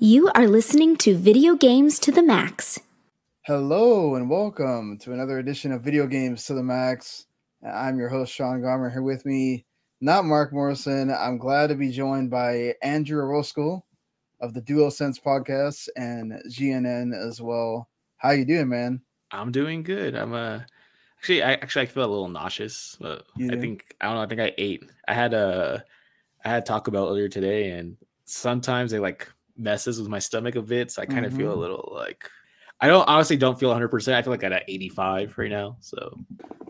You are listening to Video Games to the Max. Hello and welcome to another edition of Video Games to the Max. I'm your host Sean Garmer here with me, not Mark Morrison. I'm glad to be joined by Andrew Orozco of the Duosense podcast and GNN as well. How you doing, man? I'm doing good. I'm uh actually I actually I feel a little nauseous, but You I think I don't know, I think I ate. I had a I had Taco Bell earlier today and sometimes it like messes with my stomach a bit, so I kind of feel a Mhm. little like I don't honestly don't feel 100%. I feel like I'm at 85 right now. So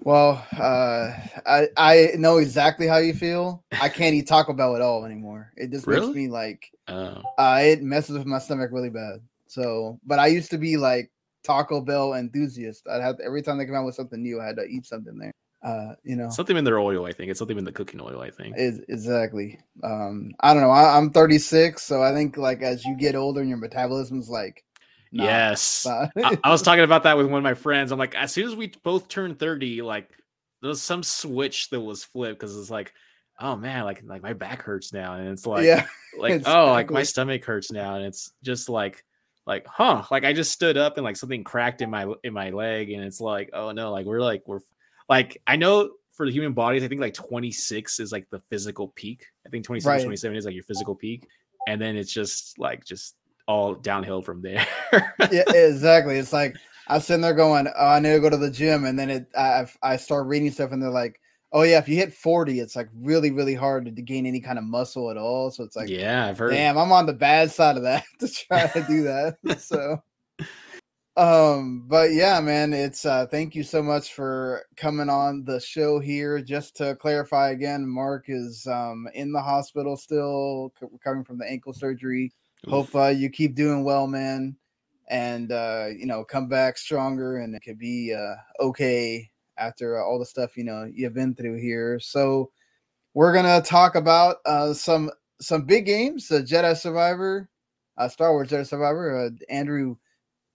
Well, uh, I I know exactly how you feel. I can't eat Taco Bell at all anymore. It just makes me like uh, uh, it messes with my stomach really bad. So, but I used to be like Taco Bell enthusiast. I'd have every time they come out with something new, I had to eat something there. Uh, you know, something in their oil, I think. It's something in the cooking oil, I think. is exactly. Um, I don't know. I, I'm 36, so I think like as you get older and your metabolism's like, nah, yes. I, I was talking about that with one of my friends. I'm like, as soon as we both turned 30, like there was some switch that was flipped because it's like, oh man, like like my back hurts now. And it's like, yeah, like oh like my stomach hurts now and it's just like like huh like i just stood up and like something cracked in my in my leg and it's like oh no like we're like we're like i know for the human bodies i think like 26 is like the physical peak i think 26 Right. 27 is like your physical peak and then it's just like just all downhill from there yeah, exactly. It's like I'm sitting there going, "Oh, I need to go to the gym," and then it, I, I start reading stuff, and they're like, "Oh yeah, if you hit 40, it's like really, really hard to, gain any kind of muscle at all." So it's like, yeah i've heard damn, I'm on the bad side of that to try to do that. so, um, but yeah, man, it's uh, thank you so much for coming on the show here. Just to clarify again, Mark is um in the hospital still, c- recovering from the ankle surgery hope uh, you keep doing well man and uh you know come back stronger and it could be uh okay after all the stuff you know you've been through here. So we're gonna talk about uh some some big games uh, jedi survivor uh star wars jedi survivor uh, andrew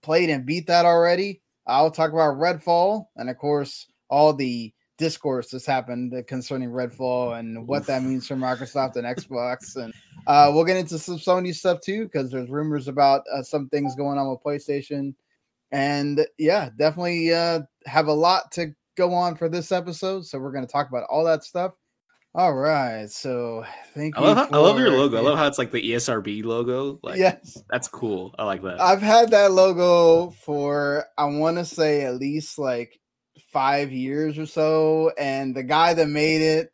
played and beat that already. I'll talk about redfall and of course all the discourse that's happened concerning redfall and what that means for microsoft and xbox and uh, we'll get into some Sony stuff too because there's rumors about uh, some things going on with PlayStation, and yeah, definitely uh, have a lot to go on for this episode. So we're going to talk about all that stuff. All right, so thank I you. love, how, I love your logo. I love how it's like the ESRB logo. Like, yes, that's cool. I like that. I've had that logo for I want to say at least like five years or so, and the guy that made it,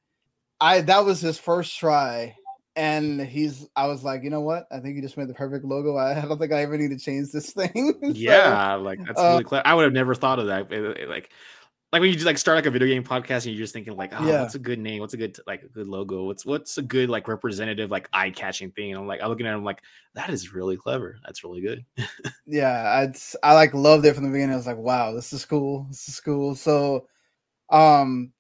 I that was his first try, and he's I was like, you know what? I think you just made the perfect logo. I, I don't think I ever need to change this thing. So, yeah, like that's uh, really clever. I would have never thought of that. It- it- like, like when you just like start like a video game podcast and you're just thinking like, oh, Yeah. what's a good name? What's a good like a good logo? What's what's a good like representative like eye catching thing? And I'm like, I'm looking at it, I'm like, that is really clever. That's really good. yeah, it's I like loved it from the beginning. I was like, wow, this is cool. This is cool. So, um,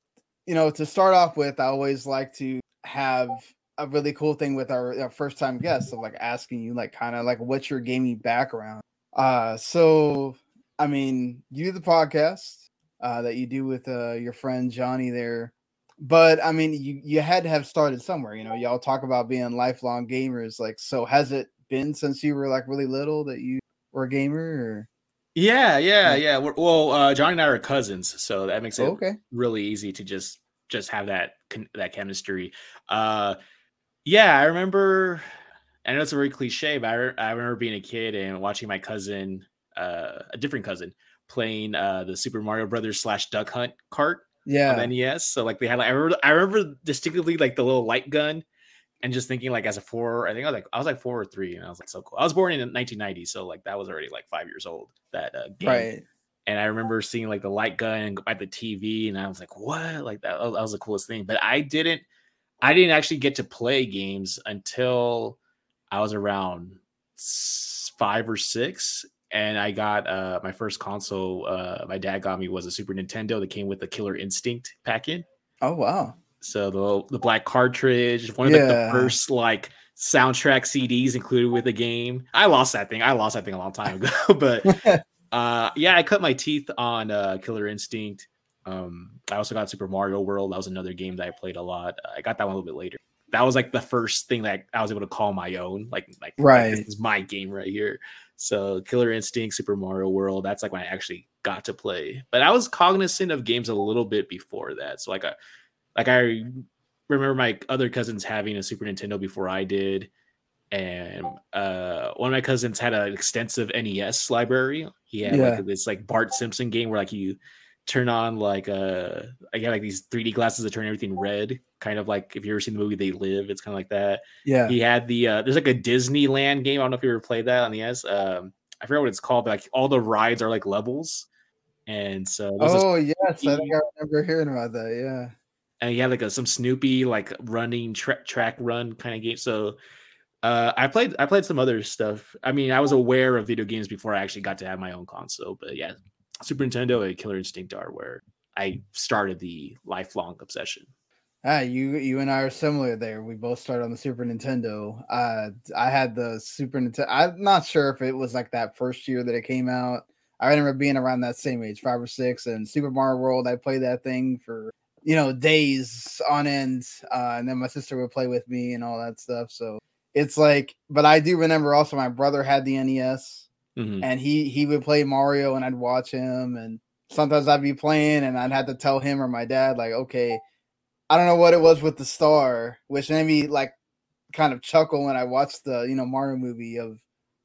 you know, to start off with, I always like to have a really cool thing with our, our first time guests of like asking you like kind of like what's your gaming background. Uh, so I mean, you do the podcast uh, that you do with uh, your friend Johnny there. But I mean, you you had to have started somewhere. You know, y'all talk about being lifelong gamers. Like, so has it been since you were like really little that you were a gamer? Or Yeah, yeah, Yeah. We're, well, uh, Johnny and I are cousins, so that makes it Oh, okay, really easy to just just have that that chemistry. Uh, yeah, I remember. I know it's a very cliche, but I, re- I remember being a kid and watching my cousin, uh, a different cousin, playing uh, the Super Mario Brothers slash Duck Hunt cart yeah, on NES. So like they had like I remember I remember distinctly like the little light gun, and just thinking like as a four, I think I was like I was like four or three, and I was like so cool. I was born in 1990, so like that was already like five years old. That uh, game right. and I remember seeing like the light gun at the TV, and I was like, "What?" Like that, that was the coolest thing. But I didn't, I didn't actually get to play games until I was around five or six, and I got uh my first console. Uh, my dad got me was a Super Nintendo that came with the Killer Instinct pack in. Oh wow, So the the black cartridge, one of like, the Yeah. first like soundtrack CDs included with the game. I lost that thing. I lost that thing a long time ago. but uh, yeah, I cut my teeth on uh, Killer Instinct. Um, I also got Super Mario World. That was another game that I played a lot. I got that one a little bit later. That was like the first thing that I was able to call my own. Like, like right, like, this is my game right here. So Killer Instinct, Super Mario World. That's like when I actually got to play. But I was cognizant of games a little bit before that. So like I, like I remember my other cousins having a Super Nintendo before I did. And uh, one of my cousins had an extensive NES library. He had yeah. like this like Bart Simpson game where like you turn on like uh I got like these 3D glasses that turn everything red, kind of like if you ever seen the movie They Live, it's kind of like that. Yeah. He had the uh there's like a Disneyland game. I don't know if you ever played that on the NES. Um I forget what it's called, but like all the rides are like levels. And so Oh yes, I think I remember hearing about that. Yeah and he had like a some Snoopy like running tra- track run kind of game. So uh, I played I played some other stuff. I mean, I was aware of video games before I actually got to have my own console. But yeah, Super Nintendo and Killer Instinct are where I started the lifelong obsession. Ah, you you and I are similar there. We both started on the Super Nintendo. Uh, I had the Super Nintendo. I'm not sure if it was like that first year that it came out. I remember being around that same age, five or six, and Super Mario World. I played that thing for you know, days on end. Uh, and then my sister would play with me and all that stuff. So it's like, but I do remember also my brother had the NES mm-hmm. and he he would play Mario and I'd watch him and sometimes I'd be playing and I'd have to tell him or my dad like, okay, I don't know what it was with the star, which made me like kind of chuckle when I watched the you know Mario movie of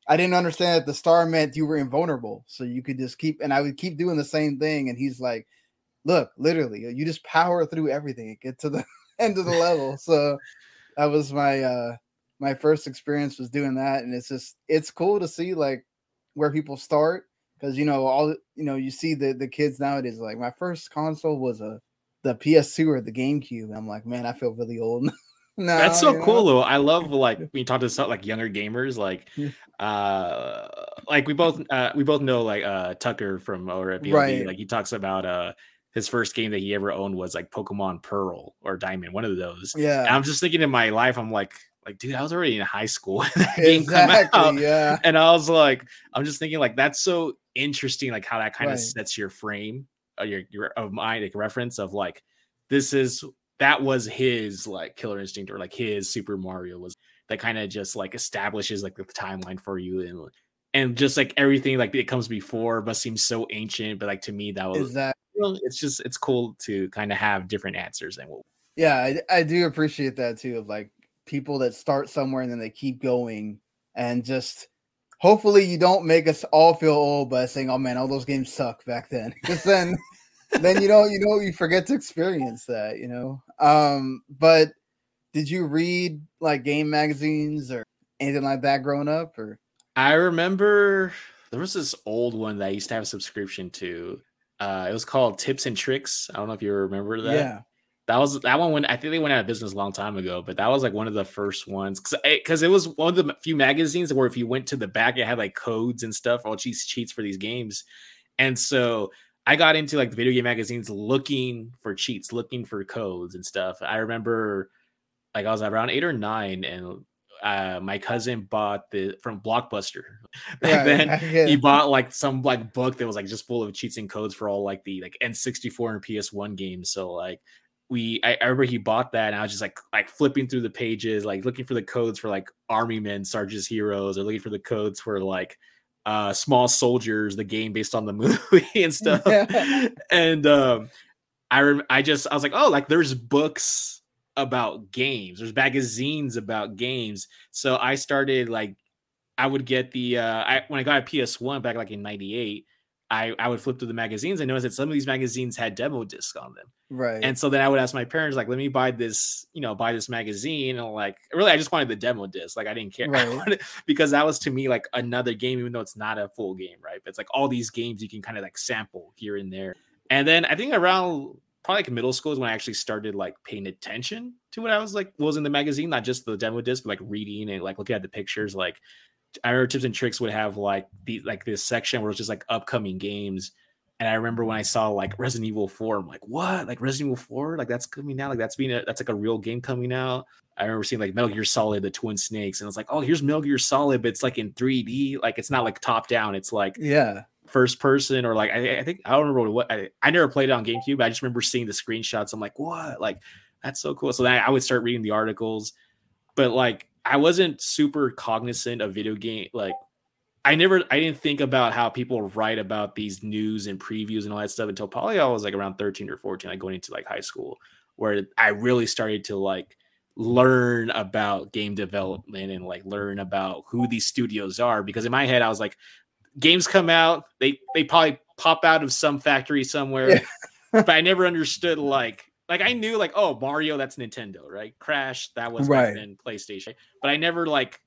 I didn't understand that the star meant you were invulnerable, so you could just keep and I would keep doing the same thing, and he's like, look, literally, you just power through everything and get to the end of the level. So that was my uh my first experience was doing that, and it's just it's cool to see like where people start because you know all you know you see the the kids nowadays like my first console was a the PS2 or the GameCube. And I'm like, man, I feel really old. no, That's so cool know? though. I love like when you talk to some, like younger gamers, like uh like we both uh we both know like uh Tucker from over at BLB. Right. Like he talks about uh his first game that he ever owned was like Pokemon Pearl or Diamond, one of those. Yeah. And I'm just thinking in my life, I'm like, like, dude, I was already in high school when that game exactly, come out. Yeah. And I was like, I'm just thinking, like, that's so interesting, like how that kind right. of sets your frame, uh, your your of mind, like reference of like, this is that was his like Killer Instinct or like his Super Mario was that kind of just like establishes like the timeline for you and and just like everything like it comes before but seems so ancient but like to me that was that it's just it's cool to kind of have different answers and what yeah I, I do appreciate that too of like people that start somewhere and then they keep going and just hopefully you don't make us all feel old by saying oh man all those games suck back then because then then you know you know you forget to experience that you know um but did you read like game magazines or anything like that growing up or i remember there was this old one that i used to have a subscription to uh, it was called Tips and Tricks. I don't know if you remember that. Yeah. That was that one when I think they went out of business a long time ago, but that was like one of the first ones because because it, it, was one of the few magazines where if you went to the back, it had like codes and stuff, all cheats cheats for these games, and so I got into like the video game magazines looking for cheats, looking for codes and stuff. I remember like I was around eight or nine, and uh, my cousin bought the from Blockbuster. Back then, he bought like some like book that was like just full of cheats and codes for all like the like N64 and PS1 games. So like we I, I, remember he bought that and I was just like like flipping through the pages, like looking for the codes for like army men, sergeants, heroes, or looking for the codes for like uh small soldiers, the game based on the movie and stuff. And um I rem- I just I was like, oh, like there's books about games. There's magazines about games. So I started like I would get the uh I when I got a PS1 back like in 98, I, I would flip through the magazines and notice that some of these magazines had demo discs on them. Right. And so then I would ask my parents, like, let me buy this, you know, buy this magazine. And like, really, I just wanted the demo disc. Like, I didn't care. Right. Because that was to me like another game, even though it's not a full game, right? But it's like all these games you can kind of like sample here and there. And then I think around probably like middle school is when I actually started like paying attention to what I was like was in the magazine, not just the demo disc, but like reading and like looking at the pictures. Like I remember tips and tricks would have like the like this section where it's just like upcoming games. And I remember when I saw like Resident Evil 4, I'm like, what? Like Resident Evil 4? Like that's coming out? Like that's being a, that's like a real game coming out. I remember seeing like Metal Gear Solid, the Twin Snakes, and I was like, oh, here's Metal Gear Solid, but it's like in 3D. Like it's not like top down. It's like yeah, first person or like I, I think I don't remember what I, I never played it on GameCube. I just remember seeing the screenshots. I'm like, what? Like that's so cool. So then I would start reading the articles, but like I wasn't super cognizant of video game like I never I didn't think about how people write about these news and previews and all that stuff until probably I was like around 13 or 14, like going into like high school, where I really started to like learn about game development and like learn about who these studios are. Because in my head, I was like, games come out, they they probably pop out of some factory somewhere. Yeah. but I never understood like like I knew like oh Mario that's Nintendo right Crash that was right in PlayStation but I never like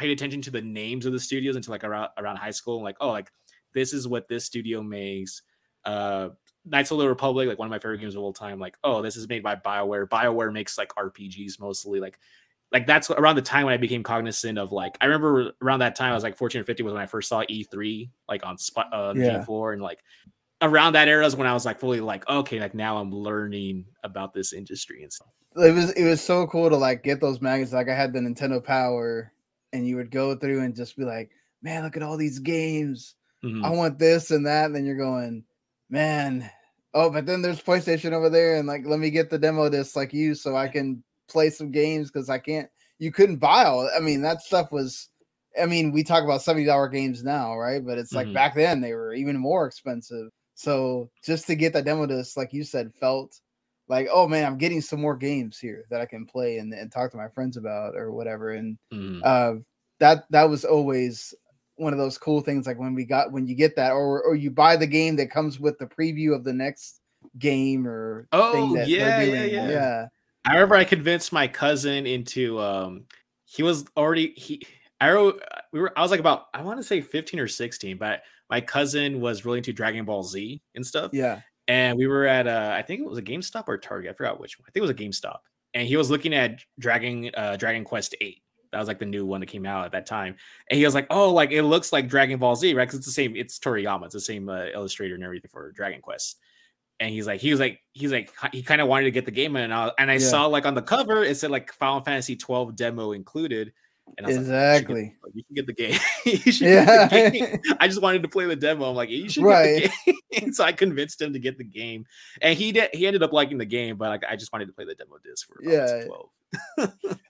paid attention to the names of the studios until like around around high school. Like, oh, like this is what this studio makes. Uh Knights of the Republic, like one of my favorite games of all time. Like, oh, this is made by BioWare. BioWare makes like RPGs mostly. Like, like that's around the time when I became cognizant of like I remember around that time I was like 14 or 15 was when I first saw E3 like on spot uh, yeah. G4 and like around that era is when I was like fully like okay like now I'm learning about this industry and stuff. It was it was so cool to like get those magazines. Like I had the Nintendo Power and you would go through and just be like, man, look at all these games. Mm-hmm. I want this and that. And then you're going, man, oh, but then there's PlayStation over there, and like, let me get the demo disc like you so I can play some games because I can't. You couldn't buy all. I mean, that stuff was. I mean, we talk about seventy dollar games now, right? But it's like mm-hmm. back then they were even more expensive. So just to get that demo disc, like you said, felt like, oh man, I'm getting some more games here that I can play and, and talk to my friends about or whatever. And mm. uh, that that was always one of those cool things. Like when we got when you get that, or or you buy the game that comes with the preview of the next game or oh yeah, yeah, yeah, yeah. I remember I convinced my cousin into um he was already he I wrote we were I was like about I want to say 15 or 16, but my cousin was really into Dragon Ball Z and stuff. Yeah and we were at uh, I think it was a GameStop or Target. I forgot which one. I think it was a GameStop. And he was looking at Dragon uh, Dragon Quest Eight. That was like the new one that came out at that time. And he was like, "Oh, like it looks like Dragon Ball Z, right? Because it's the same. It's Toriyama. It's the same uh, illustrator and everything for Dragon Quest." And he's like, he was like, he's like, he kind of wanted to get the game, and I, and I yeah. saw like on the cover it said like Final Fantasy 12 demo included. Exactly. Like, you, can get, the game. you should yeah. Game. I just wanted to play the demo. I'm like, you should right. get the game. so I convinced him to get the game, and he did. He ended up liking the game, but like, I just wanted to play the demo disc for yeah. 12.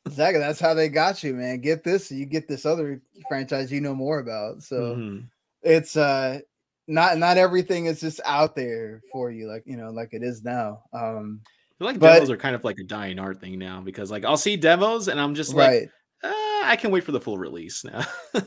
exactly. That's how they got you, man. Get this, you get this other franchise you know more about. So mm-hmm. it's uh not not everything is just out there for you, like you know, like it is now. Um I feel like but, demos are kind of like a dying art thing now because like I'll see demos and I'm just like right I can wait for the full release now.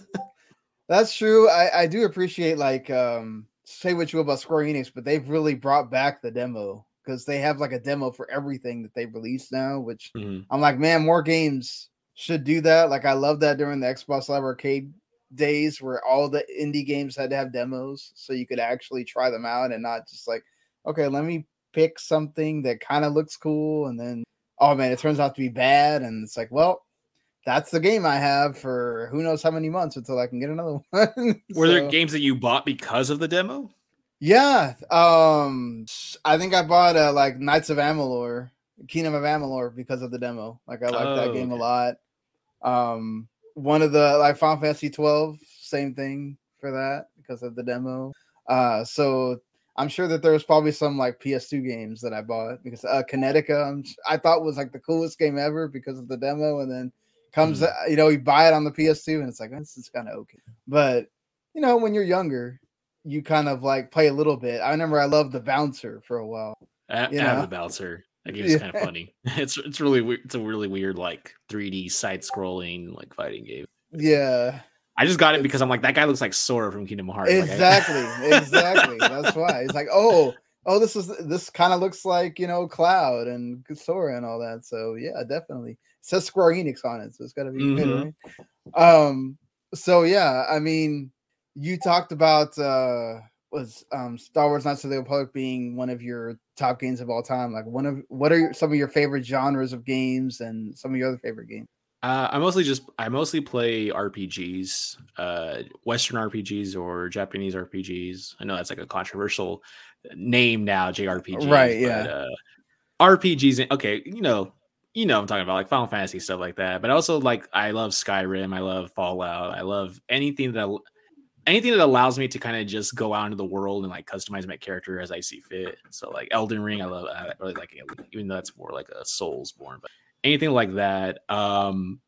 That's true. I, I do appreciate like um say what you will about Square Enix, but they've really brought back the demo because they have like a demo for everything that they've released now, which mm-hmm. I'm like, man, more games should do that. Like I love that during the Xbox Live Arcade days where all the indie games had to have demos so you could actually try them out and not just like, okay, let me pick something that kind of looks cool and then oh man, it turns out to be bad and it's like, well, that's the game I have for who knows how many months until I can get another one. Were so, there games that you bought because of the demo? Yeah, um, I think I bought uh, like Knights of Amalur, Kingdom of Amalur because of the demo. Like I like oh, that game okay. a lot. Um, one of the like Final Fantasy 12, same thing for that because of the demo. Uh, so I'm sure that there's probably some like PS2 games that I bought because uh, Kinetica I'm, I thought was like the coolest game ever because of the demo, and then comes mm-hmm. you know you buy it on the PS2 and it's like this is kind of okay. But you know when you're younger, you kind of like play a little bit. I remember I loved the bouncer for a while. I, you I have the bouncer. That game's yeah. kind of funny. It's it's really weird. It's a really weird like 3D side scrolling like fighting game. Yeah. I just got it because I'm like that guy looks like Sora from Kingdom Hearts. Exactly, like, exactly. That's why he's like, oh, oh, this is this kind of looks like you know Cloud and Sora and all that. So yeah, definitely says Square Enix on it, so it's got to be mm-hmm. good, right? Um, so yeah, I mean, you talked about uh was um Star Wars Knights of the Republic being one of your top games of all time. Like, one of what are some of your favorite genres of games and some of your other favorite games? Uh, I mostly just I mostly play RPGs, uh, Western RPGs or Japanese RPGs. I know that's like a controversial name now, JRPGs. Right, yeah. Uh, RPGs. Okay, you know, you know, I'm talking about like Final Fantasy stuff like that. But also like I love Skyrim. I love Fallout. I love anything that anything that allows me to kind of just go out into the world and like customize my character as I see fit. So like Elden Ring, I love. I really like it, even though that's more like a Soulsborne, but anything like that. Um,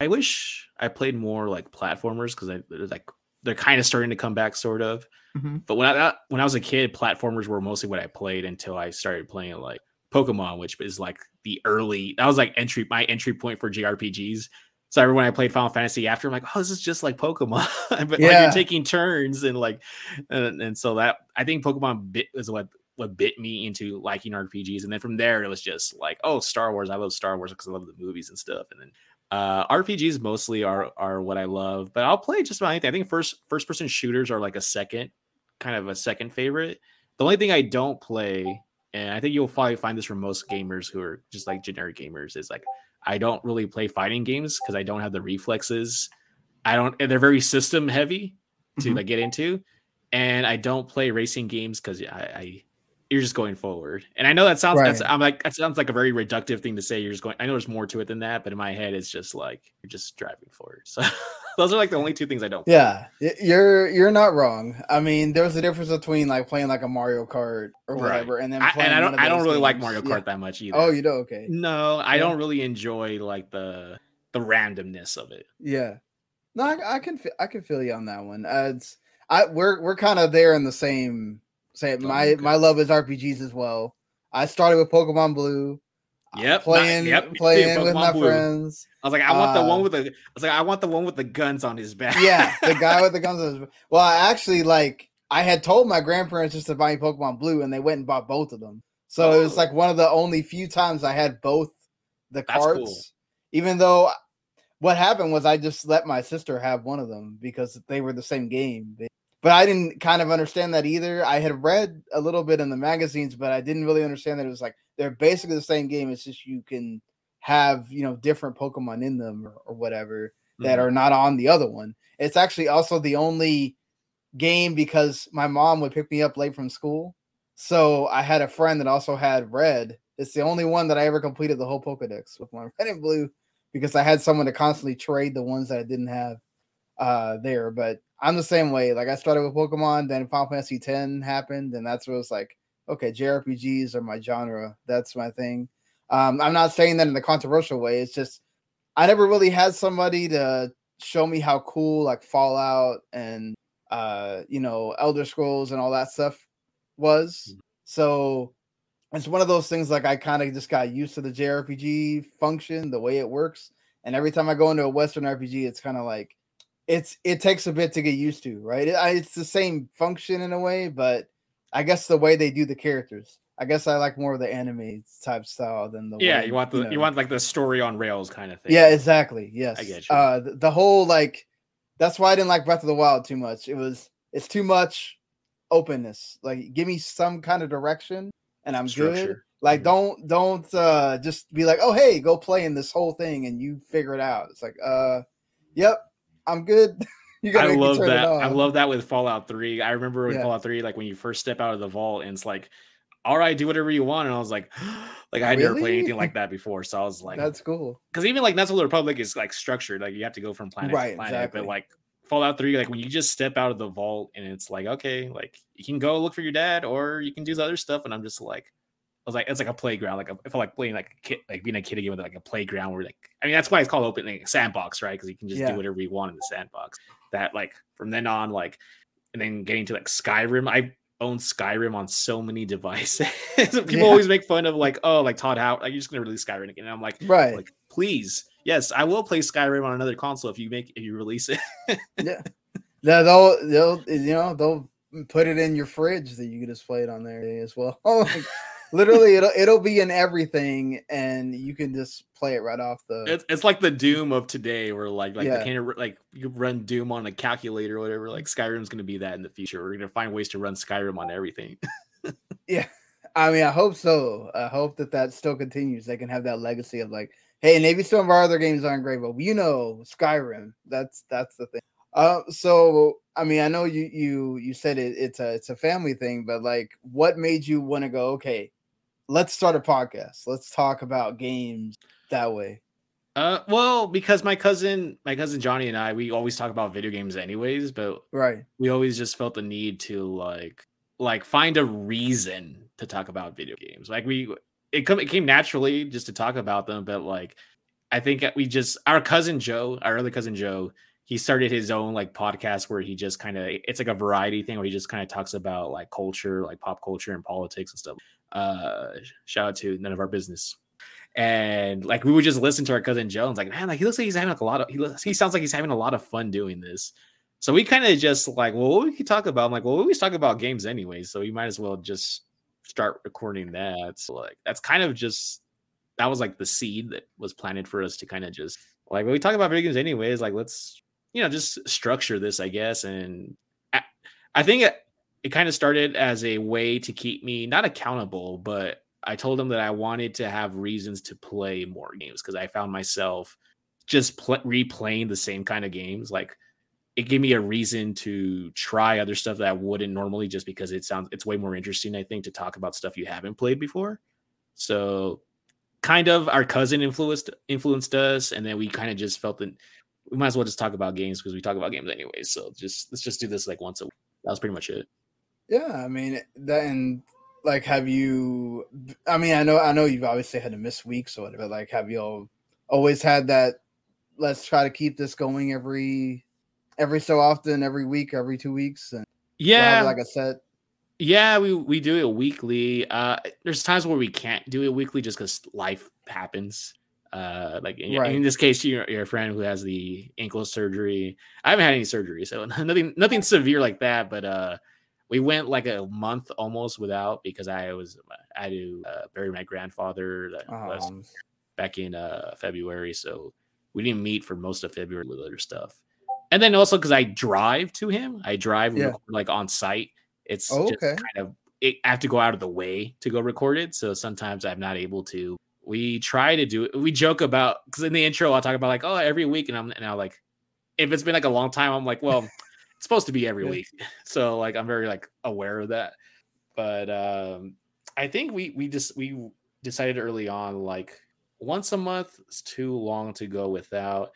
I wish I played more like platformers because I like they're kind of starting to come back, sort of. Mhm. But when I when I was a kid, platformers were mostly what I played until I started playing like Pokemon, which is like the early. That was like entry my entry point for JRPGs. So every when I played Final Fantasy after, I'm like, oh, this is just like Pokemon, but like you're taking turns and like, and, and so that I think Pokemon bit is what what bit me into liking RPGs, and then from there it was just like, oh, Star Wars. I love Star Wars because I love the movies and stuff, and then uh RPGs mostly are are what I love, but I'll play just about anything. I think first first person shooters are like a second kind of a second favorite. The only thing I don't play, and I think you'll probably find this from most gamers who are just like generic gamers, is like I don't really play fighting games because I don't have the reflexes. I don't. and They're very system heavy to Mhm. like get into, and I don't play racing games because I, I you're just going forward. And I know that sounds that's Right. I'm like that sounds like a very reductive thing to say. You're just going. I know there's more to it than that, but in my head, it's just like you're just driving forward. So those are like the only two things I don't. Yeah, y- you're you're not wrong. I mean, there's a difference between like playing like a Mario Kart or Right. whatever, and then I, playing and I don't. I don't really like. Mario Kart Yeah. that much either. Oh, you do okay. No, I Yeah. don't really enjoy like the the randomness of it. Yeah. No, I, I can I can feel you on that one. Uh, it's I we're we're kind of there in the same same. Oh, My okay. my love is RPGs as well. I started with Pokemon Blue. uh, Yep, not- playing yep, me too, playing with my Blue. friends. I was like, I want the one Uh, with the. I was like, I want the one with the guns on his back. Yeah, the guy with the guns. on his- Well, I actually like I had told my grandparents just to buy me Pokemon Blue, and they went and bought both of them. So it was Oh. like one of the only few times I had both the cards. cool. Even though what happened was I just let my sister have one of them because they were the same game. They- But I didn't kind of understand that either. I had read a little bit in the magazines, but I didn't really understand that it was like they're basically the same game. It's just you can have you know different Pokemon in them or, or whatever that Mhm. are not on the other one. It's actually also the only game because my mom would pick me up late from school. So I had a friend that also had red. It's the only one that I ever completed the whole Pokedex with my red and blue because I had someone to constantly trade the ones that I didn't have uh there. But I'm the same way. Like I started with Pokemon, then Final Fantasy X happened, and that's where it was like, okay, JRPGs are my genre. That's my thing. Um, I'm not saying that in a controversial way. It's just I never really had somebody to show me how cool like Fallout and uh you know Elder Scrolls and all that stuff was. So it's one of those things like I kind of just got used to the JRPG function, the way it works. And every time I go into a Western RPG, it's kind of like it's it takes a bit to get used to, right? It, I, it's the same function in a way, but I guess the way they do the characters. I guess I like more of the anime type style than the Yeah, way, you want the you, know- want like the story on rails kind of thing. yeah, exactly. Yes. I get you. Uh the, the whole like that's why I didn't like Breath of the Wild too much. It was it's too much openness. Like give me some kind of direction and I'm good. Structure. Like Mhm. don't don't uh just be like, "Oh, hey, go play in this whole thing and you figure it out." It's like, "Uh, yep, I'm good." you got I love that. I love that with Fallout 3. I remember with Yeah. Fallout 3, like when you first step out of the vault and it's like, all right, do whatever you want. And I was like, like I had never played anything like that before. So I was like, That's cool. because even like that's what the Republic is like structured, like you have to go from planet Right, to planet. exactly. But like Fallout 3, like when you just step out of the vault and it's like, okay, like you can go look for your dad or you can do other stuff. And I'm just like, was like, it's like a playground. Like I felt like playing like a kid, like being a kid again with like a playground where like, I mean, that's why it's called open like, sandbox, right? Because you can just Yeah. do whatever you want in the sandbox. That like from then on, like, and then getting to like Skyrim, I own Skyrim on so many devices. People Yeah. always make fun of like, oh, like Todd Howard, like you're just gonna release Skyrim again. And I'm like, Right. like please yes i will play skyrim on another console if you make if you release it yeah. They'll, they'll they'll you know they'll put it in your fridge that you can just play it on there as well. Oh Literally, it'll it'll be in everything, and you can just play it right off the. it's, it's like the doom of today where like like Yeah. of like you run doom on a calculator or whatever like skyrim's going to be that in the future we're going to find ways to run skyrim on everything yeah I mean, I hope so. I hope that that still continues. They can have that legacy of like Hey, maybe some of our other games aren't great, but you know, Skyrim. That's that's the thing. Uh, so I mean, I know you you you said it, it's a it's a family thing, but like, what made you want to go? Okay, let's start a podcast. Let's talk about games that way. Uh, well, because my cousin, my cousin Johnny and I, we always talk about video games anyways, but right, we always just felt the need to like, like find a reason to talk about video games. Like we, it come, it came naturally just to talk about them, but like, I think we just our cousin Joe, our other cousin Joe, he started his own like podcast where he just kind of it's like a variety thing where he just kind of talks about like culture, like pop culture and politics and stuff. Uh, shout out to none of our business and like we would just listen to our cousin Jones, like, man, like he looks like he's having like a lot of he looks, he sounds like he's having a lot of fun doing this. So we kind of just like, well, what we could talk about? I'm like, well, we always talk about games anyway, so we might as well just start recording that. So like that's kind of just that was like the seed that was planted for us to kind of just like when we talk about video games anyways, like let's you know just structure this, I guess. And I, I think it, kind of started as a way to keep me not accountable, but I told him that I wanted to have reasons to play more games because I found myself just pl- replaying the same kind of games. Like it gave me a reason to try other stuff that I wouldn't normally just because it sounds it's way more interesting, I think, to talk about stuff you haven't played before. So kind of our cousin influenced influenced us, and then we kind of just felt that we might as well just talk about games because we talk about games anyway. So just let's just do this like once a week. That was pretty much it. Yeah, I mean that and like have you i mean i know i know you've obviously had to miss weeks or whatever like have you all always had that let's try to keep this going every every so often every week every two weeks and yeah. like i said yeah we we do it weekly. Uh there's times where we can't do it weekly just because life happens. Uh like in, right. in this case you're, you're a friend who has the ankle surgery i haven't had any surgery so nothing nothing severe like that but uh we went like a month almost without because I was I had to uh, bury my grandfather um, back in uh, February, so we didn't meet for most of February with other stuff. And then also because I drive to him, I drive yeah. like on site. It's oh, just kind of it, I have to go out of the way to go record it, so sometimes I'm not able to. We try to do it. We joke about because in the intro I'll talk about like oh every week, and I'm and I like if it's been like a long time, I'm like well. It's supposed to be every yeah. week. So like I'm very like aware of that. But um I think we we just we decided early on like once a month is too long to go without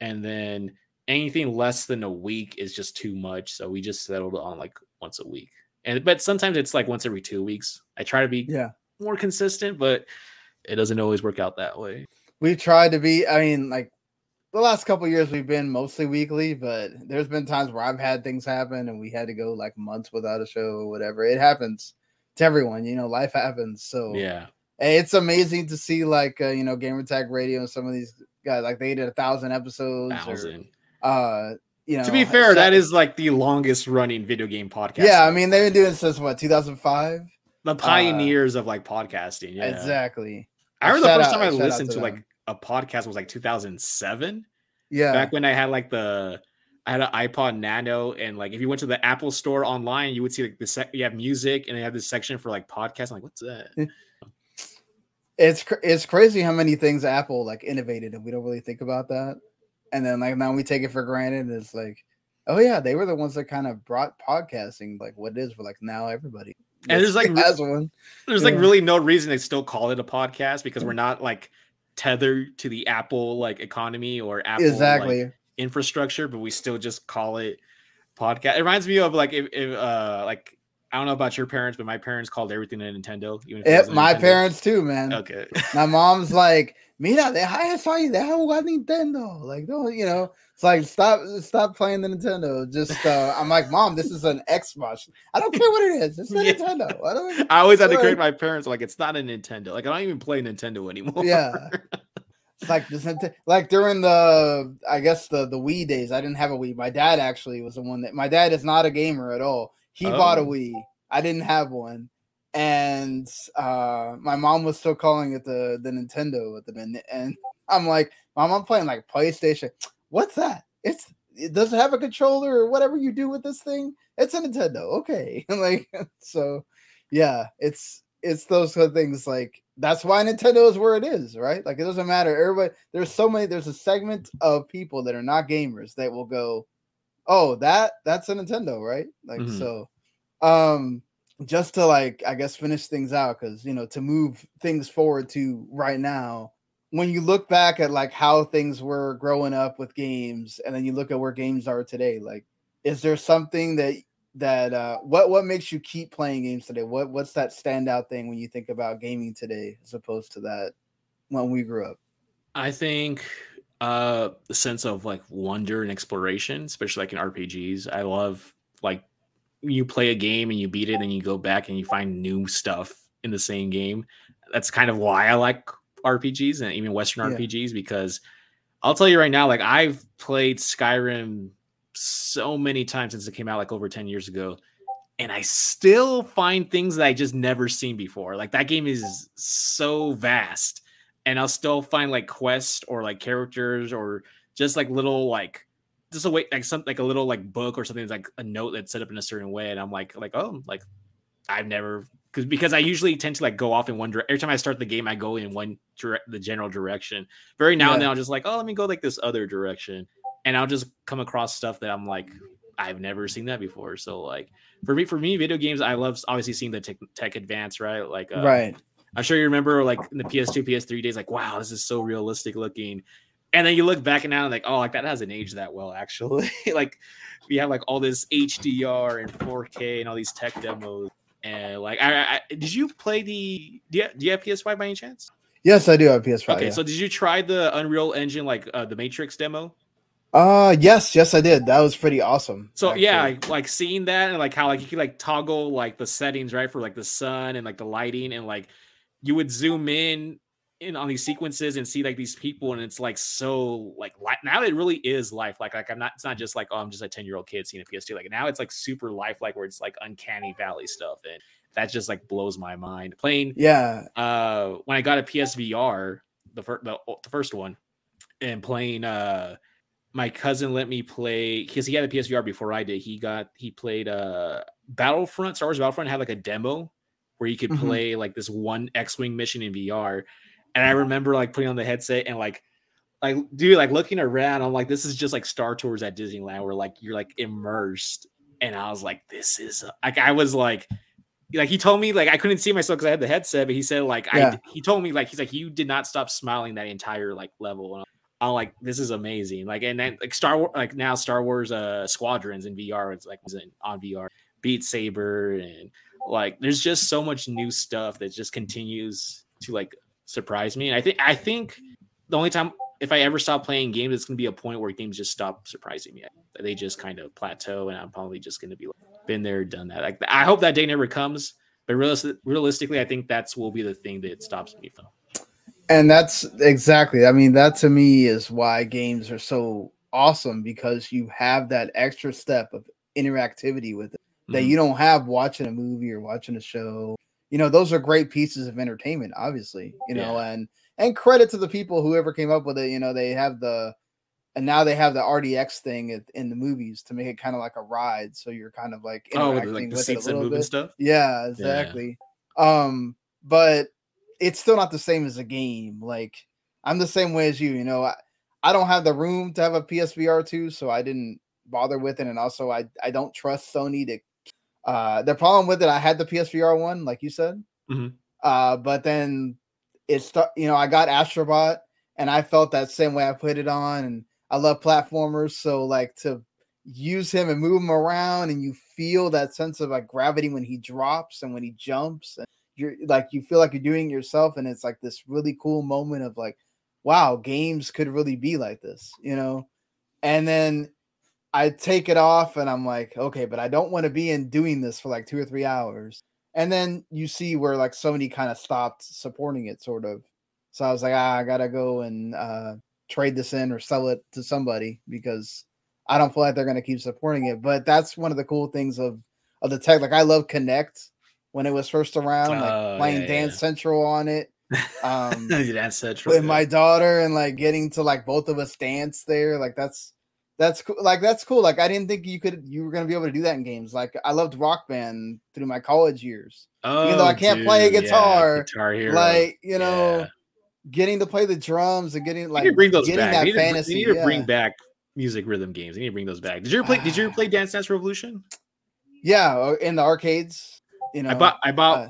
and then anything less than a week is just too much so we just settled on like once a week and but sometimes it's like once every two weeks i try to be yeah more consistent but it doesn't always work out that way we've tried to be i mean like the last couple years we've been mostly weekly, but there's been times where I've had things happen and we had to go like months without a show or whatever. It happens to everyone, you know, life happens. So yeah, it's amazing to see like uh, you know Gamertag Radio and some of these guys like they did a thousand episodes. Thousand. Or, uh, you know, to be fair, that is like the longest running video game podcast. Yeah, I mean they've been doing since what 2005. The pioneers uh, of like podcasting. Yeah, exactly. I remember the first out, time I listened to, to like a podcast was like 2007. Yeah. Back when I had like the I had an iPod Nano, and like if you went to the Apple store online, you would see like the sec- you have music, and they have this section for like podcasts. I'm like, what's that? It's cr- it's crazy how many things Apple like innovated, and we don't really think about that. And then like now we take it for granted. It's like, oh yeah, they were the ones that kind of brought podcasting like what it is for like now everybody. And there's like has one. There's yeah. like really no reason they still call it a podcast because mm. we're not like tethered to the Apple like economy or Apple exactly like, infrastructure, but we still just call it podcast. It reminds me of like if, if uh like I don't know about your parents, but my parents called everything a Nintendo. Even yep, my Nintendo. parents too, man. Okay. my mom's like, mira, deja eso ahí, deja jugar Nintendo. Like, don't you know? It's like stop, stop playing the Nintendo. Just uh, I'm like, mom, this is an Xbox. I don't care what it is. It's a yeah. Nintendo. I, don't, I always had to correct my parents. Like, it's not a Nintendo. Like, I don't even play Nintendo anymore. Yeah. It's like this, like during the, I guess the the Wii days. I didn't have a Wii. My dad actually was the one that. My dad is not a gamer at all. He oh. bought a Wii. I didn't have one, and uh, my mom was still calling it the the Nintendo at the minute. And I'm like, mom, I'm playing like PlayStation what's that? It's it does it have a controller or whatever you do with this thing? It's a Nintendo. Okay. like so yeah, it's it's those kind of things like that's why Nintendo is where it is, right? Like it doesn't matter. Everybody, there's so many. There's a segment of people that are not gamers that will go, "Oh, that that's a Nintendo, right?" Like Mhm. so. Um, just to like, I guess finish things out because you know to move things forward to right now. When you look back at like how things were growing up with games, and then you look at where games are today, like, is there something that that uh what what makes you keep playing games today what what's that standout thing when you think about gaming today as opposed to that when we grew up I think uh the sense of like wonder and exploration, especially like in RPGs. I love like you play a game and you beat it and you go back and you find new stuff in the same game. That's kind of why I like RPGs and even Western Yeah. RPGs because I'll tell you right now, like I've played Skyrim so many times since it came out like over 10 years ago. And I still find things that I just never seen before. Like that game is so vast and I'll still find like quests or like characters or just like little like just a way like something like a little like book or something that's like a note that's set up in a certain way, and I'm like like oh like I've never because because I usually tend to like go off in one direction. Every time I start the game, I go in one direct the general direction. Very now and then I'll just like oh let me go like this other direction, and I'll just come across stuff that I'm like I've never seen that before. So like for me for me video games I love obviously seeing the tech, tech advance right like uh, right I'm sure you remember like in the PS2, PS3 days, like, wow, this is so realistic looking. And then you look back and now like, oh, like that hasn't aged that well, actually. like we have like all this HDR and 4K and all these tech demos. And like I, I did you play the do you, do you have PS5 by any chance? yes i do have ps5 Okay, yeah. so did you try the Unreal Engine like uh, the Matrix demo? uh yes yes i did that was pretty awesome So yeah, like, like seeing that and like how like you could like toggle like the settings right for like the sun and like the lighting and like you would zoom in in on these sequences and see like these people and it's like so like li- now it really is life like like I'm not it's not just like oh I'm just a 10 year old kid seeing a PS2 like now it's like super life like where it's like uncanny valley stuff and that just like blows my mind playing yeah uh when I got a PSVR, the first the, the first one, and playing uh my cousin let me play because he had a PSVR before I did. He got he played uh Battlefront, Star Wars Battlefront had like a demo where you could Mhm. play like this one X-Wing mission in VR. And I remember like putting on the headset and like like dude, like looking around, I'm like, this is just like Star Tours at Disneyland where like you're like immersed. And I was like, this is like I was like like he told me like I couldn't see myself because I had the headset, but he said like Yeah. I he told me like he's like you did not stop smiling that entire like level. And I'm like this is amazing. Like and then like Star Wars like now Star Wars uh Squadrons in VR it's like was on VR Beat Saber and like there's just so much new stuff that just continues to like surprise me. And I think I think the only time if I ever stop playing games, it's gonna be a point where games just stop surprising me. They just kind of plateau, and I'm probably just gonna be like, been there, done that. Like I hope that day never comes, but realistic, realistically, I think that's will be the thing that stops me from. and that's exactly i mean that to me is why games are so awesome because you have that extra step of interactivity with it that Mhm. you don't have watching a movie or watching a show you know those are great pieces of entertainment obviously you know and and credit to the people whoever came up with it you know they have the and now they have the 4DX thing in- the movies to make it kind of like a ride so you're kind of like oh, with, like the with it a little bit stuff. yeah, exactly. Um, but it's still not the same as a game. Like I'm the same way as you. You know, I, I don't have the room to have a PSVR two, so I didn't bother with it. And also, I I don't trust Sony to. Uh, the problem with it, I had the PSVR one, like you said. Mhm. Uh, but then it start. You know, I got Astrobot, and I felt that same way. I put it on, and I love platformers, so like to use him and move him around and you feel that sense of like gravity when he drops and when he jumps and you're like you feel like you're doing it yourself and it's like this really cool moment of like wow games could really be like this you know and then i take it off and i'm like okay but i don't want to be in doing this for like two or three hours and then you see where like Sony kind of stopped supporting it sort of so i was like ah, i gotta go and uh trade this in or sell it to somebody because I don't feel like they're going to keep supporting it. But that's one of the cool things of of the tech. Like I love Kinect when it was first around, like Oh, playing yeah, Dance yeah. Central on it. Um, that's central. with my daughter and like getting to like both of us dance there. Like that's that's cool. Like that's cool. Like I didn't think you could you were gonna be able to do that in games. Like I loved Rock Band through my college years. Oh, Even though I can't play a dude, yeah, guitar, Guitar Hero. Like you know, Yeah. getting to play the drums and getting like bring those getting back. that You need, to, fantasy. you need to yeah. bring back music rhythm games. You need to bring those back. Did you ever play? Did you ever play Dance Dance Revolution? yeah, in the arcades. You know, I bought. I bought. uh,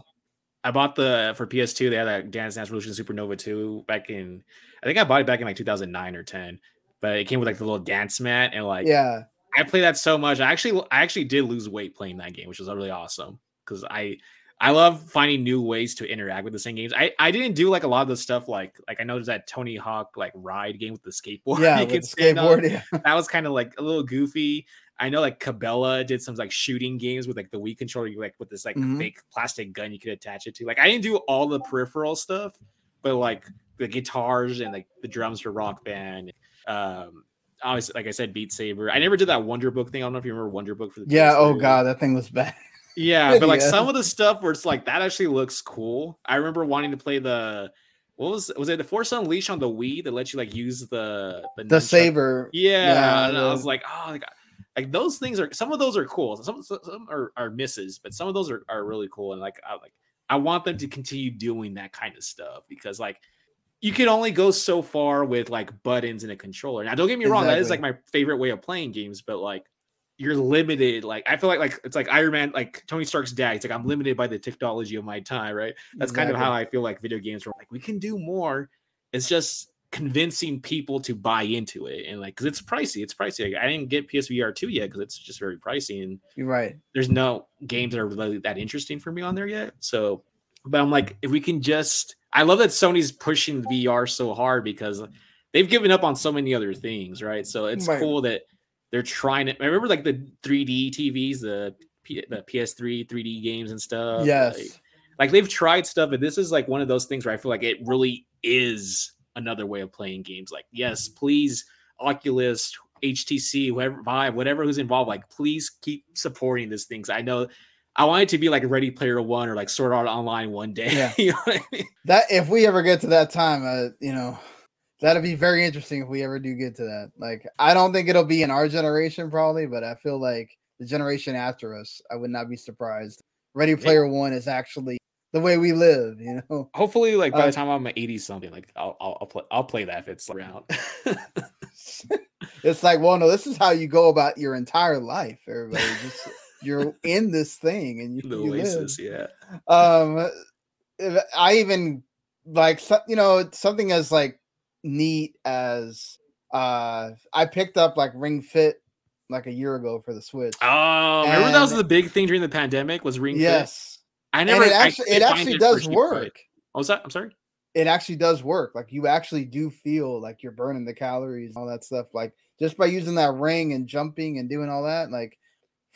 I bought the for PS2. They had that Dance Dance Revolution Supernova 2 back in. I think I bought it back in like 2009 or 10. But it came with like the little dance mat and like yeah, I play that so much. I actually I actually did lose weight playing that game, which was really awesome because I I love finding new ways to interact with the same games. I I didn't do like a lot of the stuff like like I know there's that Tony Hawk like ride game with the skateboard. yeah, you with the skateboard. Yeah. That was kind of like a little goofy. I know like Cabela did some like shooting games with like the Wii controller, you like with this like Mhm. fake plastic gun you could attach it to. Like I didn't do all the peripheral stuff, but like the guitars and like the drums for Rock Band. Um, obviously, like I said, Beat Saber. I never did that Wonder Book thing. I don't know if you remember Wonder Book for the Yeah. Oh PS3. god, that thing was bad. Yeah, but like Yeah. some of the stuff where it's like that actually looks cool. I remember wanting to play the what was was it the Force Unleashed on the Wii that lets you like use the The nunchuck saber. yeah, Yeah, and I was like, oh, like, like those things are some of those are cool. Some some some are, are misses, but some of those are, are really cool. And like I like I want them to continue doing that kind of stuff because like you can only go so far with like buttons and a controller. Now, don't get me wrong, that is like my favorite way of playing games, but like you're limited. Like I feel like like it's like Iron Man, like Tony Stark's dad. He's like, I'm limited by the technology of my time, right? That's kind of how I feel like video games are like we can do more. It's just convincing people to buy into it and like because it's pricey. It's pricey. Like, I didn't get PSVR 2 yet because it's just very pricey and You're right. there's no games that are really that interesting for me on there yet. So but I'm like, if we can just I love that Sony's pushing VR so hard because they've given up on so many other things, right? So it's Right. cool that they're trying to I remember like the 3D TVs, the P, the PS3 3D games and stuff. like- yes. like they've tried stuff, but this is like one of those things where I feel like it really is another way of playing games. Like, yes, please, Oculus, HTC, whoever, Vive, whatever who's involved, like, please keep supporting these things. I know I want it to be like Ready Player One or like Sword Art Online one day. Yeah. you know I mean? That if we ever get to that time, uh, you know, that'd be very interesting if we ever do get to that. Like, I don't think it'll be in our generation probably, but I feel like the generation after us, I would not be surprised. Ready Player One is actually the way we live, you know. Hopefully, like by Um, the time I'm 80 something, like I'll, I'll, I'll play I'll play that if it's around. it's like, well, no, this is how you go about your entire life. Everybody, just you're in this thing and you, the you live. Yeah. um i even like you know something as like neat as uh i picked up like ring fit like a year ago for the switch Oh, remember that was the big thing during the pandemic was Ring Fit? yes I and never it actually it actually does work. What was that? I'm sorry. it actually does work like you actually do feel like you're burning the calories and all that stuff like just by using that ring and jumping and doing all that like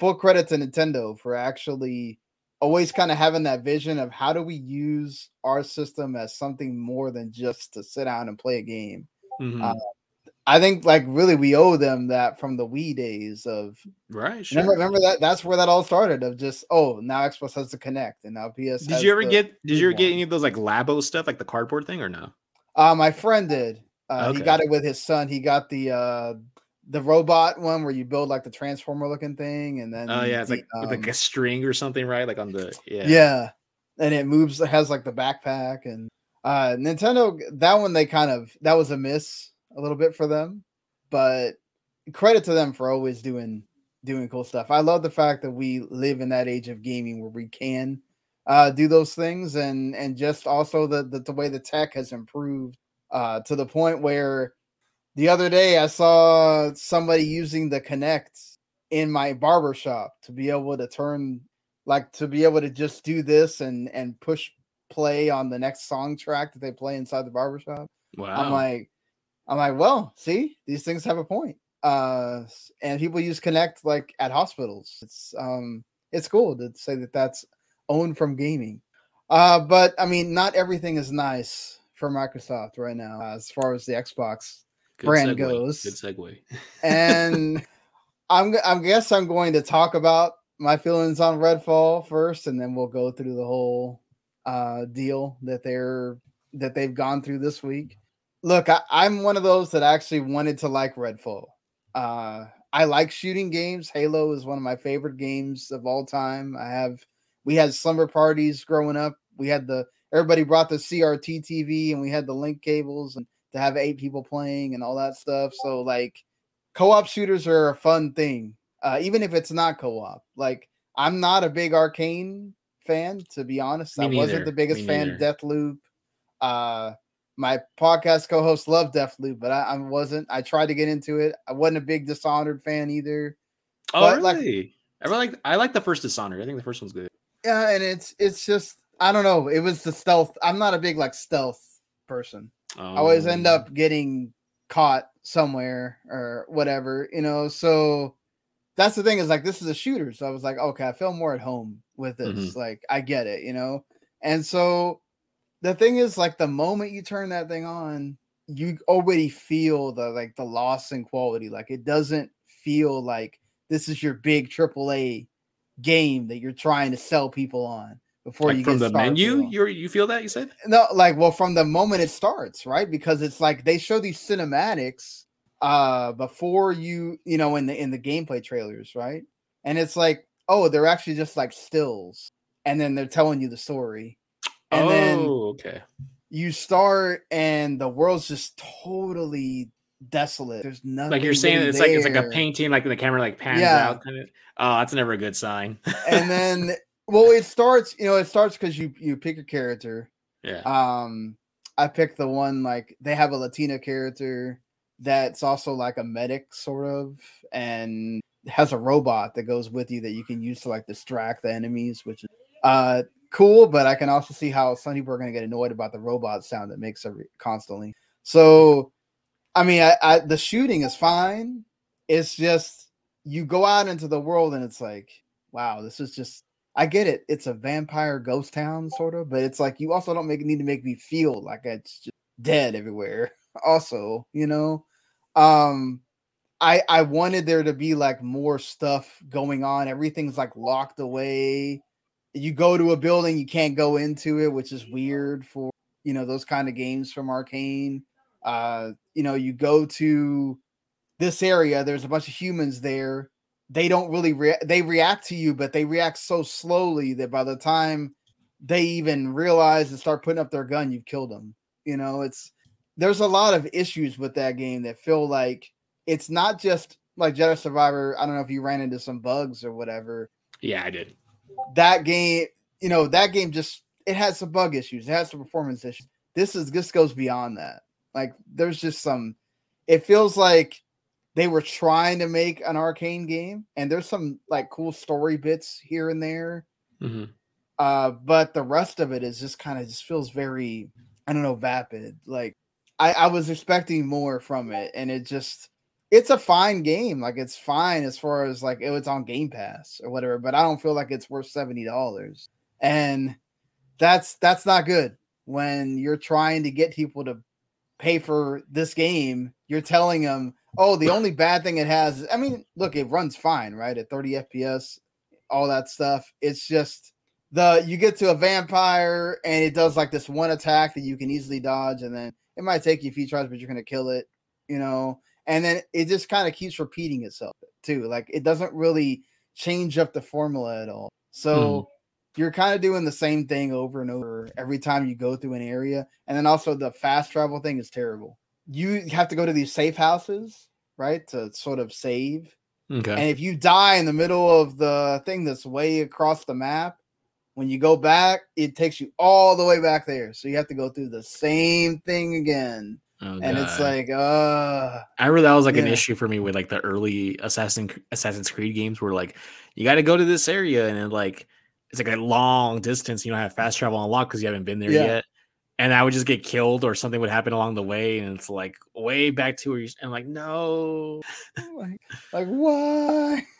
full credit to nintendo for actually always kind of having that vision of how do we use our system as something more than just to sit down and play a game Mhm. Uh, I think like really we owe them that from the Wii days of right. Sure. remember remember that that's where that all started of just oh now Xbox has to connect and now PS. Did you ever get? Did you ever get any of those like Labo stuff, like the cardboard thing, or no? Uh, my friend did. Uh, He got it with his son. He got the uh the robot one where you build like the transformer looking thing and then Oh yeah, it's the, like with like um, a string or something, right? Like on the yeah. yeah. and it moves. It has like the backpack and uh Nintendo. That one they kind of that was a miss a little bit for them, but credit to them for always doing doing cool stuff. I love the fact that we live in that age of gaming where we can uh do those things and and just also the the, the way the tech has improved uh to the point where the other day I saw somebody using the Kinect in my barber shop to be able to turn like to be able to just do this and and push play on the next song track that they play inside the barbershop. Wow. I'm like, I'm like, well, see, these things have a point. Uh, and people use Kinect like at hospitals. It's um, it's cool to say that that's owned from gaming. Uh, but I mean, not everything is nice for Microsoft right now uh, as far as the Xbox Good brand segue. goes. Good segue. and I'm I guess I'm going to talk about my feelings on Redfall first, and then we'll go through the whole uh, deal that they're that they've gone through this week. Look, I, I'm one of those that actually wanted to like Redfall. Uh, I like shooting games. Halo is one of my favorite games of all time. I have we had slumber parties growing up. We had the everybody brought the CRT TV and we had the link cables and to have eight people playing and all that stuff. So like co-op shooters are a fun thing. Uh, even if it's not co-op. Like I'm not a big Arkane fan, to be honest. Me I wasn't the biggest Me fan neither. of Deathloop. Uh my podcast co-host loved Deathloop, but I, I wasn't. I tried to get into it. I wasn't a big Dishonored fan either. Oh, But, like- really? I really like. I like the first Dishonored. I think the first one's good. Yeah, and it's it's just I don't know. It was the stealth. I'm not a big like stealth person. I always end Um, up getting caught somewhere or whatever, you know. So that's the thing is like this is a shooter. So I was like, okay, I feel more at home with this. Like I get it, you know. And so the thing is like the moment you turn that thing on, you already feel the like the loss in quality. Like it doesn't feel like this is your big AAA game that you're trying to sell people on before like you from the menu. You you feel that you said? No, like well, from the moment it starts, right? Because it's like they show these cinematics uh before you, you know, in the in the gameplay trailers, right? And it's like, oh, they're actually just like stills, and then they're telling you the story. And oh, then okay. you start and the world's just totally desolate. There's nothing. Like you're saying, really it's like it's like a painting, like the camera like pans Yeah. out, kind of. Oh, that's never a good sign. and then well, it starts, you know, it starts because you you pick a character, yeah, um i picked the one like they have a latina character that's also like a medic sort of and has a robot that goes with you that you can use to like distract the enemies which is uh cool but i can also see how some people are going to get annoyed about the robot sound that makes every constantly. So i mean I, I the shooting is fine. It's just you go out into the world and it's like wow this is just I get it. It's a vampire ghost town, sort of, but it's like you also don't make need to make me feel like it's just dead everywhere. Also, you know, um, I I wanted there to be like more stuff going on. Everything's like locked away. You go to a building, you can't go into it, which is weird for you know those kind of games from Arkane. Uh, you know, you go to this area, there's a bunch of humans there they don't really rea- they react to you but they react so slowly that by the time they even realize and start putting up their gun you've killed them you know it's there's a lot of issues with that game that feel like it's not just like Jedi Survivor I don't know if you ran into some bugs or whatever. Yeah, I did. that game you know that game just it has some bug issues it has some performance issues. This is this goes beyond that. Like there's just some it feels like they were trying to make an Arkane game and there's some like cool story bits here and there. Hmm uh but the rest of it is just kind of just feels very i don't know vapid. Like i i was expecting more from it and it just it's a fine game. Like it's fine as far as like oh, it's on game pass or whatever but i don't feel like it's worth 70 dollars. And that's that's not good. When you're trying to get people to pay for this game you're telling them oh the only bad thing it has, I mean look it runs fine right at 30 fps all that stuff. It's just the you get to a vampire and it does like this one attack that you can easily dodge and then it might take you a few tries but you're gonna kill it you know? And then it just kind of keeps repeating itself too like it doesn't really change up the formula at all. So hmm. you're kind of doing the same thing over and over every time you go through an area. And then also the fast travel thing is terrible you have to go to these safe houses right to sort of save Okay. and if you die in the middle of the thing that's way across the map, when you go back, it takes you all the way back there. So you have to go through the same thing again. Oh, And it's like, uh I remember that was like an issue for me with like the early Assassin Assassin's Creed games where like you got to go to this area and then like it's like a long distance. You don't have fast travel unlocked because you haven't been there Yeah. yet. And I would just get killed or something would happen along the way, and it's like way back to where you. I'm like, no. like, like why?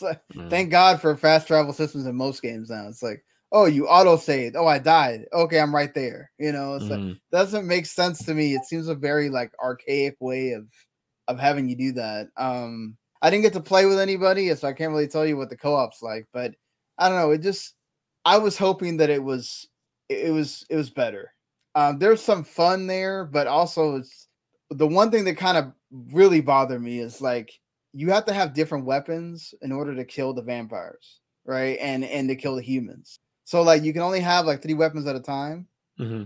Like, Mm. thank God for fast travel systems in most games now. It's like, oh, you auto saved. Oh, I died. Okay, I'm right there. You know, it's like Mhm. doesn't make sense to me. It seems a very like archaic way of of having you do that. Um I didn't get to play with anybody, so I can't really tell you what the co-op's like, but I don't know, it just I was hoping that it was it was it was better. Um there's some fun there, but also it's the one thing that kind of really bothered me is like you have to have different weapons in order to kill the vampires, right? And and to kill the humans. So like you can only have like three weapons at a time. Mm-hmm.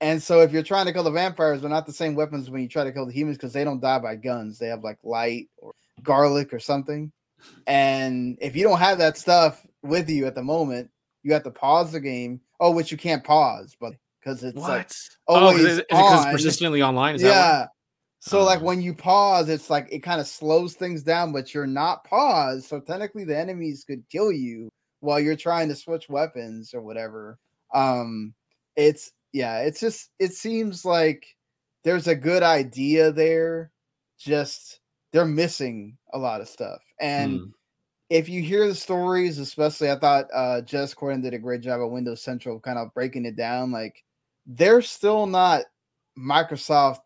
And so if you're trying to kill the vampires, they're not the same weapons when you try to kill the humans because they don't die by guns. They have like light or garlic or something. And if you don't have that stuff with you at the moment, you have to pause the game. Oh, which you can't pause, but because it's what? like oh, always is it because on. persistently online? Is that yeah. So like Oh. when you pause, it's like it kind of slows things down, but you're not paused. So technically the enemies could kill you while you're trying to switch weapons or whatever. Um it's yeah, it's just it seems like there's a good idea there. Just they're missing a lot of stuff. And Hmm. if you hear the stories, especially I thought uh Jez Corden did a great job at Windows Central kind of breaking it down. Like they're still not Microsoft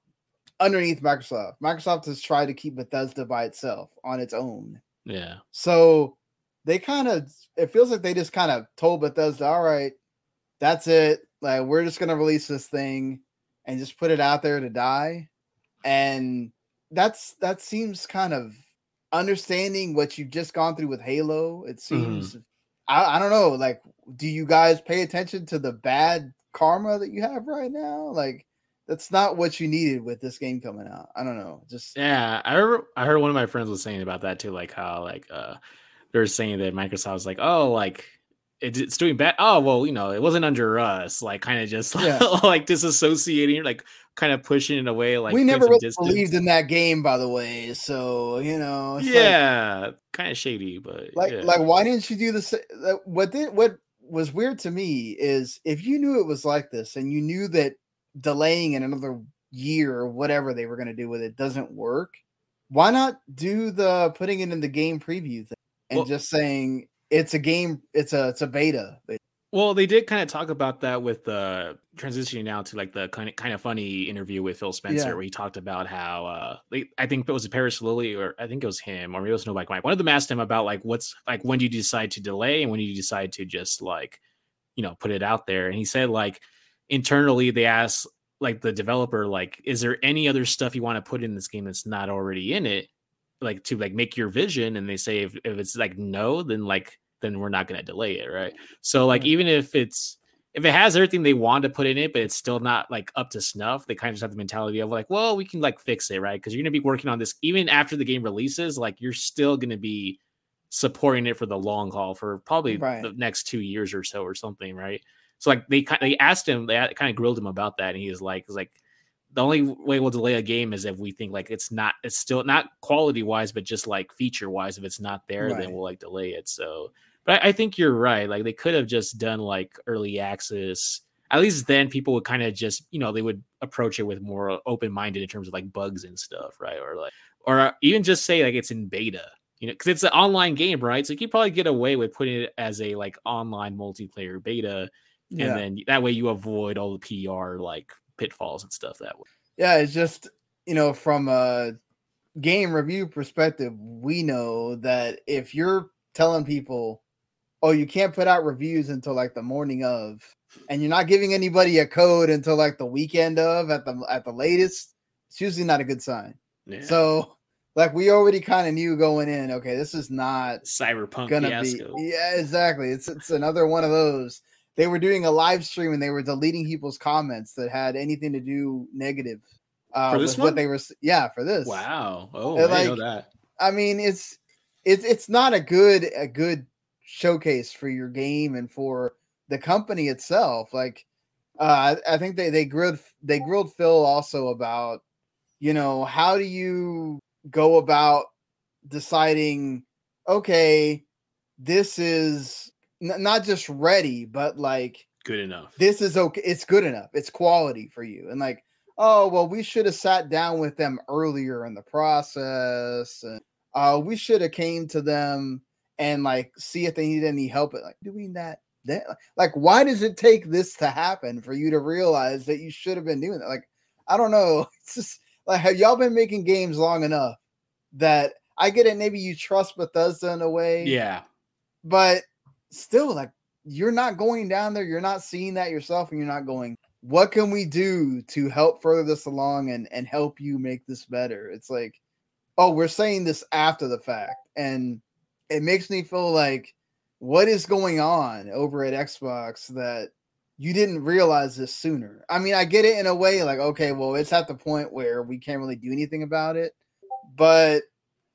underneath Microsoft. Microsoft has tried to keep Bethesda by itself on its own. Yeah. So they kind of it feels like they just kind of told Bethesda, all right, that's it. Like we're just gonna release this thing and just put it out there to die. And that's that seems kind of understanding what you've just gone through with Halo. It mm-hmm. seems I, I don't know, like, do you guys pay attention to the bad karma that you have right now? Like that's not what you needed with this game coming out. I don't know. Just Yeah, I heard, I heard one of my friends was saying about that too, like how like uh they were saying that Microsoft was like, oh, like it's doing bad. Oh, well, you know, it wasn't under us, like kind of just Yeah. like disassociating, like kind of pushing it away, like we never really distance. believed in that game, by the way. So you know, it's like- yeah, kind of shady, but like yeah. like why didn't you do this what did what was weird to me is if you knew it was like this and you knew that delaying in another year or whatever they were going to do with it doesn't work why not do the putting it in the game preview thing and Well- just saying it's a game it's a it's a beta Well, they did kind of talk about that with the transitioning now to like the kind of kind of funny interview with Phil Spencer, Yeah. where he talked about how uh, I think it was Parris Lilly, or I think it was him, or maybe it was No Mike Mike. One of them asked him about like what's like when do you decide to delay and when do you decide to just like you know put it out there, and he said like internally they asked like the developer like is there any other stuff you want to put in this game that's not already in it like to like make your vision and they say if, if it's like no then like then we're not going to delay it right so like even if it's if it has everything they want to put in it but it's still not like up to snuff they kind of just have the mentality of like well we can like fix it right because you're going to be working on this even after the game releases like you're still going to be supporting it for the long haul for probably Right. the next two years or so or something right so like they kind they asked him, they kind of grilled him about that, and he was like, "Is like the only way we'll delay a game is if we think like it's not, it's still not quality wise, but just like feature wise. If it's not there, Right. then we'll like delay it." So, but I, I think you're right. Like they could have just done like early access. At least then people would kind of just you know they would approach it with more open minded in terms of like bugs and stuff, right? Or like or uh, even just say like it's in beta. You know, because it's an online game, right? So you could probably get away with putting it as a like online multiplayer beta, yeah and then that way you avoid all the PR like pitfalls and stuff that way. yeah it's just you know from a game review perspective we know that if you're telling people oh you can't put out reviews until like the morning of and you're not giving anybody a code until like the weekend of at the at the latest it's usually not a good sign Yeah. so like we already kind of knew going in okay this is not cyberpunk gonna fiasco. be yeah exactly it's it's another one of those they were doing a live stream and they were deleting people's comments that had anything to do negative uh For this one? what they were yeah for this Wow. Oh, They're I like- know that. i mean it's it's it's not a good a good showcase for your game and for the company itself like uh i, I think they they grilled they grilled phil also about you know how do you go about deciding okay this is n- not just ready but like Good enough. this is okay it's good enough it's quality for you and like oh well we should have sat down with them earlier in the process and uh we should have came to them and like see if they need any help at like doing that that like why does it take this to happen for you to realize that you should have been doing that like i don't know it's just like have y'all been making games long enough that i get it maybe you trust bethesda in a way yeah. but still like you're not going down there you're not seeing that yourself and you're not going what can we do to help further this along and and help you make this better it's like oh, we're saying this after the fact. And it makes me feel like what is going on over at Xbox that you didn't realize this sooner. I mean, I get it in a way, like, okay, well, it's at the point where we can't really do anything about it, but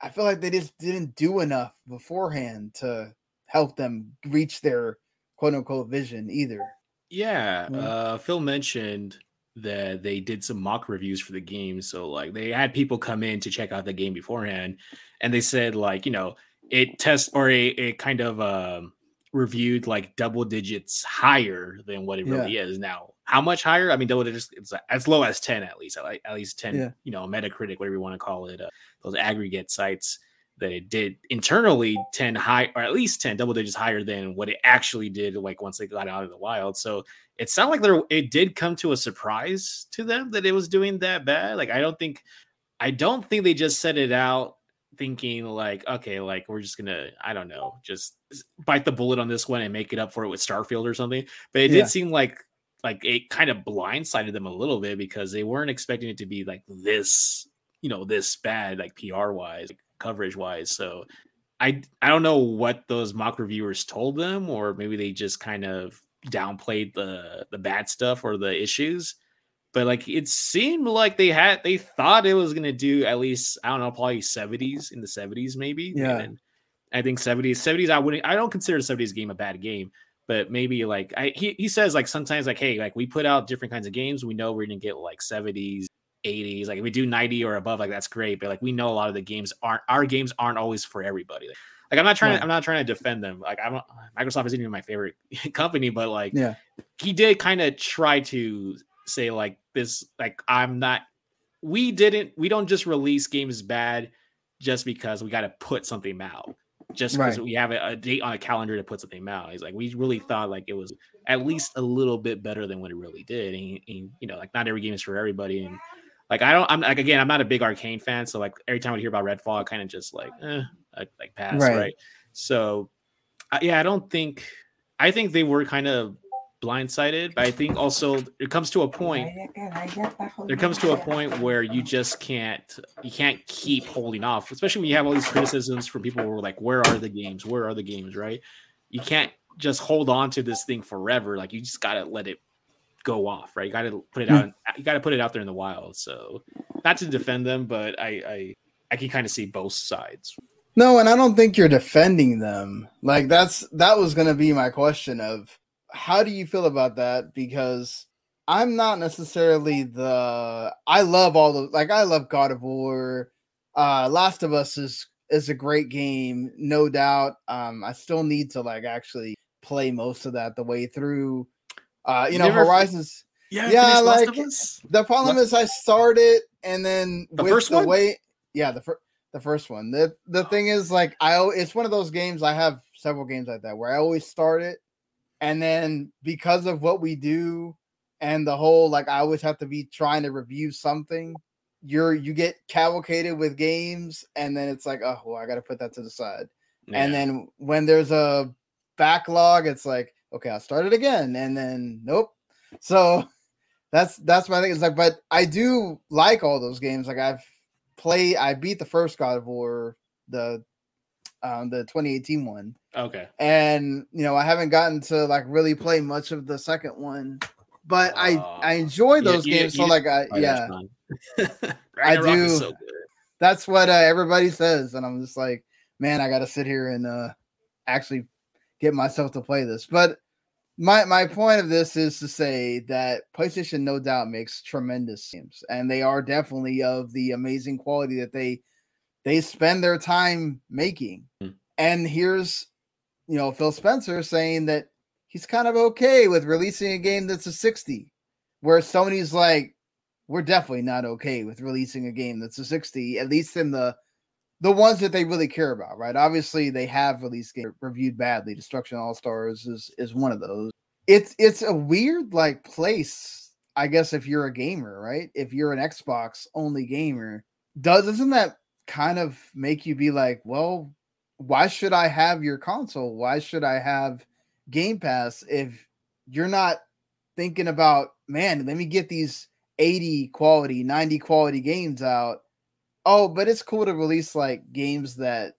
I feel like they just didn't do enough beforehand to help them reach their quote unquote vision either. Yeah, uh, Phil mentioned that they did some mock reviews for the game. So like they had people come in to check out the game beforehand, and they said like you know it test or a, it kind of um, reviewed like double digits higher than what it Yeah. really is now. How much higher? I mean, double digits. It's as low as ten at least. At, at least ten. Yeah. You know, Metacritic, whatever you want to call it. Uh, those aggregate sites that it did internally 10 high or at least 10 double digits higher than what it actually did like once they got out of the wild so it sounded like there it did come to a surprise to them that it was doing that bad like i don't think i don't think they just set it out thinking like okay like we're just gonna i don't know just bite the bullet on this one and make it up for it with starfield or something. But it Yeah. did seem like like it kind of blindsided them a little bit because they weren't expecting it to be like this you know this bad like pr wise coverage wise so i i don't know what those mock reviewers told them or maybe they just kind of downplayed the the bad stuff or the issues but like it seemed like they had they thought it was gonna do at least i don't know probably 70s in the 70s maybe Yeah. and i think 70s 70s i wouldn't i don't consider the 70s game a bad game but maybe like I, he, he says like sometimes like hey like we put out different kinds of games we know we're gonna get like 70s 80s like if we do 90 or above like that's great but like we know a lot of the games aren't our games aren't always for everybody like like i'm not trying to i'm not trying to defend them like i'm not, microsoft isn't even my favorite company but like Yeah. he did kind of try to say like this like i'm not we didn't we don't just release games bad just because we got to put something out. Just because Right. we have a, a date on a calendar to put something out. He's like we really thought like it was at least a little bit better than what it really did. And, and you know like not every game is for everybody. And like i don't i'm like again i'm not a big Arkane fan. So like every time i hear about redfall i kind of just like eh, I, like pass Right. right, so yeah i don't think i think they were kind of blindsided but i think also it comes to a point there comes to a point where you just can't you can't keep holding off especially when you have all these criticisms from people who are like where are the games? Where are the games? Right? You can't just hold on to this thing forever like you just gotta let it go off right? You gotta put it out you gotta put it out there in the wild so not to defend them but i i i can kind of see both sides. No, and I don't think you're defending them. Like that's that was going to be my question of how do you feel about that because I'm not necessarily the I love all the like I love God of War. Uh Last of Us is is a great game, no doubt. Um I still need to like actually play most of that the way through. Uh you You know, Horizons yeah Yeah, like- of Us? the problem What? is I started and then The with first the one? way yeah the first the first one the the thing is like I it's one of those games I have several games like that where I always start it and then because of what we do and the whole like I always have to be trying to review something you're you get cavalcated with games and then it's like oh well I got to put that to the side. And then when there's a backlog it's like okay I'll start it again. And then nope. So that's that's my thing. It's like but I do like all those games. Like I've played I beat the first God of War the um the 2018 one okay and you know I haven't gotten to like really play much of the second one but I I enjoy those you- games so like I Oh, yeah. I do. so good. that's what uh, everybody says and i'm just like man i gotta sit here and uh actually get myself to play this but my my point of this is to say that playstation no doubt makes tremendous games and they are definitely of the amazing quality that they they spend their time making. Mm. and here's you know phil spencer saying that he's kind of okay with releasing a game that's a 60 where sony's like we're definitely not okay with releasing a game that's a 60 at least in the the ones that they really care about right? Obviously they have released games. Reviewed badly destruction all stars is is one of those. It's it's a weird like place i guess if you're a gamer right? If you're an xbox only gamer does isn't that kind of make you be like well why should i have your console why should i have game pass if you're not thinking about man let me get these 80 quality 90 quality games out oh, but it's cool to release like games that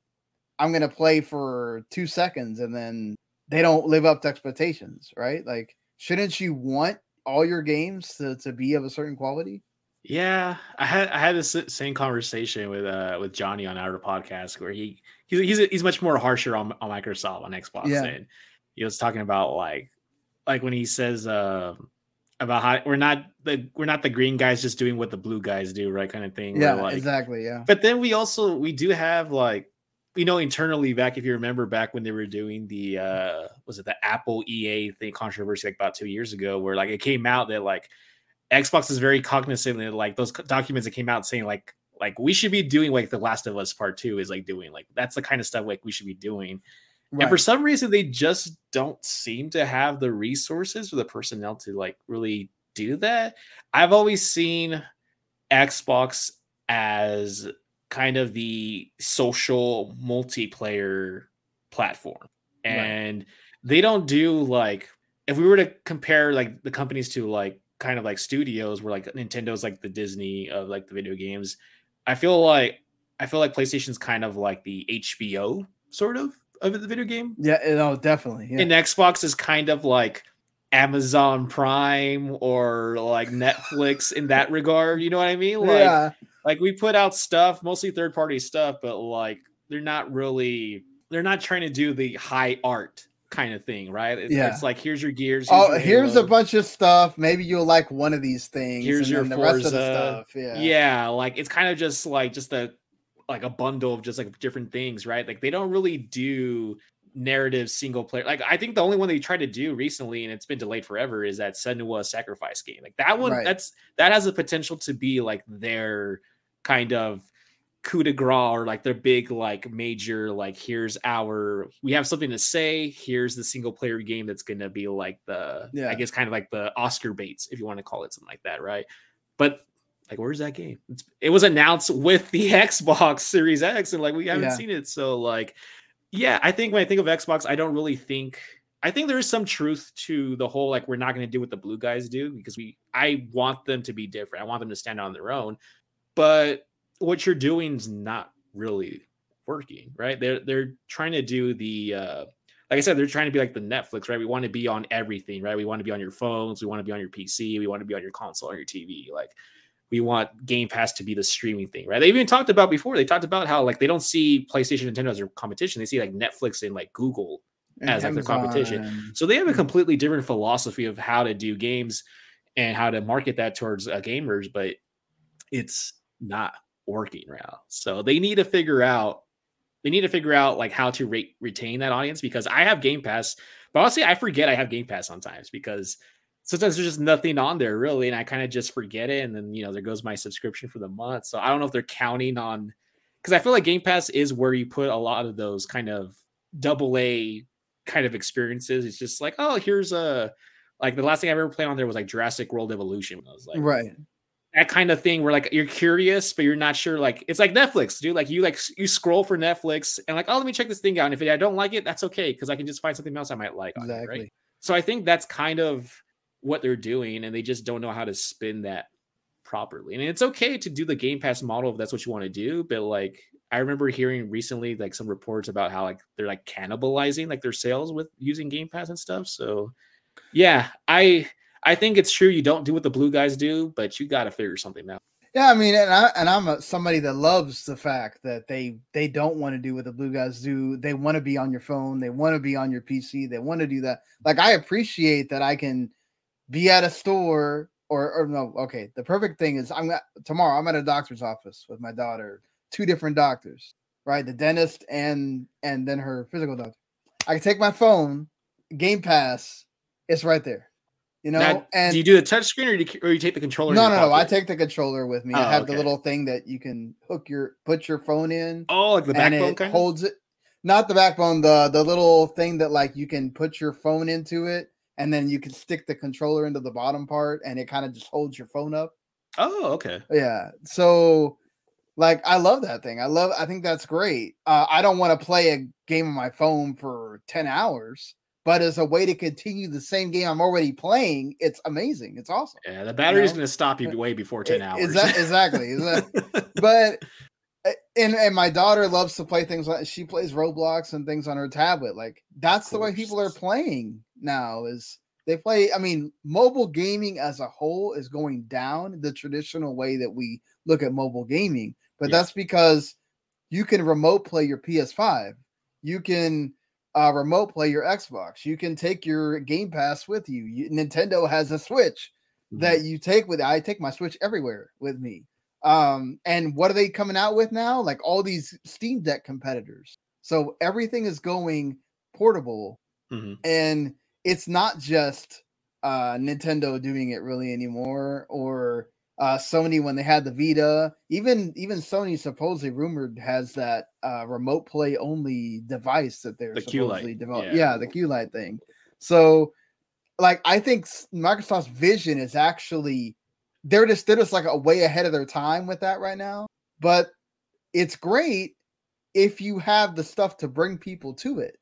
I'm gonna play for two seconds and then they don't live up to expectations, right? Like, shouldn't you want all your games to, to be of a certain quality? Yeah, I had I had this same conversation with uh with Johnny on our podcast where he he's he's, he's much more harsher on, on Microsoft on Xbox yeah. and he was talking about like like when he says uh about how we're not the we're not the green guys just doing what the blue guys do right kind of thing yeah like, exactly yeah but then we also we do have like you know internally back if you remember back when they were doing the uh was it the apple ea thing controversy like about two years ago where like it came out that like xbox is very cognizant that like those documents that came out saying like like we should be doing like the last of us part two is like doing like that's the kind of stuff like we should be doing right. and for some reason they just don't seem to have the resources or the personnel to like really do that i've always seen xbox as kind of the social multiplayer platform. And right. they don't do like if we were to compare like the companies to like kind of like studios where like Nintendo's like the Disney of like the video games, I feel like I feel like PlayStation's kind of like the HBO sort of of the video game. Yeah, no, oh, definitely. Yeah. And Xbox is kind of like Amazon Prime or like Netflix in that regard. You know what I mean? Like, yeah like we put out stuff, mostly third party stuff, but like they're not really they're not trying to do the high art kind of thing, right? It's, yeah. it's like here's your gears. Oh, here's oh, your here's a bunch of stuff. Maybe you'll like one of these things. Here's your the Forza. rest of the stuff. Yeah, yeah. Like it's kind of just like just a like a bundle of just like different things, right? Like they don't really do narrative single player. Like I think the only one they tried to do recently, and it's been delayed forever, is that Senua Sacrifice game. Like that one, right. that's that has the potential to be like their kind of coup de grace or like their big like major like here's our we have something to say here's the single player game that's gonna be like the yeah. i guess kind of like the oscar baits if you want to call it something like that right but like where's that game it's, it was announced with the xbox series x and like we haven't yeah. seen it so like yeah i think when i think of xbox i don't really think i think there is some truth to the whole like we're not going to do what the blue guys do because we i want them to be different i want them to stand on their own but what you're doing is not really working, right? They're they're trying to do the uh like I said, they're trying to be like the Netflix, right? We want to be on everything, right? We want to be on your phones, we want to be on your PC, we want to be on your console, on your TV. Like we want Game Pass to be the streaming thing, right? They even talked about before. They talked about how like they don't see PlayStation, Nintendo as their competition. They see like Netflix and like Google and as like their competition. So they have a completely different philosophy of how to do games and how to market that towards uh, gamers. But it's not working now. So they need to figure out they need to figure out like how to re- retain that audience because I have Game Pass, but honestly, I forget I have Game Pass sometimes because sometimes there's just nothing on there really, and I kind of just forget it, and then you know there goes my subscription for the month. So I don't know if they're counting on because I feel like Game Pass is where you put a lot of those kind of double A kind of experiences. It's just like oh here's a like the last thing I ever played on there was like Jurassic World Evolution. I was like right that kind of thing where like you're curious but you're not sure like it's like netflix dude like you like you scroll for netflix and like oh let me check this thing out and if i don't like it that's okay because i can just find something else i might like exactly. It, right so i think that's kind of what they're doing and they just don't know how to spin that properly and it's okay to do the game pass model if that's what you want to do but like i remember hearing recently like some reports about how like they're like cannibalizing like their sales with using game pass and stuff so yeah i I think it's true you don't do what the blue guys do, but you got to figure something out. Yeah, I mean, and I and I'm a, somebody that loves the fact that they they don't want to do what the blue guys do. They want to be on your phone. They want to be on your PC. They want to do that. Like I appreciate that I can be at a store or or no. Okay, the perfect thing is I'm tomorrow. I'm at a doctor's office with my daughter. Two different doctors, right? The dentist and and then her physical doctor. I can take my phone, Game Pass. It's right there. You know, now, and do you do the touch screen or do you, or you take the controller? No, no, no. I take the controller with me. Oh, I have okay. the little thing that you can hook your put your phone in. Oh, like the backbone it kind holds it. Not the backbone, the the little thing that like you can put your phone into it, and then you can stick the controller into the bottom part, and it kind of just holds your phone up. Oh, okay. Yeah. So, like, I love that thing. I love. I think that's great. Uh, I don't want to play a game on my phone for ten hours but as a way to continue the same game I'm already playing, it's amazing. It's awesome. Yeah, the battery is going to stop you uh, way before 10 hours. Is Exactly. exactly. but uh, and and my daughter loves to play things like she plays Roblox and things on her tablet. Like that's the way people are playing now. Is they play? I mean, mobile gaming as a whole is going down the traditional way that we look at mobile gaming, but yeah. that's because you can remote play your PS5. You can uh, remote play your Xbox. You can take your Game Pass with you. you Nintendo has a Switch mm-hmm. that you take with. I take my Switch everywhere with me. Um, and what are they coming out with now? Like all these Steam Deck competitors. So everything is going portable, mm-hmm. and it's not just uh, Nintendo doing it really anymore, or uh, Sony when they had the Vita. Even even Sony supposedly rumored has that uh, remote play only device that they're the supposedly developing. Yeah. yeah, the Q Lite thing. So, like, I think Microsoft's vision is actually they're just they're just like a way ahead of their time with that right now. But it's great if you have the stuff to bring people to it.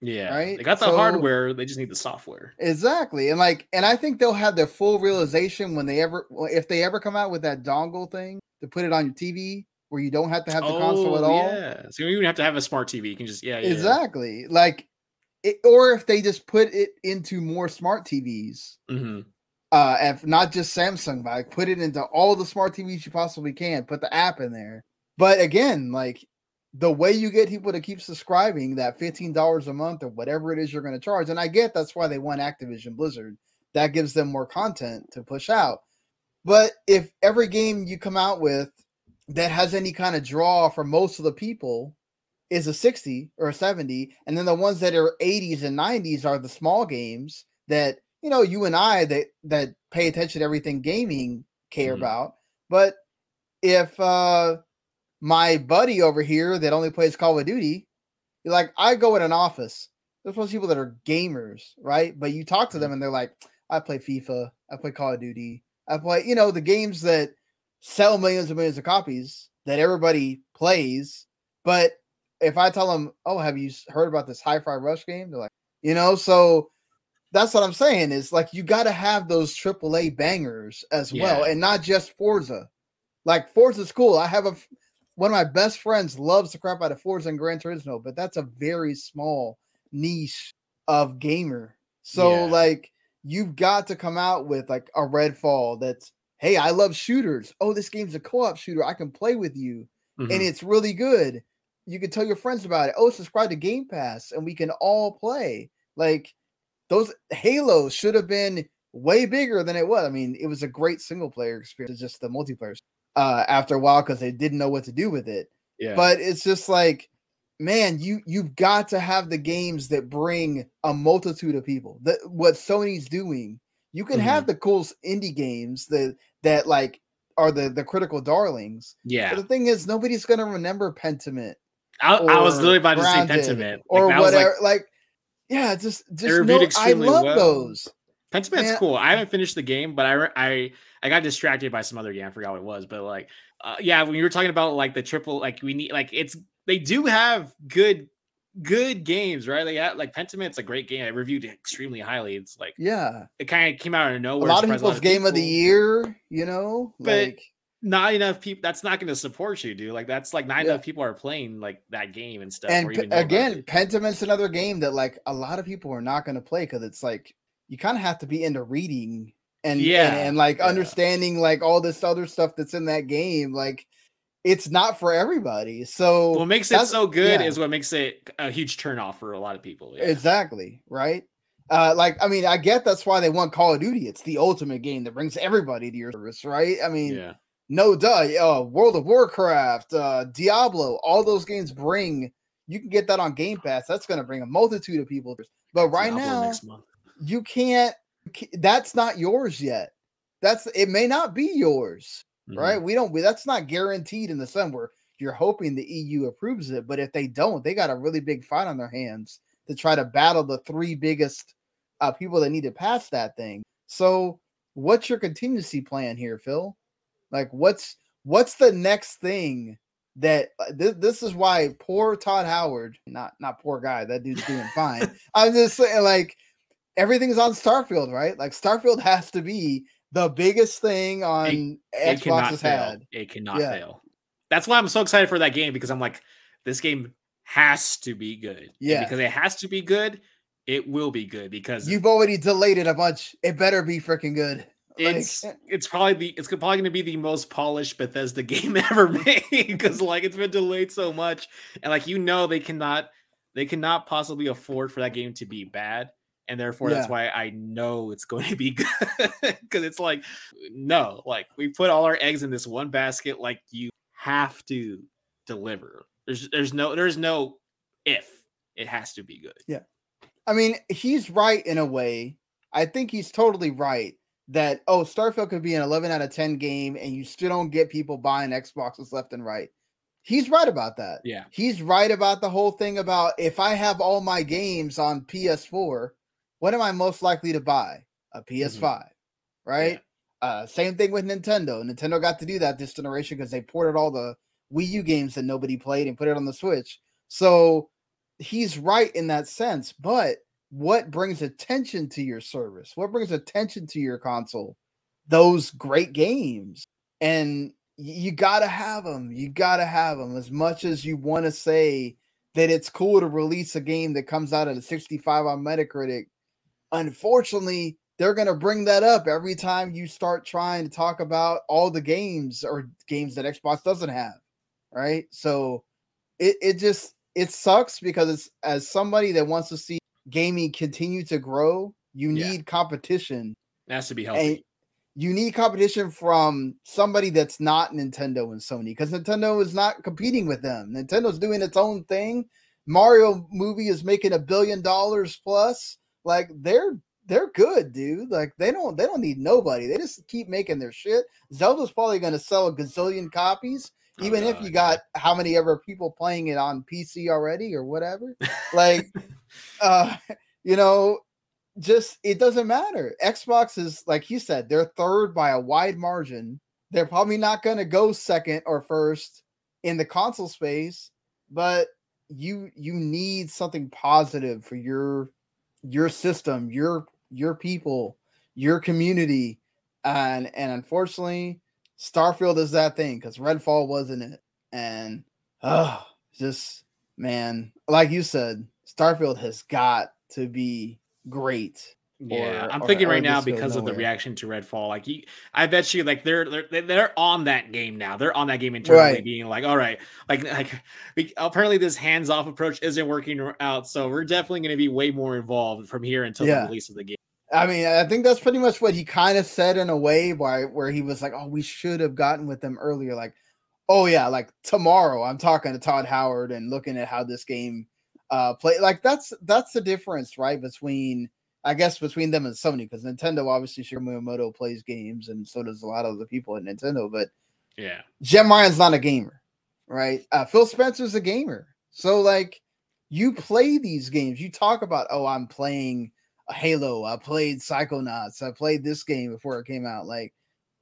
Yeah. Right. They got the so, hardware. They just need the software. Exactly. And like, and I think they'll have their full realization when they ever, if they ever come out with that dongle thing to put it on your TV where you don't have to have the oh, console at all. Yeah. So you don't even have to have a smart TV. You can just, yeah. yeah exactly. Like, it, or if they just put it into more smart TVs. Mm-hmm. Uh, if not just Samsung, but like put it into all the smart TVs you possibly can. Put the app in there. But again, like the way you get people to keep subscribing that $15 a month or whatever it is you're going to charge and i get that's why they want activision blizzard. That gives them more content to push out. But if every game you come out with that has any kind of draw for most of the people is a 60 or a 70 and then the ones that are 80s and 90s are the small games that you know you and i that that pay attention to everything gaming care mm-hmm. about. But if uh my buddy over here that only plays Call of Duty, like I go in an office. There's most people that are gamers, right? But you talk to them and they're like, I play FIFA, I play Call of Duty, I play, you know, the games that sell millions and millions of copies that everybody plays. But if I tell them, Oh, have you heard about this Hi-Fi Rush game? They're like, you know, so that's what I'm saying is like you got to have those AAA bangers as yeah. well, and not just Forza. Like Forza's cool. I have a one of my best friends loves the crap out of Forza and Gran Turismo, but that's a very small niche of gamer. So yeah. like you've got to come out with like a Redfall that's hey, I love shooters. Oh, this game's a co-op shooter. I can play with you. Mm-hmm. And it's really good. You can tell your friends about it. Oh, subscribe to Game Pass and we can all play. Like those Halo should have been way bigger than it was. I mean, it was a great single player experience, just the multiplayer uh, after a while because they didn't know what to do with it. Yeah. But it's just like, man, you you've got to have the games that bring a multitude of people. That what Sony's doing. You can mm-hmm. have the cool indie games that that like are the the critical darlings. Yeah. But the thing is, nobody's gonna remember Pentiment. I, I was literally about to say Pentiment like, or whatever. Like, like, yeah, just just no, I love well. those. Pentiment's cool. I haven't finished the game, but I I I got distracted by some other game. I forgot what it was, but like, uh, yeah, when you were talking about like the triple, like we need, like it's they do have good good games, right? They Like, like Pentiment's a great game. I reviewed it extremely highly. It's like, yeah, it kind of came out of nowhere. A lot of people's lot of game of the year, you know, but like, not enough people. That's not going to support you, dude. Like, that's like not yeah. enough people are playing like that game and stuff. And p- again, Pentiment's another game that like a lot of people are not going to play because it's like you kind of have to be into reading and yeah and, and like yeah. understanding like all this other stuff that's in that game like it's not for everybody. So what makes it so good yeah. is what makes it a huge turnoff for a lot of people yeah. exactly right? Uh like i mean i get that's why they want call of duty. It's the ultimate game that brings everybody to your service right? I mean yeah. no duh uh, world of warcraft uh diablo all those games bring you can get that on game pass. That's going to bring a multitude of people but right Diablo now you can't that's not yours yet. That's it may not be yours mm-hmm. right we don't that's not guaranteed in the sun where you're hoping the eu approves it but if they don't they got a really big fight on their hands to try to battle the three biggest uh, people that need to pass that thing. So what's your contingency plan here phil? Like what's what's the next thing that uh, this, this is why poor todd howard not not poor guy that dude's doing fine. I'm just saying like everything's on Starfield, right? Like Starfield has to be the biggest thing on it, Xbox has had. It cannot yeah. fail. that's why I'm so excited for that game because I'm like, this game has to be good. Yeah. And because it has to be good, it will be good because You've already delayed it a bunch. It better be freaking good. Like- it's eh. it's probably the it's probably going to be the most polished Bethesda game ever made because like it's been delayed so much and like you know they cannot they cannot possibly afford for that game to be bad and therefore that's why I know it's going to be good because it's like no like we put all our eggs in this one basket like you have to deliver there's there's no there's no if it has to be good Yeah, I mean, he's right in a way. I think he's totally right that oh, Starfield could be an 11 out of 10 game and you still don't get people buying Xboxes left and right. He's right about that. yeah He's right about the whole thing about if I have all my games on PS4, what am I most likely to buy? A PS5, right? Uh, same thing with Nintendo. Nintendo got to do that this generation because they ported all the Wii U games that nobody played and put it on the Switch. So he's right in that sense. But what brings attention to your service? What brings attention to your console? Those great games. And you got to have them. You got to have them as much as you want to say that it's cool to release a game that comes out at a 65 on Metacritic. Unfortunately, they're going to bring that up every time you start trying to talk about all the games or games that Xbox doesn't have. Right. So it, it just it sucks because it's as somebody that wants to see gaming continue to grow, you Yeah. need competition it has to be and healthy you need competition from somebody that's not Nintendo and Sony because Nintendo is not competing with them. Nintendo's doing its own thing. Mario movie is making a billion dollars plus. Like they're they're good, dude. Like they don't they don't need nobody. They just keep making their shit. Zelda's probably going to sell a gazillion copies, Oh, even if you got how many ever people playing it on PC already or whatever. Like, uh, you know, just it doesn't matter. Xbox is like you said, they're third by a wide margin. They're probably not going to go second or first in the console space, but you you need something positive for your your system, your your people, your community, and and unfortunately, Starfield is that thing because Redfall wasn't it, and oh, just man, like you said, Starfield has got to be great. Yeah, or- I'm thinking or right now because of the reaction to Redfall. Like, you, I bet you, like they're they're they're on that game now. They're on that game internally, Right. being like, all right, like like we, apparently this hands off approach isn't working out, so we're definitely going to be way more involved from here until Yeah. the release of the game. I mean, I think that's pretty much what he kind of said in a way where where he was like, "Oh, we should have gotten with them earlier." Like, oh yeah, like tomorrow I'm talking to Todd Howard and looking at how this game uh play. Like that's that's the difference, right? Between I guess between them and Sony, because Nintendo obviously Shigeru Miyamoto plays games, and so does a lot of the people at Nintendo. But Yeah, Jim Ryan's not a gamer, right? Uh, Phil Spencer's a gamer. So like you play these games, you talk about, oh, I'm playing Halo, I played Psychonauts, I played this game before it came out. Like,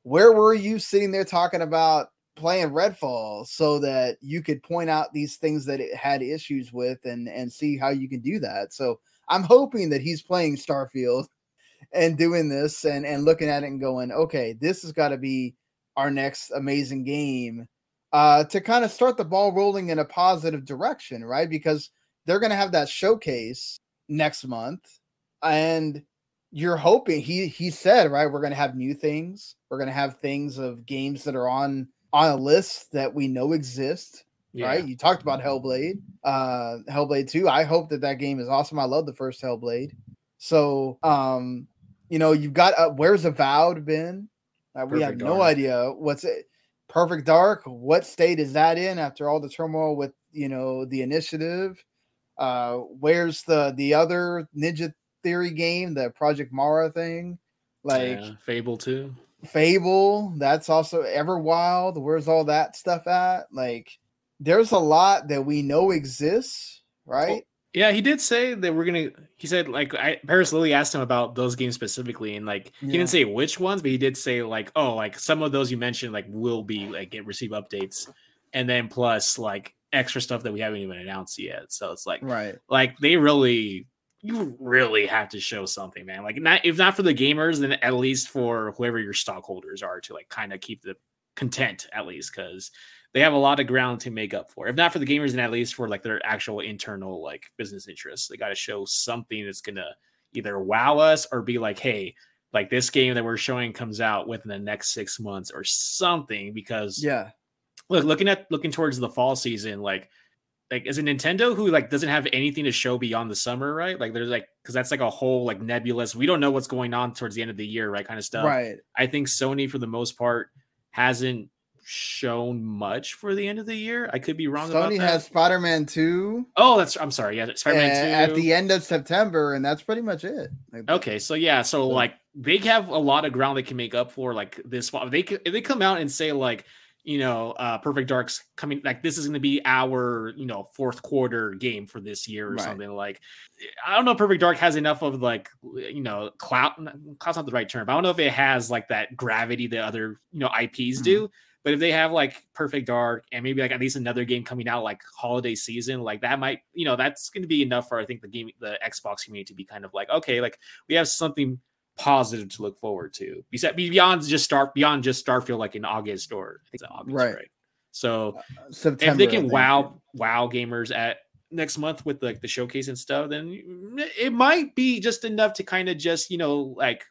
where were you sitting there talking about playing Redfall so that you could point out these things that it had issues with and and see how you can do that? So I'm hoping that he's playing Starfield and doing this and and looking at it and going, okay, this has got to be our next amazing game uh, to kind of start the ball rolling in a positive direction, right? Because they're going to have that showcase next month, and you're hoping he he said right, we're going to have new things. We're going to have things of games that are on on a list that we know exist. Yeah. Right? You talked about Hellblade, uh, Hellblade Two. I hope that that game is awesome. I love the first Hellblade. So, um, you know, you've got uh, where's Avowed been? Uh, we have Perfect no idea what's it. Perfect Dark. What state is that in after all the turmoil with you know the initiative? Uh, where's the the other Ninja Theory game, the Project Mara thing? Like Yeah, Fable too. Fable, that's also Everwild. Where's all that stuff at? Like, there's a lot that we know exists, right? Yeah, he did say that we're gonna. He said like I Parris Lilly asked him about those games specifically, and like he didn't say which ones, but he did say like oh like some of those you mentioned like will be like get receive updates, and then plus like extra stuff that we haven't even announced yet. So it's like Right. like they really you really have to show something, man. Like not if not for the gamers, then at least for whoever your stockholders are to like kind of keep the content at least because they have a lot of ground to make up for. If not for the gamers, then at least for like their actual internal like business interests. They got to show something that's gonna either wow us or be like, hey, like this game that we're showing comes out within the next six months or something. Because Yeah. look, looking at looking towards the fall season, like like is it Nintendo who like doesn't have anything to show beyond the summer, right? Like there's like because that's like a whole like nebulous. We don't know what's going on towards the end of the year, right? Kind of stuff. Right. I think Sony for the most part hasn't shown much for the end of the year. I could be wrong about Sony has Spider Man 2 oh, that's I'm sorry. Yeah, Spider-Man uh, 2. at the end of September, and that's pretty much it. Like, Okay, so yeah, so So- like they have a lot of ground they can make up for like this. They if they come out and say like you know uh Perfect Dark's coming like this is going to be our you know fourth quarter game for this year or Right. something like I don't know if Perfect Dark has enough of like you know clout clout's not the right term. I don't know if it has like that gravity that other you know IPs do. But if they have like Perfect Dark and maybe like at least another game coming out like holiday season, like that might, you know, that's going to be enough for I think the game, the Xbox community to be kind of like, okay, like we have something positive to look forward to. Besides, beyond just start beyond just Starfield, like in August or I think August, Right. right? So September. if they can wow wow gamers at next month with like the showcase and stuff, then it might be just enough to kind of just you know like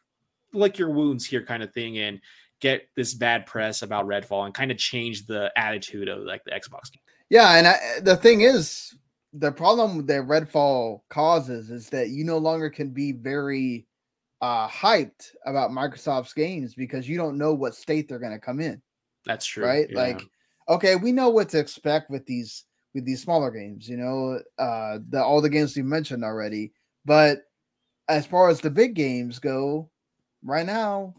lick your wounds here kind of thing and get this bad press about Redfall and kind of change the attitude of like the Xbox game. Yeah, and I, the thing is, the problem that Redfall causes is that you no longer can be very uh hyped about Microsoft's games because you don't know what state they're going to come in, That's true, right? yeah. Like, okay, we know what to expect with these with these smaller games, you know, uh the all the games you mentioned already, but as far as the big games go, right now,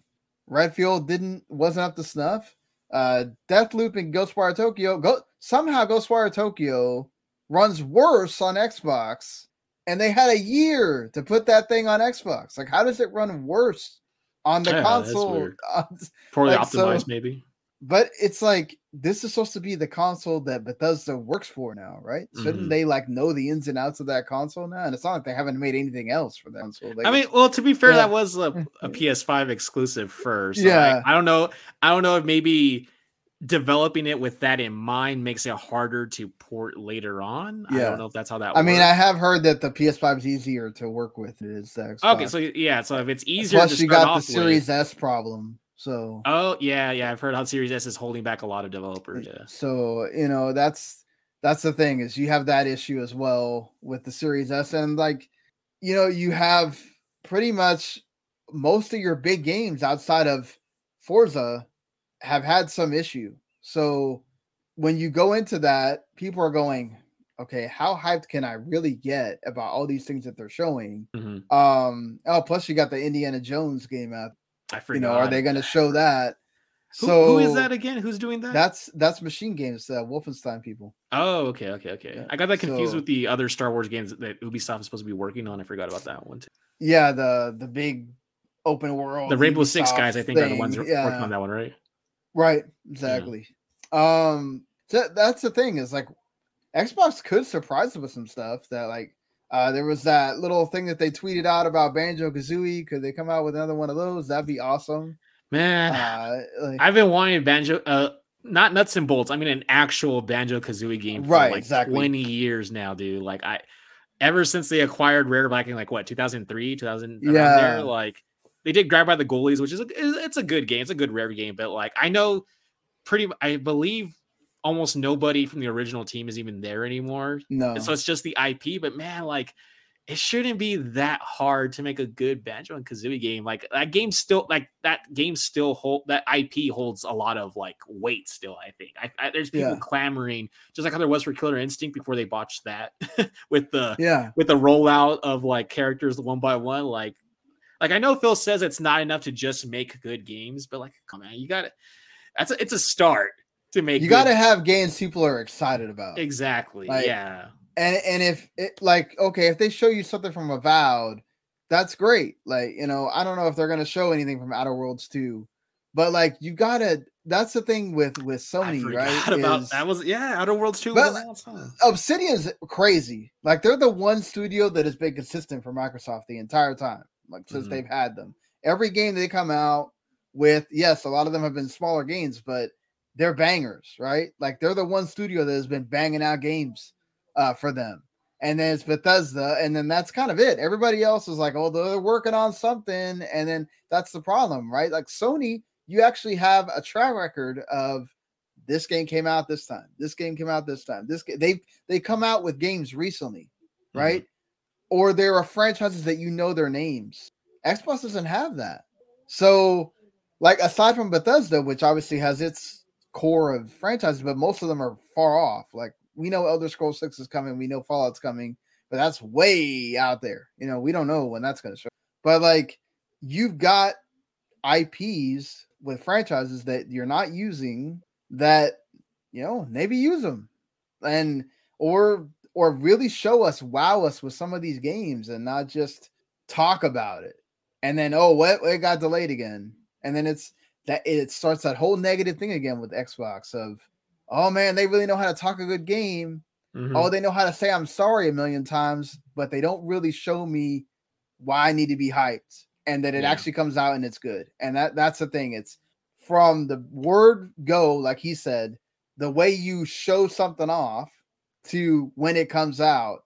Redfield didn't wasn't up to snuff. Uh Deathloop and Ghostwire Tokyo go somehow Ghostwire Tokyo runs worse on Xbox, and they had a year to put that thing on Xbox. Like, how does it run worse on the Yeah, console? Poorly like, so- optimized, maybe. But it's like this is supposed to be the console that Bethesda works for now, right? Shouldn't Mhm. they like know the ins and outs of that console now? And it's not like they haven't made anything else for that console. I mean, well, to be fair, Yeah. that was a, a PS5 exclusive first. so, Yeah. like, I don't know. I don't know if maybe developing it with that in mind makes it harder to port later on. Yeah. I don't know if that's how that works. I mean. I have heard that the PS5 is easier to work with. It is Okay, so yeah, so if it's easier plus you got the Series with, S problem. So oh yeah, yeah, I've heard how Series S is holding back a lot of developers. Yeah, So you know that's that's the thing is you have that issue as well with the Series S, and like you know you have pretty much most of your big games outside of Forza have had some issue. So when you go into that, people are going, okay, how hyped can I really get about all these things that they're showing? Mhm. Um, oh, plus you got the Indiana Jones game out. I forgot. You know, are they going to show that? Who, so who is that again? Who's doing that? That's that's MachineGames, uh, Wolfenstein people. oh, okay, okay, okay. Yeah, I got that confused so- with the other Star Wars games that Ubisoft is supposed to be working on. I forgot about that one too. Yeah, the the big open world. The Rainbow Six guys, I think, are the ones thing. working on that one, right? right. Exactly. Um, so that's the thing is like Xbox could surprise us with some stuff that like uh there was that little thing that they tweeted out about Banjo Kazooie. Could they come out with another one of those? That'd be awesome. Man, Uh, like, I've been wanting banjo, uh, not nuts and bolts. I mean, an actual Banjo Kazooie game for Right, like exactly. 20 years now, dude. Like, I ever since they acquired Rare back in like what 2003, 2000, around Yeah. there, like they did Grabbed by the Ghoulies, which is a, is- it's a good game. It's a good Rare game, but like I know pretty, I believe almost nobody from the original team is even there anymore. no. So it's just the IP, but man, like it shouldn't be that hard to make a good Banjo and Kazooie game. Like that game still, like that game still hold that IP holds a lot of like weight still. I think I, I, there's people Yeah. clamoring, just like how there was for Killer Instinct before they botched that with the yeah. with the rollout of like characters one by one. Like, like I know Phil says it's not enough to just make good games, but like, come on, you got to. That's a, it's a start to make. You got to have games people are excited about. exactly, like, yeah. and and if it like okay if they show you something from avowed that's great like you know i don't know if they're to show anything from outer worlds 2 but like you gotta that's the thing with with I sony forgot right about is that was yeah outer worlds 2 But, obsidian's crazy like they're the one studio that has been consistent for microsoft the entire time like since Mhm. they've had them every game they come out with yes a lot of them have been smaller games but they're bangers, right? Like they're the one studio that has been banging out games uh, for them. And then it's Bethesda, and then that's kind of it. Everybody else is like, oh, they're working on something, and then that's the problem, right? Like Sony, you actually have a track record of this game came out this time, this game came out this time. This they they come out with games recently, Mm-hmm. right? Or there are franchises that you know their names. Xbox doesn't have that. So, like aside from Bethesda, which obviously has its core of franchises, but most of them are far off. Like we know Elder Scrolls 6 is coming, we know Fallout's coming, but that's way out there. You know, we don't know when that's going to show. But like you've got IPs with franchises that you're not using that you know, maybe use them. And or or really show us, wow us with some of these games and not just talk about it. And then oh, what it got delayed again. And then it's that it starts that whole negative thing again with Xbox of oh man, they really know how to talk a good game. Mhm. Oh, they know how to say I'm sorry a million times, but they don't really show me why I need to be hyped and that it Yeah. actually comes out and it's good. And that that's the thing. It's from the word go, like he said, the way you show something off to when it comes out,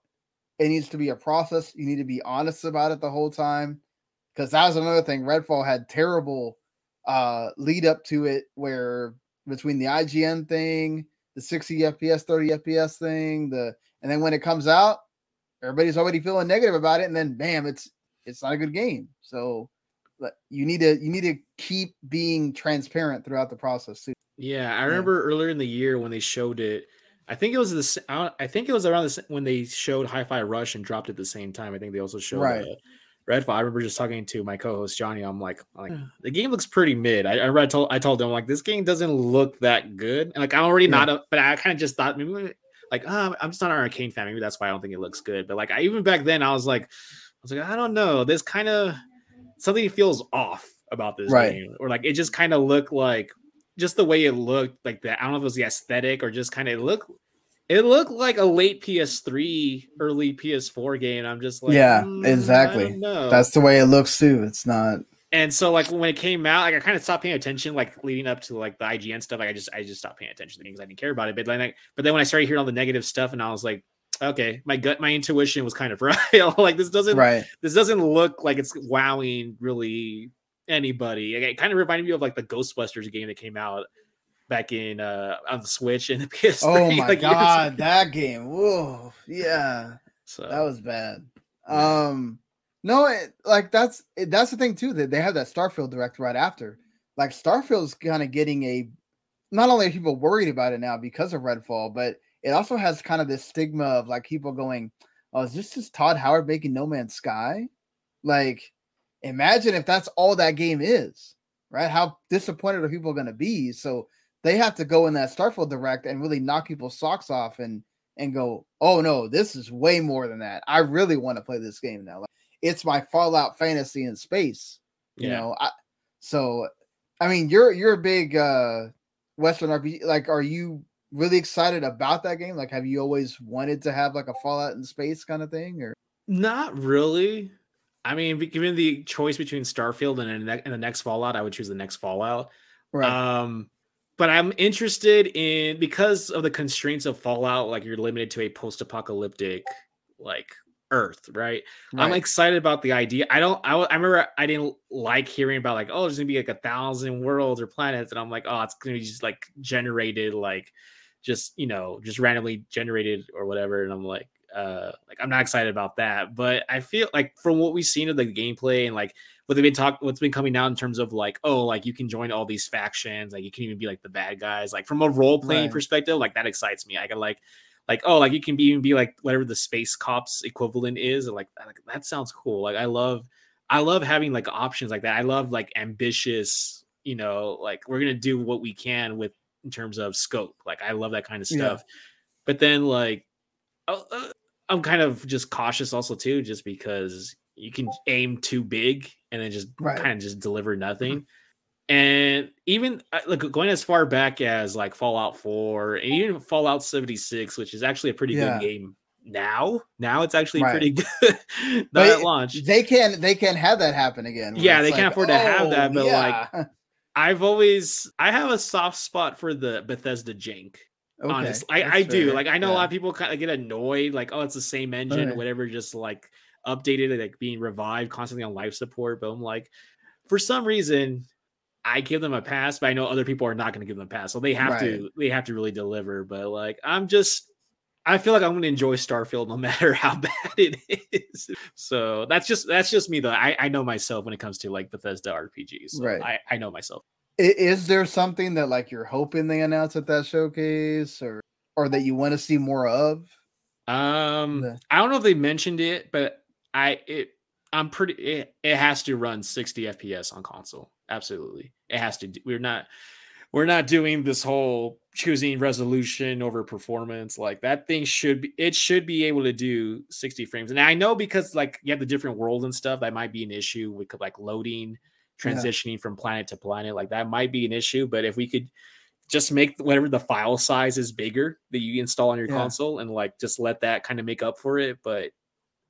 it needs to be a process. You need to be honest about it the whole time. Because that was another thing. Redfall had terrible uh lead up to it where between the IGN thing, the 60 FPS, 30 FPS thing, the and then when it comes out, everybody's already feeling negative about it, and then bam, it's it's not a good game. So you need to you need to keep being transparent throughout the process too. Yeah, I remember earlier in the year when they showed it. I think it was the. s- I don't- I think it was around this when they showed Hi-Fi Rush and dropped at the same time. I think they also showed Right. uh, Redfall. I remember just talking to my co-host Johnny. I'm like, I'm like the game looks pretty mid. I, I read told I told him like this game doesn't look that good. And like I'm already Yeah. not a, but I kind of just thought maybe like oh, I'm just not an Arkane fan. Maybe that's why I don't think it looks good. But like I even back then I was like, I was like I don't know. This kind of something feels off about this Right. game, or like it just kind of looked like just the way it looked, like the I don't know if it was the aesthetic or just kind of looked it looked like a late PS3, early PS4 game. I'm just like, Yeah, "Mm, exactly. don't know." That's the way it looks too. It's not and so like when it came out, like I kind of stopped paying attention, like leading up to like the IGN stuff. Like I just I just stopped paying attention to things I didn't care about it. But then like, but then when I started hearing all the negative stuff, and I was like, okay, my gut, my intuition was kind of right. like this doesn't right. this doesn't look like it's wowing really anybody. It kind of reminded me of like the Ghostbusters game that came out back in uh on the Switch and the PS3. Oh my like, god, that game. Whoa. Yeah. So That was bad. Yeah. Um no, it, like that's it, that's the thing too that they have that Starfield direct right after. Like Starfield's kind of getting a not only are people worried about it now because of Redfall, but it also has kind of this stigma of like people going, "Oh, is this just Todd Howard making No Man's Sky?" Like, imagine if that's all that game is, right? How disappointed are people going to be? So they have to go in that Starfield direct and really knock people's socks off and and go, "Oh no, this is way more than that. I really want to play this game now. Like, it's my Fallout fantasy in space." You Yeah. know, I, so I mean, you're you're a big uh Western RPG. Like, are you really excited about that game? Like, have you always wanted to have like a Fallout in space kind of thing? Or not really. I mean, given the choice between Starfield and, and the next Fallout, I would choose the next Fallout. Um, but I'm interested in because of the constraints of Fallout, like you're limited to a post-apocalyptic like Earth, right? I'm excited about the idea. I don't. I, I remember I didn't like hearing about like oh there's gonna be like a thousand worlds or planets, and I'm like oh it's gonna be just like generated like just you know just randomly generated or whatever, and I'm like uh like I'm not excited about that. But I feel like from what we've seen of the gameplay and like what they've been talking, what's been coming out in terms of like oh like you can join all these factions, like you can even be like the bad guys, like from a role playing Right. perspective, like that excites me. I can like like oh like you can be even be like whatever the space cops equivalent is and like, like that sounds cool like i love i love having like options like that i love like ambitious you know like we're gonna do what we can with in terms of scope like i love that kind of Yeah. stuff but then like uh, uh, i'm kind of just cautious also too just because you can aim too big and then just Right. kind of just deliver nothing mm-hmm. and even uh, like going as far back as like Fallout 4 and even Fallout 76, which is actually a pretty Yeah. good game now. Now it's actually Right. pretty good. Not But at launch. they can they can have that happen again. Yeah, they can't afford to have that, oh, but, like, like I've always I have a soft spot for the Bethesda jank. Okay, honestly, I, I do. Like I know yeah. a lot of people kind of get annoyed, like, oh, it's the same engine, whatever, just like updated, like being revived constantly on life support. But I'm like, for some reason, I give them a pass, but I know other people are not going to give them a pass, so they have right. to they have to really deliver. But like, I'm just I feel like I'm going to enjoy Starfield no matter how bad it is. So that's just that's just me though. I, I know myself when it comes to like Bethesda RPGs. So right. I, I know myself. Is there something that like you're hoping they announce at that showcase or or that you want to see more of? Um, the... I don't know if they mentioned it, but I it I'm pretty it, it has to run 60 FPS on console. Absolutely. It has to we're not we're not doing this whole choosing resolution over performance like that thing should be it should be able to do 60 frames and i know because like you have the different worlds and stuff that might be an issue with like loading transitioning yeah. from planet to planet like that might be an issue but if we could just make whatever the file size is bigger that you install on your yeah. console and like just let that kind of make up for it but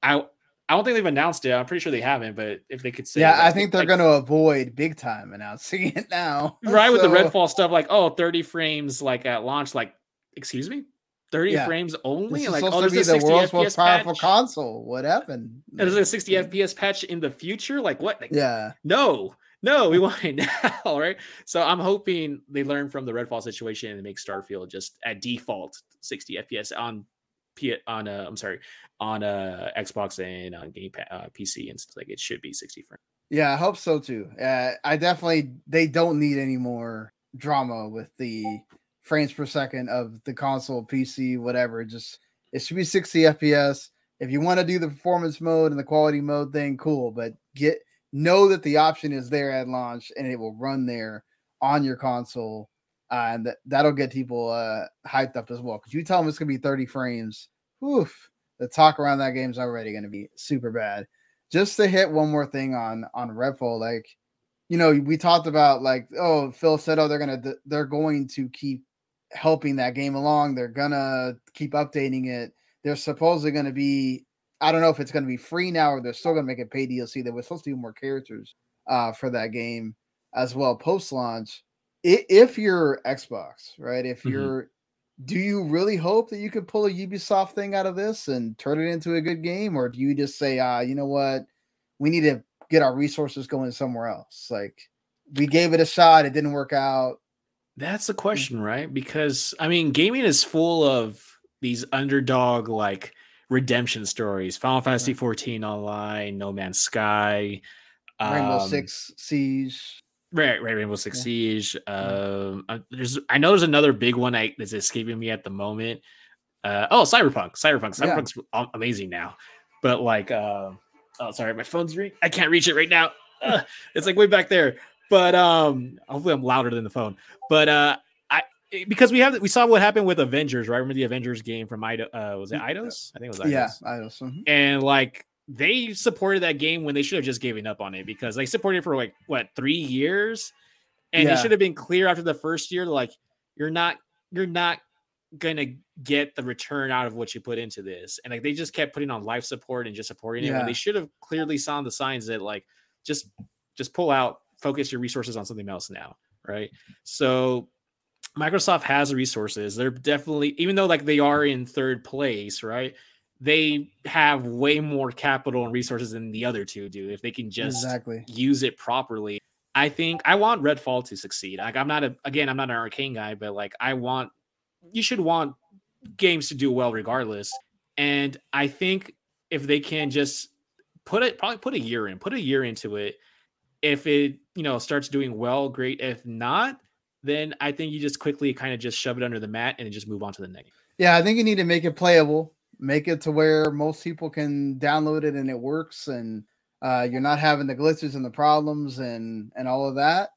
i I don't think they've announced it. I'm pretty sure they haven't, but if they could say, yeah, I think they're like, going to avoid big time announcing it now. Right so, with the Redfall stuff, like oh, 30 frames, like at launch, like excuse me, 30 yeah. frames only. This like oh, there's a the world's FPS most powerful patch? console. What happened? And there's a 60 FPS patch in the future. Like what? Like, yeah, no, no, we want it now, right? So I'm hoping they learn from the Redfall situation and make Starfield just at default 60 FPS on P on uh, I'm sorry on a Xbox and on Game uh, PC and stuff like it should be 60 frames. Yeah, I hope so too. Uh, I definitely they don't need any more drama with the frames per second of the console, PC, whatever. Just it should be 60 FPS. If you want to do the performance mode and the quality mode thing, cool. But get know that the option is there at launch and it will run there on your console uh, and that, that'll get people uh, hyped up as well. Because you tell them it's gonna be 30 frames, oof, the talk around that game's already gonna be super bad. Just to hit one more thing on on Redfall, like you know, we talked about like, oh, Phil said, oh, they're gonna they're going to keep helping that game along. They're gonna keep updating it. They're supposedly gonna be, I don't know if it's gonna be free now or they're still gonna make it pay DLC. They were supposed to do more characters uh, for that game as well post launch if you're Xbox, right? If mm-hmm. you're, mm-hmm. do you really hope that you could pull a Ubisoft thing out of this and turn it into a good game, or do you just say, ah, you know what, we need to get our resources going somewhere else? Like we gave it a shot, it didn't work out. That's the mm. question, right? Because I mean, gaming is full of these underdog like redemption stories. Final Fantasy 14 online, No Man's Sky, Rainbow um, Six Siege. Right, right, Rainbow Six yeah. Siege. Um, uh, there's, I know there's another big one I, that's escaping me at the moment. Uh, oh, Cyberpunk, Cyberpunk, Cyberpunk's yeah. amazing now. But like, uh, oh, sorry, my phone's ring. I can't reach it right now. Uh, it's like way back there. But um, hopefully I'm louder than the phone. But uh, I because we have we saw what happened with Avengers, right? Remember the Avengers game from Ido? Uh, was it Eidos? I think it was Eidos. Yeah, Eidos. Mm-hmm. And like they supported that game when they should have just given up on it because they supported it for like what three years, and yeah. it should have been clear after the first year. Like you're not you're not gonna get the return out of what you put into this, and like they just kept putting on life support and just supporting yeah. it. When they should have clearly saw the signs that like just just pull out, focus your resources on something else now, right? So Microsoft has the resources. They're definitely, even though like they are in third place, right? They have way more capital and resources than the other two do if they can just exactly. use it properly. I think I want Redfall to succeed. Like I'm not a again, I'm not an Arkane guy, but like I want you should want games to do well regardless. And I think if they can just put it probably put a year in, put a year into it. If it, you know, starts doing well, great. If not, then I think you just quickly kind of just shove it under the mat and just move on to the next. Yeah, I think you need to make it playable make it to where most people can download it and it works and uh, you're not having the glitches and the problems and and all of that.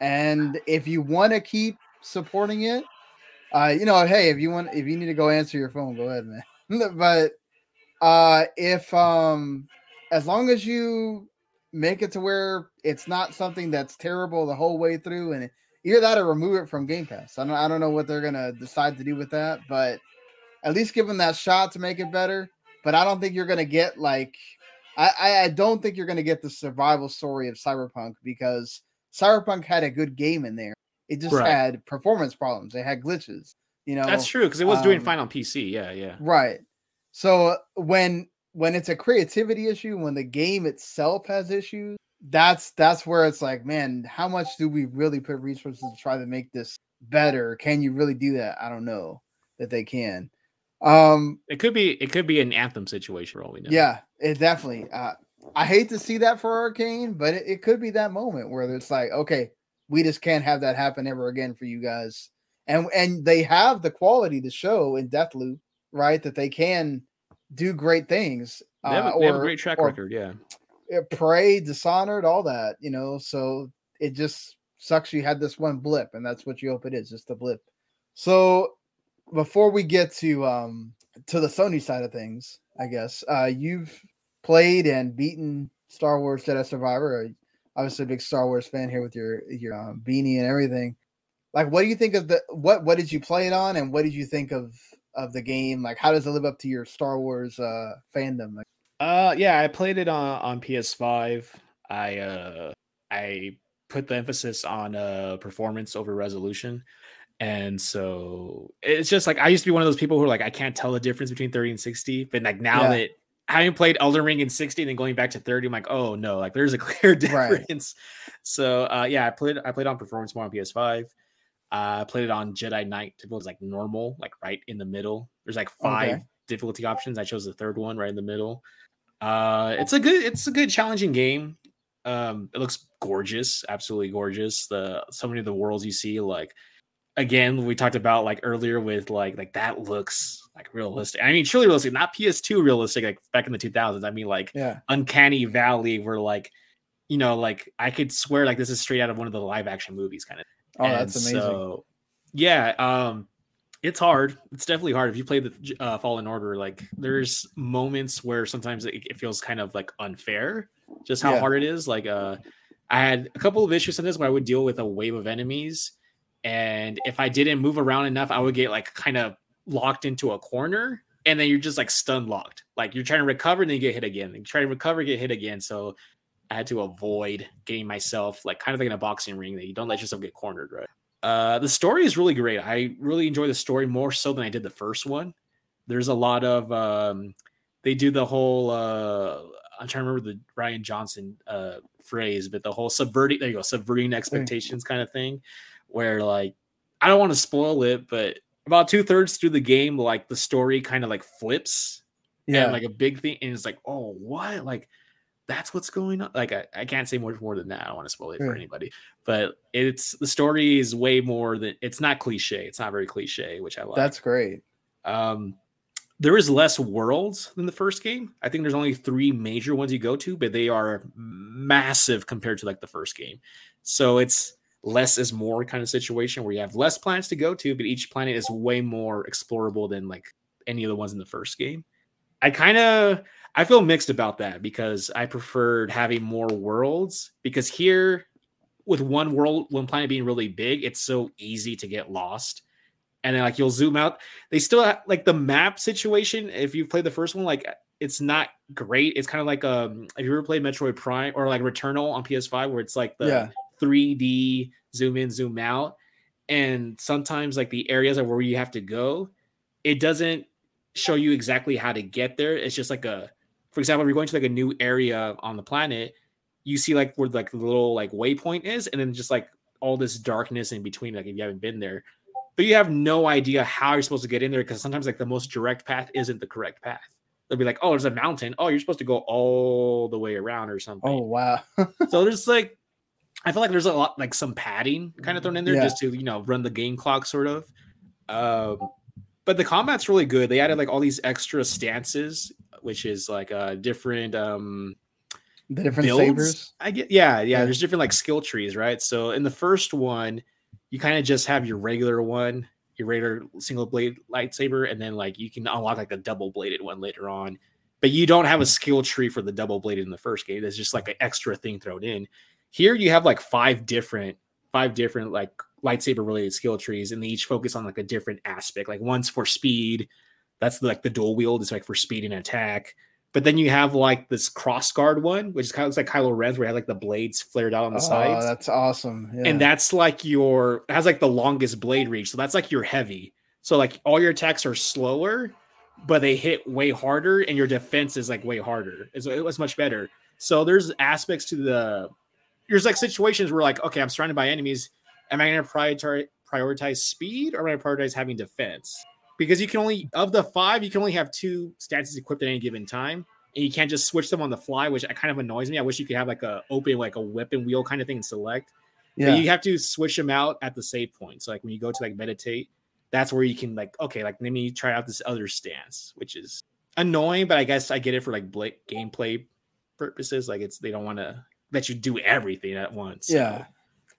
And if you want to keep supporting it uh, you know hey if you want if you need to go answer your phone go ahead man. But uh if um as long as you make it to where it's not something that's terrible the whole way through and either that or remove it from game pass. I don't, I don't know what they're gonna decide to do with that but at least give them that shot to make it better. But I don't think you're gonna get like I, I don't think you're gonna get the survival story of Cyberpunk because Cyberpunk had a good game in there. It just Right. had performance problems. It had glitches. You know, That's true because it was doing um, fine on PC. Yeah, yeah. Right. So uh, when when it's a creativity issue, when the game itself has issues, that's that's where it's like, man, how much do we really put resources to try to make this better? Can you really do that? I don't know that they can. Um It could be it could be an anthem situation for all we know. yeah, it definitely uh I hate to see that for Arkane, but it, it could be that moment where it's like, okay, we just can't have that happen ever again for you guys. And and they have the quality to show in Deathloop, right? That they can do great things. They have, uh, they have a great track or record. Yeah. uh, Prey, Dishonored, all that, you know. So it just sucks you had this one blip, and that's what you hope it is, just a blip. So before we get to um to the Sony side of things, I guess uh you've played and beaten Star Wars Jedi Survivor. uh, Obviously, a big Star Wars fan here with your your um, beanie and everything. Like, what do you think of the what? What did you play it on, and what did you think of of the game? Like, how does it live up to your Star Wars uh fandom? Like, Uh yeah, I played it on on PS5. I uh I put the emphasis on uh performance over resolution. And so it's just like I used to be one of those people who are like I can't tell the difference between 30 and 60, but like now Yeah. that having played Elden Ring in 60 and then going back to 30, I'm like, oh no, like there's a clear difference. So uh yeah, I played I played on performance more on PS5. Uh, I played it on Jedi Knight. It was like normal, like right in the middle. There's like five Okay. difficulty options. I chose the third one right in the middle. Uh, it's a good, it's a good challenging game. Um, it looks gorgeous, absolutely gorgeous. The so many of the worlds you see, like again, we talked about like earlier with like like that looks like realistic. I mean, truly realistic, not PS2 realistic, like back in the 2000s. I mean, like yeah, Uncanny Valley, where like you know, like I could swear like this is straight out of one of the live action movies, kind of. oh, that's amazing. So, yeah, um, it's hard. It's definitely hard if you play the uh, Fallen Order. Like, there's moments where sometimes it, it feels kind of like unfair, just how Yeah. hard it is. Like, uh, I had a couple of issues in this where I would deal with a wave of enemies, and if I didn't move around enough, I would get like kind of locked into a corner, and then you're just like stun locked. Like you're trying to recover, and then you get hit again. You try to recover, get hit again. So. I had to avoid getting myself like kind of like in a boxing ring that you don't let yourself get cornered, right? Uh, the story is really great. I really enjoy the story more so than I did the first one. There's a lot of um, they do the whole uh, I'm trying to remember the Rian Johnson uh, phrase, but the whole subverting there you go, subverting expectations kind of thing, where like I don't want to spoil it, but about two thirds through the game, like the story kind of like flips yeah, and like a big thing, and it's like, oh, what? Like that's what's going on. Like I, I can't say much more than that. I don't want to spoil it for anybody. But it's the story is way more than it's not cliche. It's not very cliche, which I like. that's great. um there is less worlds than the first game. I think there's only three major ones you go to, but they are massive compared to like the first game. So it's less is more kind of situation where you have less planets to go to, but each planet is way more explorable than like any of the ones in the first game. I kind of I feel mixed about that because I preferred having more worlds because here with one world, one planet being really big, it's so easy to get lost. And then like you'll zoom out. They still have, like the map situation. If you've played the first one, like it's not great. It's kind of like um if you ever played Metroid Prime or like Returnal on PS5, where it's like the yeah, 3D zoom in, zoom out. And sometimes like the areas are where you have to go, it doesn't show you exactly how to get there. It's just like a for example, if you're going to like a new area on the planet, you see like where like the little like waypoint is, and then just like all this darkness in between, like if you haven't been there. But you have no idea how you're supposed to get in there because sometimes like the most direct path isn't the correct path. They'll be like, oh, there's a mountain. Oh, you're supposed to go all the way around or something oh wow, so there's like i feel like there's a lot like some padding kind of thrown in there Yeah. just to you know run the game clock sort of um but the combat's really good they added like all these extra stances which is like uh different um the different builds sabers. i get yeah, yeah Yeah. there's different like skill trees right so in the first one you kind of just have your regular one your regular single blade lightsaber and then like you can unlock like a double bladed one later on but you don't have a skill tree for the double bladed in the first game there's just like an extra thing thrown in here you have like five different five different like lightsaber related skill trees and they each focus on like a different aspect like one's for speed that's like the dual wield is like for speed and attack But then you have like this cross guard one, which is kind of looks like Kylo Ren's, where you have like the blades flared out on the oh, sides, that's awesome. Yeah. and that's like your has like the longest blade reach. So that's like your heavy. So like all your attacks are slower, but they hit way harder, and your defense is like way harder. It's, it was much better. So there's aspects to the there's like situations where like okay, I'm surrounded by enemies. Am I going to prioritize prioritize speed or am I going to prioritize having defense? Because you can only of the five, you can only have two stances equipped at any given time, and you can't just switch them on the fly, which kind of annoys me. I wish you could have like a open like a weapon wheel kind of thing and select. yeah. But you have to switch them out at the save point. So like when you go to like meditate, that's where you can like okay, like let me try out this other stance, which is annoying, but I guess I get it for like bla- gameplay purposes. Like it's they don't want to let you do everything at once. Yeah.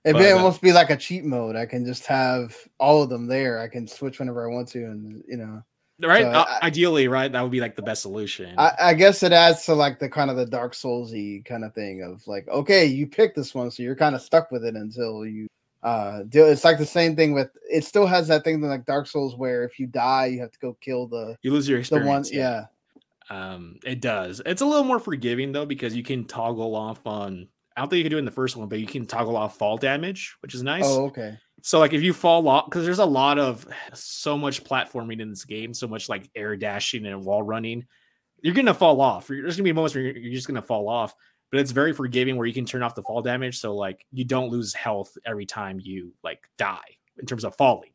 It'd be uh, almost be like a cheat mode. I can just have all of them there. I can switch whenever I want to, and you know, right. So Uh, I- ideally, right, that would be like the best solution. I, I guess it adds to like the kind of the Dark Soulsy kind of thing of like, okay, you pick this one, so you're kind of stuck with it until you uh do. It's like the same thing with. It still has that thing that like Dark Souls where if you die, you have to go kill the you lose your experience. the one. Yeah, Um, it does. It's a little more forgiving though because you can toggle off on. I don't think you can do it in the first one, but you can toggle off fall damage, which is nice. Oh, okay. So like if you fall off, because there's a lot of so much platforming in this game, so much like air dashing and wall running, you're gonna fall off. There's gonna be moments where you're, you're just gonna fall off, but it's very forgiving where you can turn off the fall damage, so like you don't lose health every time you like die in terms of falling,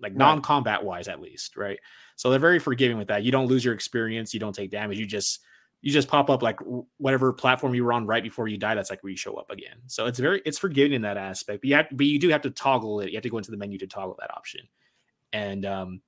like Right. non-combat wise at least, right? So they're very forgiving with that. You don't lose your experience, you don't take damage, you just you just pop up like whatever platform you were on right before you die. That's like where you show up again. So it's very it's forgiving in that aspect. But you have but you do have to toggle it. You have to go into the menu to toggle that option. And um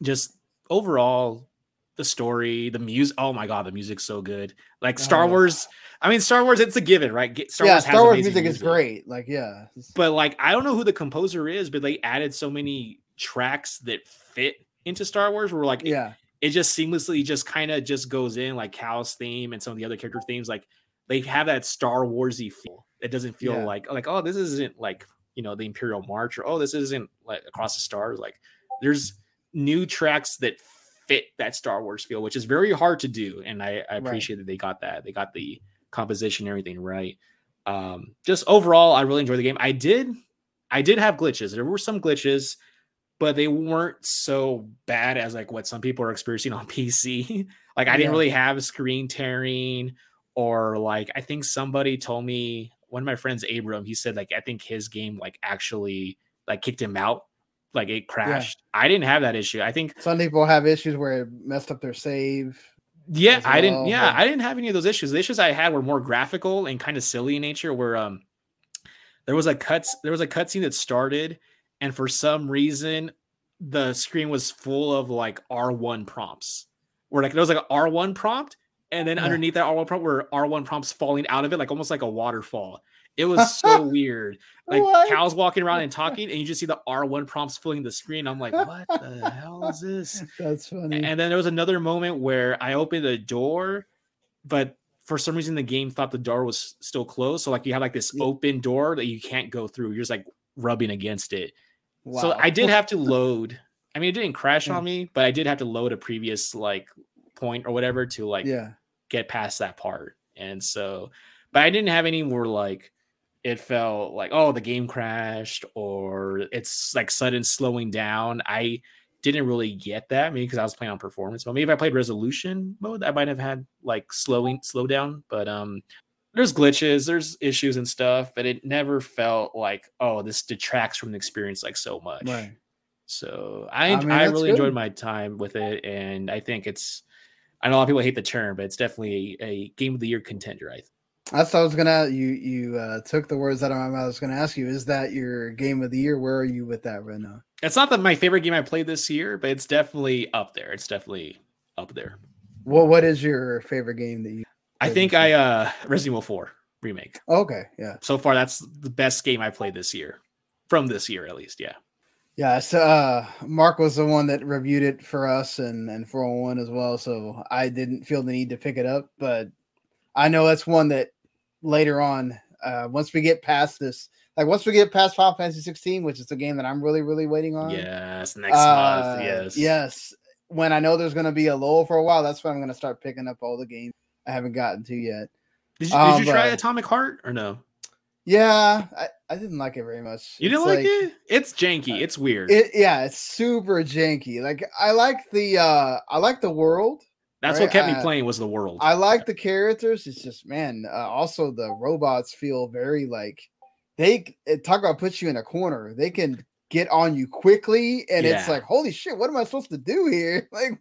just overall, the story, the music. Oh my god, the music's so good. Like Star Oh. Wars. I mean, Star Wars, it's a given, right? Get- Star yeah, Wars Star Wars amazing music, is great. Like, yeah, but like I don't know who the composer is, but they added so many tracks that fit into Star Wars. Where like yeah, it just seamlessly just kind of just goes in like Cal's theme and some of the other character themes. Like they have that Star Warsy feel. It doesn't feel Yeah. like like oh this isn't like you know the Imperial March or oh this isn't like Across the Stars. Like there's new tracks that fit that Star Wars feel, which is very hard to do. And I, I Right. appreciate that they got that. They got the composition and everything right. Um, just overall, I really enjoyed the game. I did I did have glitches. There were some glitches but they weren't so bad as like what some people are experiencing on PC. like I didn't really have screen tearing or like I think somebody told me one of my friends Abram he said like I think his game like actually like kicked him out like it crashed. I didn't have that issue. I think some people have issues where it messed up their save. yeah, I didn't yeah, but- I didn't have any of those issues. The issues I had were more graphical and kind of silly in nature where um there was a cuts there was a cutscene that started and for some reason the screen was full of like R1 prompts. Where like there was like an R1 prompt and then Yeah. underneath that R1 prompt were R1 prompts falling out of it like almost like a waterfall. It was so weird. Like What? Cal's walking around and talking and you just see the R1 prompts filling the screen. I'm like, what the hell is this? That's funny. And then there was another moment where I opened the door, but for some reason the game thought the door was still closed. So like you have like this Yeah. open door that you can't go through. You're just like rubbing against it. Wow. So I did have to load. I mean, it didn't crash Yeah. on me, but I did have to load a previous like point or whatever to like yeah, get past that part. And so, but I didn't have any more like it felt like oh the game crashed or it's like sudden slowing down. I didn't really get that maybe because I was playing on performance mode. Maybe if I played resolution mode, I might have had like slowing slow down. But um, there's glitches, there's issues and stuff, but it never felt like oh this detracts from the experience like so much. right. So I I I, mean, that's really good. enjoyed my time with it, and I think it's. I know a lot of people hate the term, but it's definitely a, a game of the year contender. I think. That's what I was gonna. You you uh, took the words out of my mouth. I was gonna ask you, is that your game of the year? Where are you with that right now? It's not that my favorite game I played this year, but it's definitely up there. It's definitely up there. What what is your favorite game that you? I think I uh Resident Evil 4 remake. Okay, yeah, So far, that's the best game I played this year, from this year at least. Yeah. yeah. So uh, Mark was the one that reviewed it for us and and 401 as well. So I didn't feel the need to pick it up, but I know that's one that later on, uh, once we get past this, like once we get past Final Fantasy 16, which is the game that I'm really really waiting on. Yes. Next Uh, month. Yes. Yes. When I know there's going to be a lull for a while, that's when I'm going to start picking up all the games I haven't gotten to yet. Did you, Um, did you try but- Atomic Heart or no? Yeah, I, I didn't like it very much. You didn't It's like, it? It's janky. It's weird. It yeah, it's super janky. Like I like the uh I like the world. That's right, what kept me uh, playing was the world. I like the characters. It's just man, uh, also the robots feel very like they talk about put you in a corner. They can get on you quickly, and it's like holy shit, what am I supposed to do here? Like,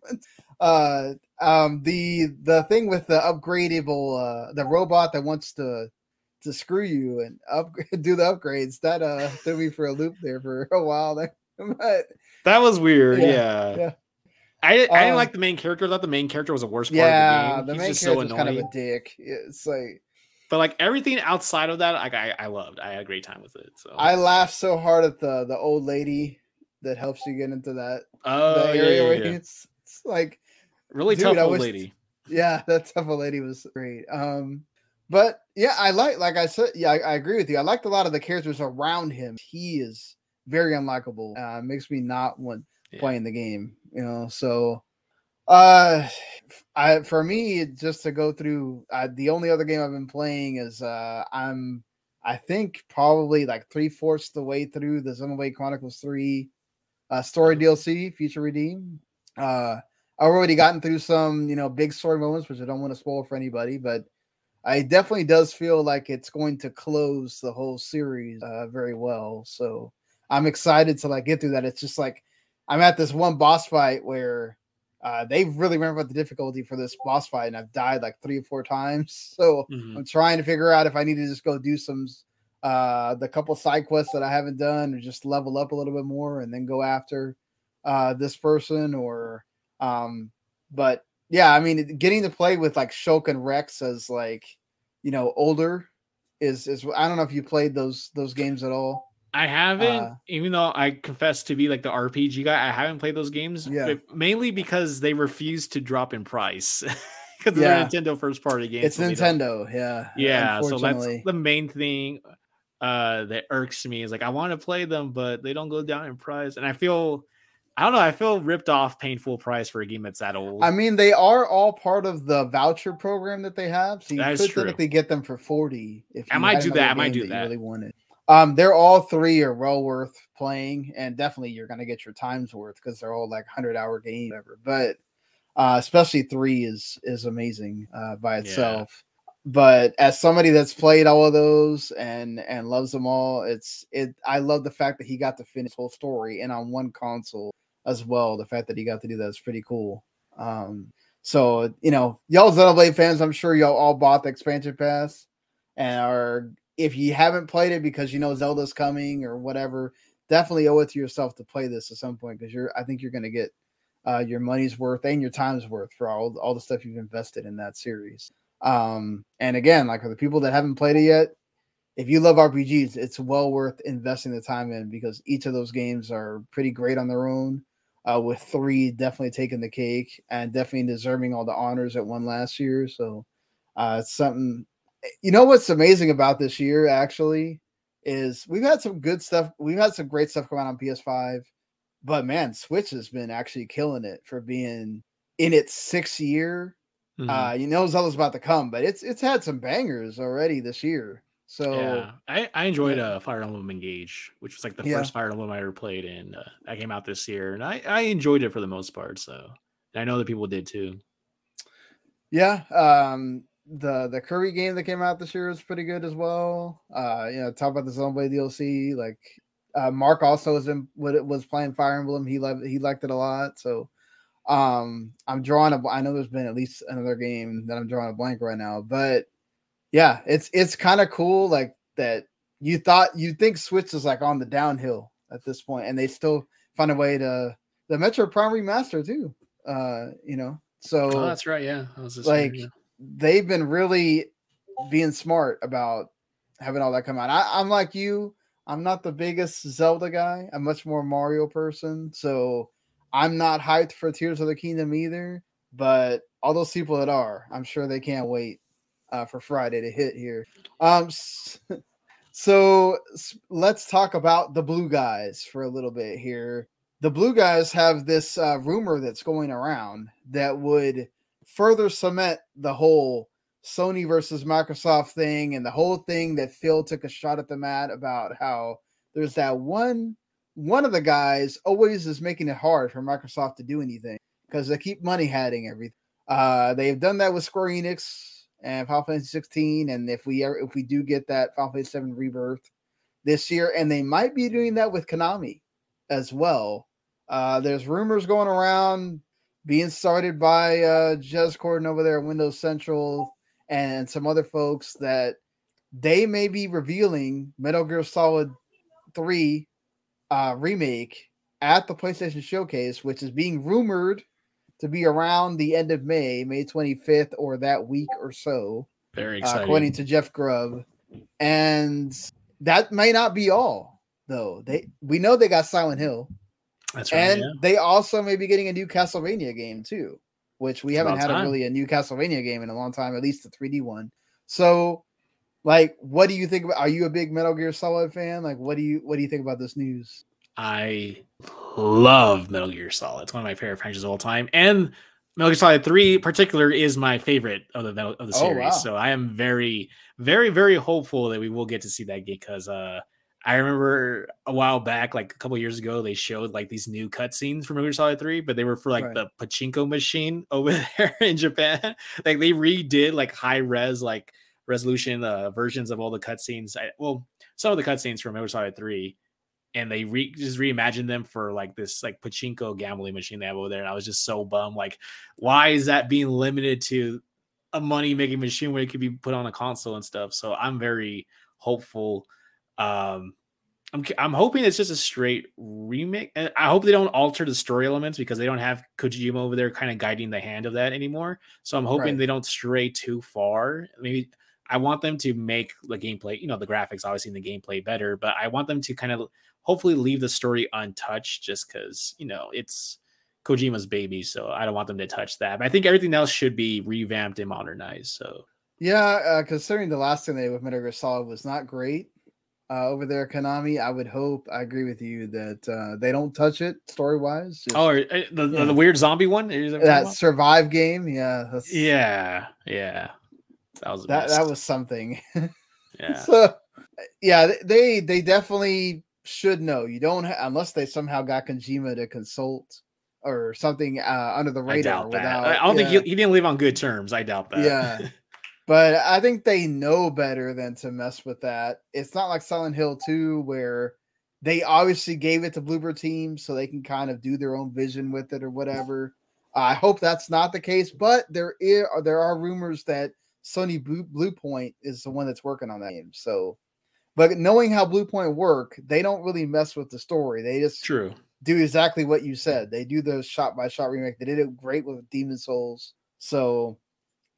uh, um, the the thing with the upgradable uh the robot that wants to to screw you and up do the upgrades that uh threw me for a loop there for a while there. but that was weird. Yeah, Yeah. yeah. I, I didn't Um, like the main character. I thought the main character was the worst part yeah, of the the game. main He's just so character's kind of a dick. It's like But like everything outside of that, like I, I loved. I had a great time with it. So I laughed so hard at the the old lady that helps you get into that oh yeah, area yeah, where yeah. it's, it's like really Dude, tough I old wish- lady. yeah, that type of lady was great. Um, but yeah, I like like I said, yeah, I, I agree with you. I liked a lot of the characters around him. He is very unlikable. Uh, makes me not want Yeah. playing the game. You know, so uh, I for me just to go through uh, the only other game I've been playing is uh I'm I think probably like three fourths the way through the Xenoblade Chronicles three uh story DLC Future Redeem. Uh I've already gotten through some, you know, big story moments, which I don't want to spoil for anybody, but I definitely does feel like it's going to close the whole series uh, very well. So I'm excited to like get through that. It's just like I'm at this one boss fight where uh, they've really ramped up the difficulty for this boss fight, and I've died like three or four times. So Mhm. I'm trying to figure out if I need to just go do some uh the couple side quests that I haven't done or just level up a little bit more and then go after uh this person or um but yeah, I mean getting to play with like Shulk and Rex as like you know older is is I don't know if you played those those games at all. I haven't, Uh, even though I confess to be like the RPG guy, I haven't played those games. Yeah. but mainly because they refuse to drop in price because Yeah. they're Nintendo first party games. It's so they don't- Nintendo, yeah. Yeah, so that's the main thing uh that irks me is like I want to play them, but they don't go down in price, and I feel I don't know, I feel ripped off paying full price for a game that's that old. I mean, they are all part of the voucher program that they have, so you That could technically get them for forty. If I might do that, I might do you that. really wanted. Um, they're all three are well worth playing, and definitely you're gonna get your times worth because they're all like hundred hour game, whatever. But uh, especially three is is amazing uh, by Yeah. itself. But as somebody that's played all of those and and loves them all, it's it. I love the fact that he got to finish the whole story and on one console as well. The fact that he got to do that is pretty cool. Um, so you know, y'all Xenoblade fans, I'm sure y'all all bought the expansion pass, and are if you haven't played it because you know Zelda's coming or whatever, definitely owe it to yourself to play this at some point because you're. I think you're going to get uh, your money's worth and your time's worth for all all the stuff you've invested in that series. Um, and again, like for the people that haven't played it yet, if you love RPGs, it's well worth investing the time in because each of those games are pretty great on their own. Uh, with three definitely taking the cake and definitely deserving all the honors that won last year. So uh, it's something. You know what's amazing about this year actually is we've had some good stuff. We've had some great stuff come out on PS5, but man, Switch has been actually killing it for being in its sixth year. Mhm. Uh, you know Zelda's about to come, but it's it's had some bangers already this year. So yeah, I, I enjoyed uh, Fire Emblem Engage, which was like the Yeah. first Fire Emblem I ever played, and uh, that came out this year, and I, I enjoyed it for the most part. So, and I know that people did too. Yeah, um, the the Kirby game that came out this year was pretty good as well. Uh, you know, talk about the Xenoblade DLC. Like, uh, Mark also was in what was playing Fire Emblem. He loved he liked it a lot. So, um, I'm drawing a. I know there's been at least another game that I'm drawing a blank right now, but yeah, it's it's kind of cool. Like that you thought you think Switch is like on the downhill at this point, and they still find a way to the Metroid Prime remaster too. Uh, you know, so Oh, that's right. Yeah, like year, they've been really being smart about having all that come out. I, I'm like you. I'm not the biggest Zelda guy. I'm much more Mario person. So I'm not hyped for Tears of the Kingdom either. But all those people that are, I'm sure they can't wait uh, for Friday to hit here. Um, so let's talk about the Blue Guys for a little bit here. The Blue Guys have this uh, rumor that's going around that would further cement the whole Sony versus Microsoft thing and the whole thing that Phil took a shot at the mat about how there's that one one of the guys always is making it hard for Microsoft to do anything because they keep money hatting everything. Uh, they've done that with Square Enix and Final Fantasy 16, and if we ever, if we do get that Final Fantasy 7 Rebirth this year, and they might be doing that with Konami as well. Uh, there's rumors going around being started by uh, Jez Corden over there at Windows Central and some other folks that they may be revealing Metal Gear Solid 3 uh, remake at the PlayStation Showcase, which is being rumored to be around the end of May, May 25th, or that week or so. Very Uh, exciting. according to Jeff Grubb. And that may not be all, though. They we know they got Silent Hill, That's right. and yeah. they also may be getting a new Castlevania game too, which we It's haven't had a really a new Castlevania game in a long time, at least the 3D one. So, like, what do you think about? Are you a big Metal Gear Solid fan? Like, what do you what do you think about this news? I love Metal Gear Solid. It's one of my favorite franchises of all time, and Metal Gear Solid Three, in particular, is my favorite of the Metal- of the Oh, series. wow. So I am very, very, very hopeful that we will get to see that game because uh, I remember a while back, like a couple years ago, they showed like these new cutscenes from Metal Gear Solid Three, but they were for like Right. the pachinko machine over there in Japan. like they redid like high res like resolution uh, versions of all the cutscenes. I, well, some of the cutscenes from Metal Gear Solid Three and they re- just reimagined them for like this like pachinko gambling machine they have over there. And I was just so bummed. Like, why is that being limited to a money making machine where it could be put on a console and stuff? So I'm very hopeful. Um, I'm I'm hoping it's just a straight remake. And I hope they don't alter the story elements because they don't have Kojima over there kind of guiding the hand of that anymore. So I'm hoping Right. they don't stray too far. Maybe I want them to make the gameplay, you know, the graphics obviously in the gameplay better, but I want them to kind of hopefully leave the story untouched just because, you know, it's Kojima's baby. So I don't want them to touch that. But I think everything else should be revamped and modernized. So Yeah, uh, considering the last thing they did with Metal Gear Solid was not great uh, over there Konami, I would hope I agree with you that uh, they don't touch it story wise. oh, uh, the, the, the weird zombie one? That what you're talking that survive game, yeah, Yeah, yeah. That was that that was something. yeah. so, yeah, they they definitely should know. You don't ha- unless they somehow got Kojima to consult or something uh, under the I radar. doubt that. without, I don't yeah. think he, he didn't leave on good terms. I doubt that. Yeah. But I think they know better than to mess with that. It's not like Silent Hill 2 where they obviously gave it to Bloober Team so they can kind of do their own vision with it or whatever. I hope that's not the case, but there is there are rumors that Sony Blue, Bluepoint is the one that's working on that game. So, but knowing how Bluepoint work, they don't really mess with the story. They just True. do exactly what you said. They do the shot by shot remake. They did it great with Demon's Souls. So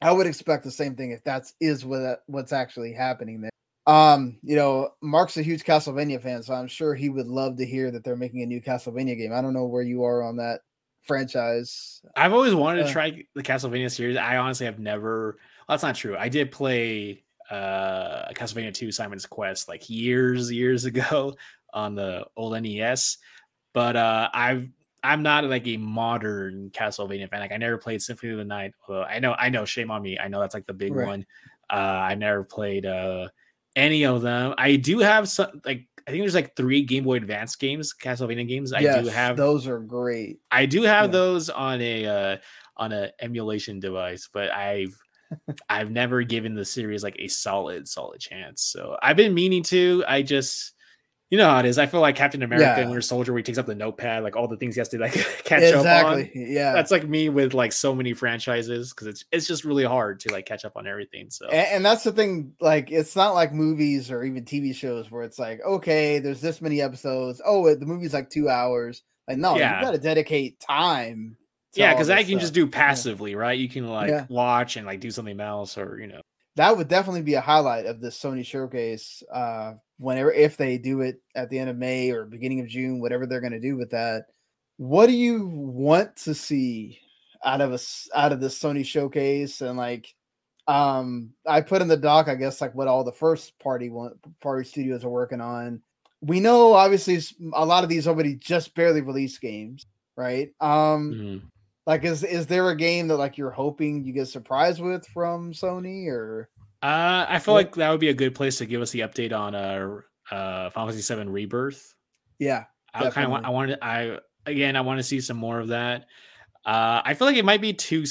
I would expect the same thing if that's is what what's actually happening there. Um, you know, Mark's a huge Castlevania fan, so I'm sure he would love to hear that they're making a new Castlevania game. I don't know where you are on that franchise. I've always wanted to Uh. try the Castlevania series. I honestly have never. Well, that's not true. I did play uh Castlevania 2 Simon's Quest like years, years ago on the old NES. But uh I've I'm not like a modern Castlevania fan. Like I never played Symphony of the Night. Although I know, I know, shame on me. I know that's like the big Right. one. Uh I never played uh any of them. I do have some like I think there's like three Game Boy Advance games, Castlevania games. I do have those are great. I do have Yeah. those on a uh, on a emulation device, but I've I've never given the series like a solid solid chance. So I've been meaning to. I just you know how it is. I feel like Captain America Yeah. and Winter Soldier, where he takes up the notepad, like all the things he has to like catch exactly. up on. Yeah. That's like me with like so many franchises because it's it's just really hard to like catch up on everything. So and, and that's the thing like it's not like movies or even tv shows where it's like okay there's this many episodes oh the movie's like two hours like no Yeah. you got to dedicate time yeah, because I can just do passively, right? You can like Yeah. watch and like do something else, or you know, that would definitely be a highlight of this sony showcase uh whenever if they do it at the end of may or beginning of june whatever they're going to do with that. What do you want to see out of us out of this sony showcase? And like um i put in the doc i guess like what all the first party one party studios are working on. We know obviously a lot of these already just barely released games right? Um mhm. Like, is is there a game that like you're hoping you get surprised with from Sony or? Uh, I feel What- like that would be a good place to give us the update on uh, uh Final Fantasy Seven Rebirth. Yeah, I kind of want. I wanted. I again. I want to see some more of that. Uh, I feel like it might be too.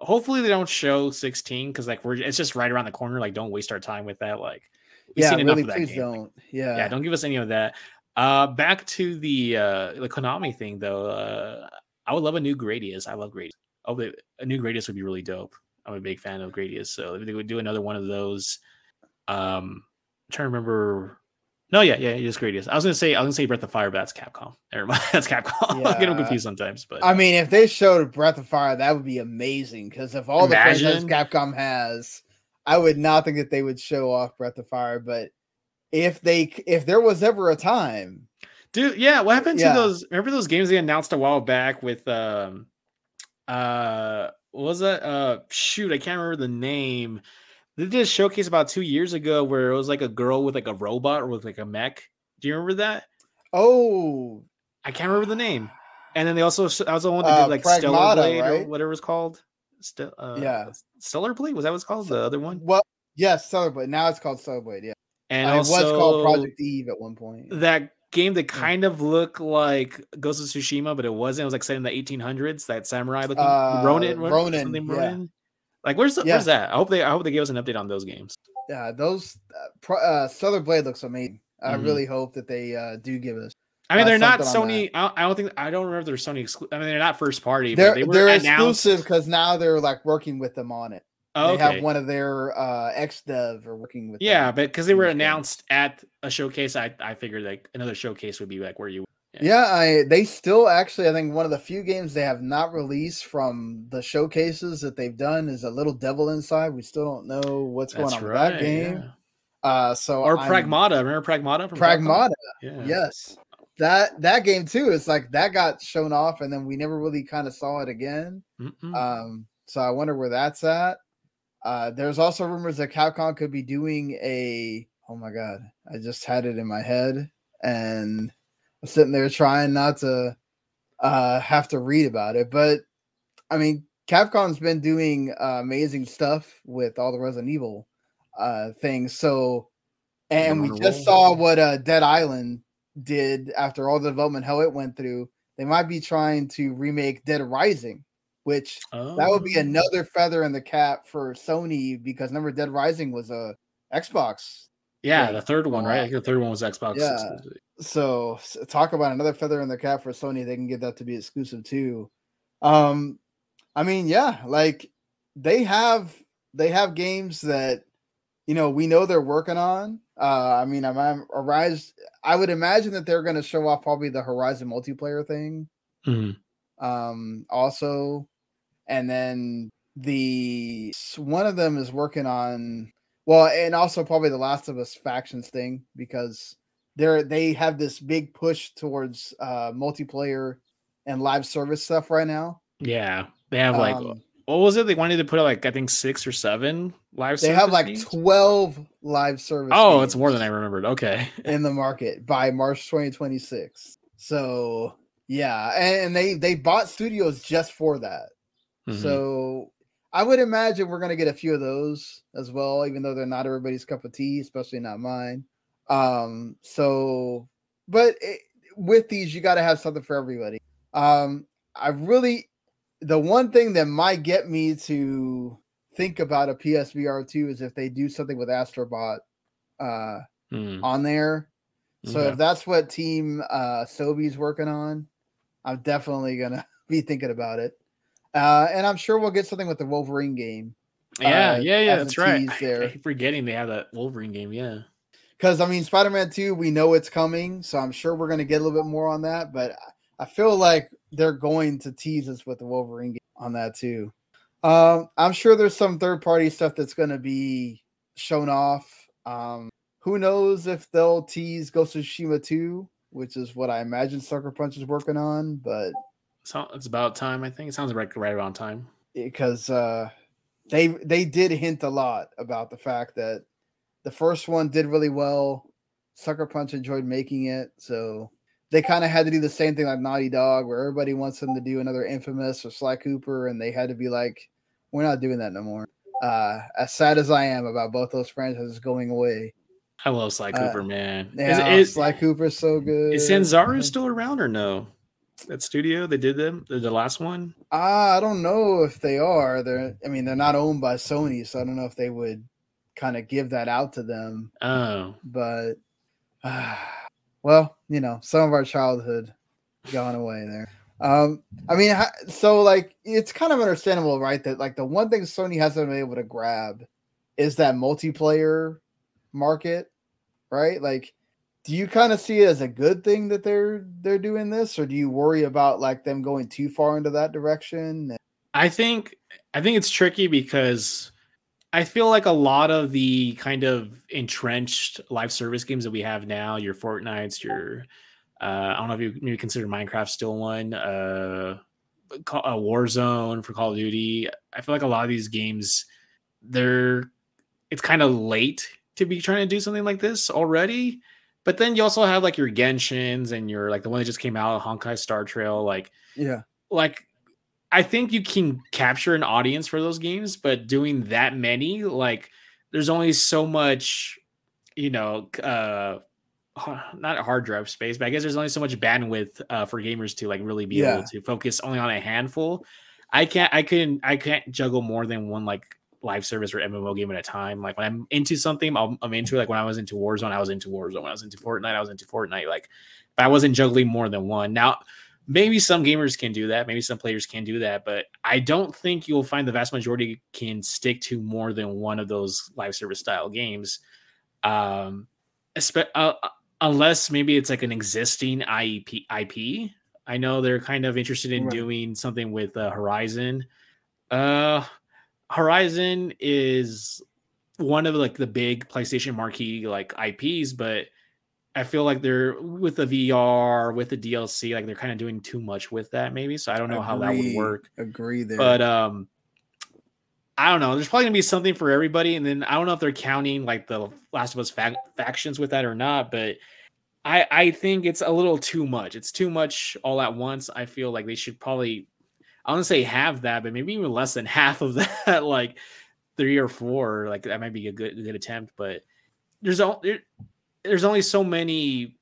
Hopefully, they don't show sixteen because like we're. It's just right around the corner. Like, don't waste our time with that. Like, we've yeah, seen enough of that Please game. Don't. Yeah, yeah, don't give us any of that. Uh, back to the uh the Konami thing though. Uh, I would love a new Gradius. I love Gradius. Oh, a new Gradius would be really dope. I'm a big fan of Gradius, so if they would do another one of those. Um, I'm trying to remember. No, yeah, yeah, just Gradius. I was gonna say I was gonna say Breath of Fire, but that's Capcom. Never mind, that's Capcom. I get them confused sometimes, but I mean, if they showed Breath of Fire, that would be amazing. Because of all the franchises Capcom has, I would not think that they would show off Breath of Fire. But if they, if there was ever a time, Dude, yeah, what happened Yeah. to those? Remember those games they announced a while back with um uh what was that? Uh shoot, I can't remember the name. They did a showcase about two years ago where it was like a girl with like a robot or with like a mech. Do you remember that? oh, I can't remember the name. And then they also I was the one that Uh, did like Stellar Pragmata, Blade or right? whatever it's called. Still, uh, Yeah. Stellar Blade was that what's called? The other one, well, yes, Stellar Blade. Now it's called Stellar Blade. Yeah, and Uh, it also was called Project Eve at one point. that game that kind of looked like Ghost of Tsushima, but it wasn't. It was like set in the 1800s. That samurai looking Uh, Ronin, Ron- Ronin, yeah. Ronin. Like where's the, Yeah. where's that? I hope they I hope they give us an update on those games. Yeah, those uh, uh, Stellar Blade looks amazing. I Mhm. really hope that they uh, do give us. I mean, Uh, they're not Sony. I don't, I don't think I don't remember if they're Sony. Exclu- I mean, they're not first party. They're but they announced. exclusive because now they're like working with them on it. Oh, They have one of their uh, ex dev or working with. yeah, them. but because they were in this game. announced at a showcase, I I figured like another showcase would be like where you. Yeah, I they still actually I think one of the few games they have not released from the showcases that they've done is a little devil inside. We still don't know what's going on right. with that game. yeah. Uh so Or I'm- Pragmata. Remember Pragmata from Pragmata. Yeah. Yes. That that game too, it's like that got shown off and then we never really kind of saw it again. Mm-mm. Um so I wonder where that's at. Uh there's also rumors that Capcom could be doing a oh my god, I just had it in my head and I'm sitting there trying not to uh have to read about it, but I mean Capcom's been doing uh, amazing stuff with all the Resident Evil uh things. So and we just saw what uh Dead Island did after all the development hell it went through. They might be trying to remake Dead Rising, which that would be Oh. another feather in the cap for Sony because number Dead Rising was a Xbox. Yeah, thing the third one, right? Think the third one was Xbox. Yeah. exclusive. So talk about another feather in the cap for Sony. They can get that to be exclusive too. Um, I mean, yeah, like they have they have games that you know we know they're working on. Uh, I mean, I'm, I'm Arise. I would imagine that they're going to show off probably the Horizon multiplayer thing. Mhm. um also and then the one of them is working on well and also probably the last of us factions thing because they're they have this big push towards uh multiplayer and live service stuff right now Yeah, they have like Um, what was it? They wanted to put out like I think six or seven live. they have like games? 12 live service Oh, it's more than I remembered. Okay. in the market by march 2026 so yeah and they they bought studios just for that Mhm. So I would imagine we're gonna get a few of those as well, even though they're not everybody's cup of tea, especially not mine. Um, so but it, with these, you got to have something for everybody. Um, I really the one thing that might get me to think about a PSVR two is if they do something with Astrobot uh Mhm. on there. So Okay. if that's what team uh Sobi's working on, I'm definitely gonna be thinking about it. Uh and I'm sure we'll get something with the Wolverine game. yeah, uh, yeah, yeah, that's right. I- there. I keep forgetting they have that Wolverine game. Yeah. Because I mean Spider-Man 2, we know it's coming, so I'm sure we're gonna get a little bit more on that, but I- feel like they're going to tease us with the Wolverine game on that too. Um, I'm sure there's some third-party stuff that's gonna be shown off. Um, who knows if they'll tease Ghost of Tsushima 2, which is what I imagine Sucker Punch is working on, but So it's about time. I think it sounds like right around time. because uh they they did hint a lot about the fact that the first one did really well. Sucker Punch enjoyed making it, so they kind of had to do the same thing like Naughty Dog, where everybody wants them to do another Infamous or Sly Cooper, and they had to be like, we're not doing that no more. Uh, as sad as I am about both those franchises going away, I love Sly Uh, Cooper, man. yeah, is, is, Sly Cooper's so good. is Sanzaru still around or no? That studio they did them the, the last one. Uh, I don't know if they are. They're, I mean, they're not owned by Sony, so I don't know if they would kind of give that out to them. Oh, But, uh, well, you know, some of our childhood gone away there. Um, I mean, so like it's kind of understandable, right? That like the one thing Sony hasn't been able to grab is that multiplayer market, right? Like, do you kind of see it as a good thing that they're they're doing this, or do you worry about like them going too far into that direction? I think I think it's tricky because I feel like a lot of the kind of entrenched live service games that we have now, your fortnights your uh, I don't know if you maybe consider Minecraft still one, uh, Call- uh, Warzone for Call of Duty. I feel like a lot of these games, they're it's kind of late to be trying to do something like this already. But then you also have like your Genshins and your like the one that just came out, Honkai Star Rail, like Yeah, like I think you can capture an audience for those games, but doing that many, like there's only so much, you know, uh not hard drive space, but I guess there's only so much bandwidth uh, for gamers to like really be Yeah. able to focus only on a handful. I can't I couldn't I can't juggle more than one like live service or MMO game at a time. Like when I'm into something, I'm, I'm into it. Like when I was into Warzone, I was into Warzone. When I was into Fortnite, I was into Fortnite. Like, but I wasn't juggling more than one. Now, maybe some gamers can do that. Maybe some players can do that, but I don't think you'll find the vast majority can stick to more than one of those live service style games. Um, espe- uh, unless maybe it's like an existing IEP IP. I know they're kind of interested in Right. doing something with uh, Horizon. Uh, Horizon is one of like the big PlayStation marquee like IPs, but I feel like they're with the VR, with the DLC, like they're kind of doing too much with that, maybe. So I don't know how that would work. Agree there. But um I don't know. There's probably gonna be something for everybody, and then I don't know if they're counting like the Last of Us fac- factions with that or not. But I I think it's a little too much. It's too much all at once. I feel like they should probably I to say have that, but maybe even less than half of that, like three or four. Like that might be a good good attempt. But there's there, there's only so many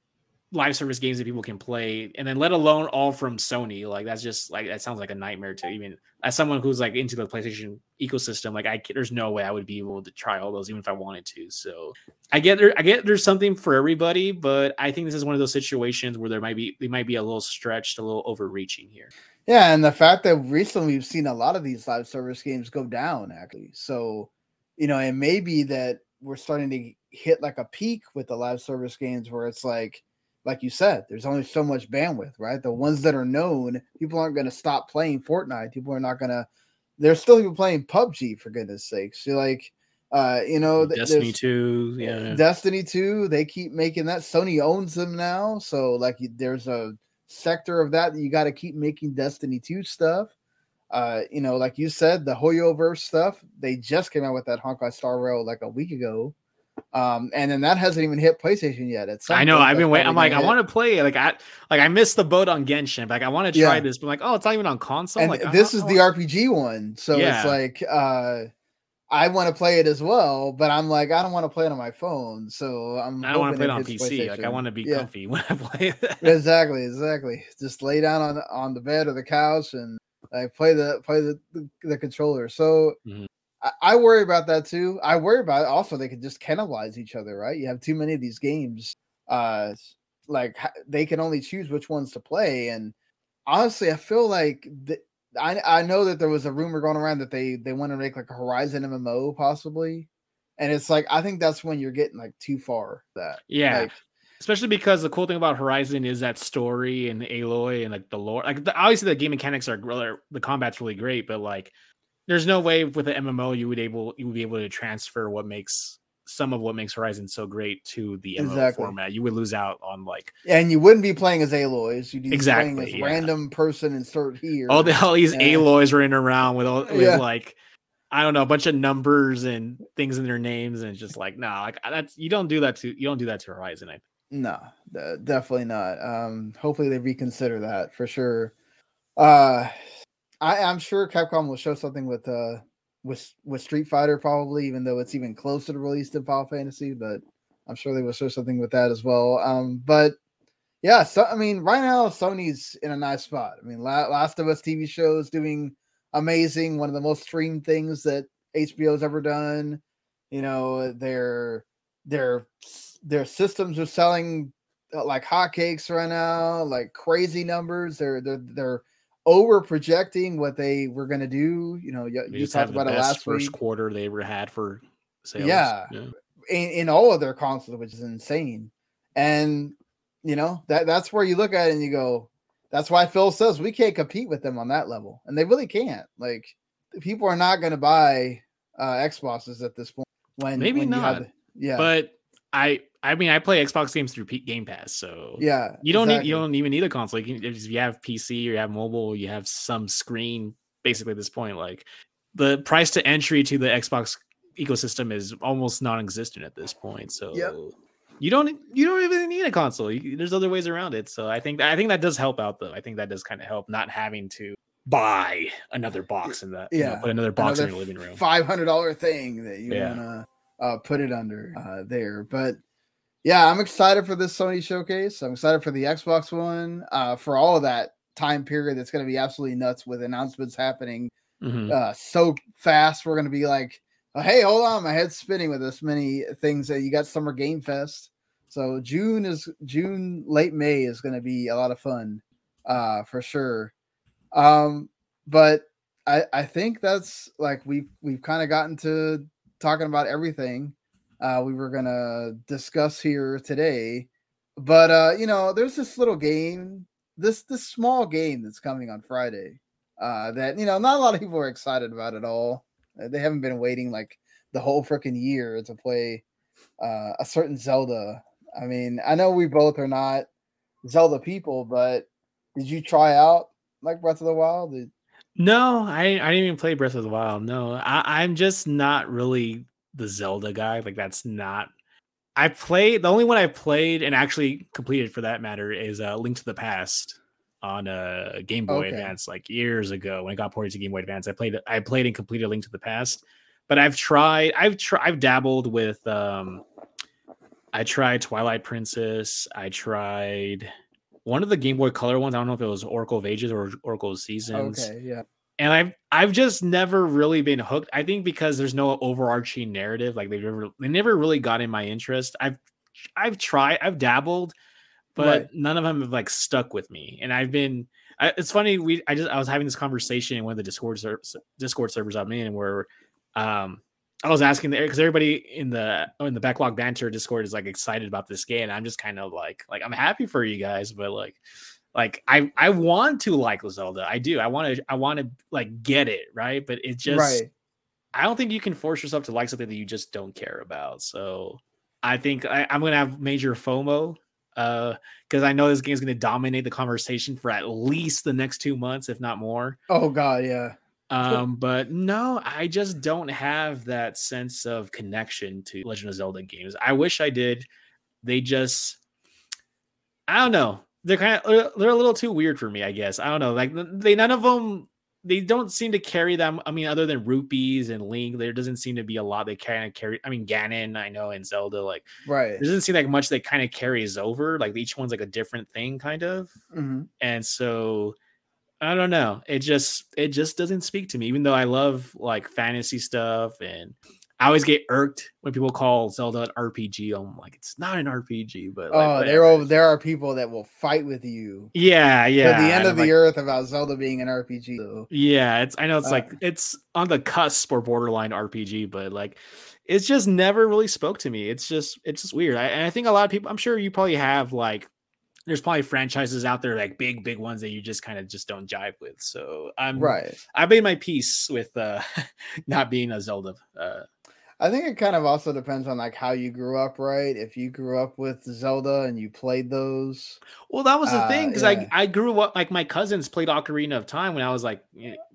live service games that people can play, and then let alone all from Sony. Like that's just like that sounds like a nightmare to even as someone who's like into the PlayStation ecosystem. Like I, there's no way I would be able to try all those, even if I wanted to. So I get there, I get there's something for everybody, but I think this is one of those situations where there might be they might be a little stretched, a little overreaching here. Yeah, and the fact that recently we've seen a lot of these live service games go down, actually. So, you know, it may be that we're starting to hit like a peak with the live service games where it's like, like you said, there's only so much bandwidth, right? The ones that are known, people aren't going to stop playing Fortnite. People are not going to. They're still people playing PUBG for goodness sakes. So like, uh, you know, Destiny two, yeah. Destiny 2, they keep making that. Sony owns them now. So, like, there's a sector of that that you got to keep making Destiny 2 stuff. Uh, you know, like you said, the Hoyoverse stuff, they just came out with that Honkai Star Rail like a week ago. Um, and then that hasn't even hit PlayStation yet. It's I know. I've been waiting. I'm like, I want to play. Like I like I missed the boat on Genshin. Like I want to try Yeah. this. But like, oh, it's not even on console. And like this is the. RPG one. So Yeah. it's like, uh, I want to play it as well, but I'm like, I don't want to play it on my phone. So I'm. I don't want to play it on PC. Like I want to be Yeah. comfy when I play that. exactly exactly just lay down on on the bed or the couch and like play the play the the, the controller so Mhm. I, I worry about that too i worry about it. also they could just cannibalize each other right you have too many of these games uh like they can only choose which ones to play and honestly i feel like th- I, I know that there was a rumor going around that they they want to make like a horizon mmo possibly and it's like i think that's when you're getting like too far that Yeah. like, Especially because the cool thing about Horizon is that story and Aloy and like the lore. Like the, obviously the game mechanics are gr- the combat's really great, but like there's no way with an MMO you would able you would be able to transfer what makes some of what makes Horizon so great to the MMO Exactly. format. You would lose out on like And you wouldn't be playing as Aloys. You'd be playing Exactly, as yeah. random person insert here. all the all these Yeah. Aloys running around with all with Yeah. like I don't know a bunch of numbers and things in their names and it's just like no like that's you don't do that to you don't do that to Horizon. I No, definitely not. Um, hopefully they reconsider that for sure. Uh, I, I'm sure Capcom will show something with uh with with Street Fighter probably, even though it's even closer to release than Final Fantasy, but I'm sure they will show something with that as well. Um, but yeah, so I mean, right now Sony's in a nice spot. I mean, La- Last of Us TV show is doing amazing, one of the most streamed things that HBO's ever done. You know, their their their systems are selling uh, like hotcakes right now, like crazy numbers. They're they're they're over projecting what they were going to do. You know, you, you talked about it last first week. quarter they ever had for sales. Yeah, yeah. In, in all of their consoles, which is insane. And you know that that's where you look at it and you go, that's why Phil says we can't compete with them on that level, and they really can't. Like people are not going to buy uh Xboxes at this point. When maybe when not, the, yeah, but I I mean I play Xbox games through P- Game Pass, so yeah, you don't exactly. need you don't even need a console. You can, if you have PC or you have mobile, you have some screen. Basically, at this point, like the price to entry to the Xbox ecosystem is almost non-existent at this point. So yep. you don't you don't even need a console. You, there's other ways around it. So I think I think that does help out though. I think that does kind of help not having to buy another box in that. Yeah, you know, put another box another in your living room. Five hundred dollar thing that you yeah. wanna uh, put it under uh, there. But yeah, I'm excited for this Sony showcase. I'm excited for the Xbox One. Uh, for all of that time period, that's going to be absolutely nuts with announcements happening mm-hmm. uh, so fast. We're going to be like, oh, hey, hold on, my head's spinning with this many things. That you got Summer Game Fest. So June is June, late May is going to be a lot of fun, uh, for sure. Um, but I I think that's like we've we've kind of gotten to talking about everything uh, we were gonna discuss here today. But uh, you know, there's this little game, this this small game that's coming on Friday. Uh, that you know, not a lot of people are excited about at all. Uh, they haven't been waiting like the whole freaking year to play uh, a certain Zelda. I mean, I know we both are not Zelda people, but did you try out like Breath of the Wild? Did... No, I I didn't even play Breath of the Wild. No, I, I'm just not really the Zelda guy. Like that's not. I played the only one I played and actually completed for that matter is uh, Link to the Past on a uh, Game Boy okay. Advance like years ago when it got ported to Game Boy Advance. I played I played and completed Link to the Past, but I've tried I've tried I've dabbled with um I tried Twilight Princess. I tried one of the Game Boy Color ones. I don't know if it was Oracle of Ages or Oracle of Seasons. Okay, yeah and I've I've just never really been hooked. I think because there's no overarching narrative, like they've never they never really got in my interest. I've I've tried, I've dabbled, but right. none of them have like stuck with me. And I've been I, it's funny we I just I was having this conversation in one of the Discord ser- Discord servers I'm in where um I was asking there because everybody in the in the backlog banter Discord is like excited about this game. And I'm just kind of like like I'm happy for you guys, but like like I I want to like Zelda. I do. I want to I want to like get it, right? But it just right. I don't think you can force yourself to like something that you just don't care about. So I think I, am gonna have major FOMO uh because I know this game is gonna dominate the conversation for at least the next two months, if not more. Oh god, yeah. Um, but no, I just don't have that sense of connection to Legend of Zelda games. I wish I did. They just I don't know they're kind of they're a little too weird for me, I guess. I don't know. Like they none of them they don't seem to carry them. I mean, other than rupees and Link, there doesn't seem to be a lot they kind of carry. I mean, Ganon, I know, and Zelda, like right. There doesn't seem like much that kind of carries over. Like each one's like a different thing, kind of. Mm-hmm. And so I don't know. It just it just doesn't speak to me, even though I love like fantasy stuff and I always get irked when people call Zelda an RPG. I'm like, it's not an RPG, but like, oh, there are there are people that will fight with you. Yeah, yeah. To the end of the like, earth about Zelda being an RPG. Though. Yeah, it's I know it's uh, like it's on the cusp or borderline RPG, but like it's just never really spoke to me. It's just it's just weird. I, and I think a lot of people. I'm sure you probably have like there's probably franchises out there like big big ones that you just kind of just don't jive with so i'm right i made my peace with uh not being a zelda uh I think it kind of also depends on like how you grew up, right? If you grew up with Zelda and you played those. Well, that was the uh, thing because yeah. I I grew up like my cousins played Ocarina of Time when I was like,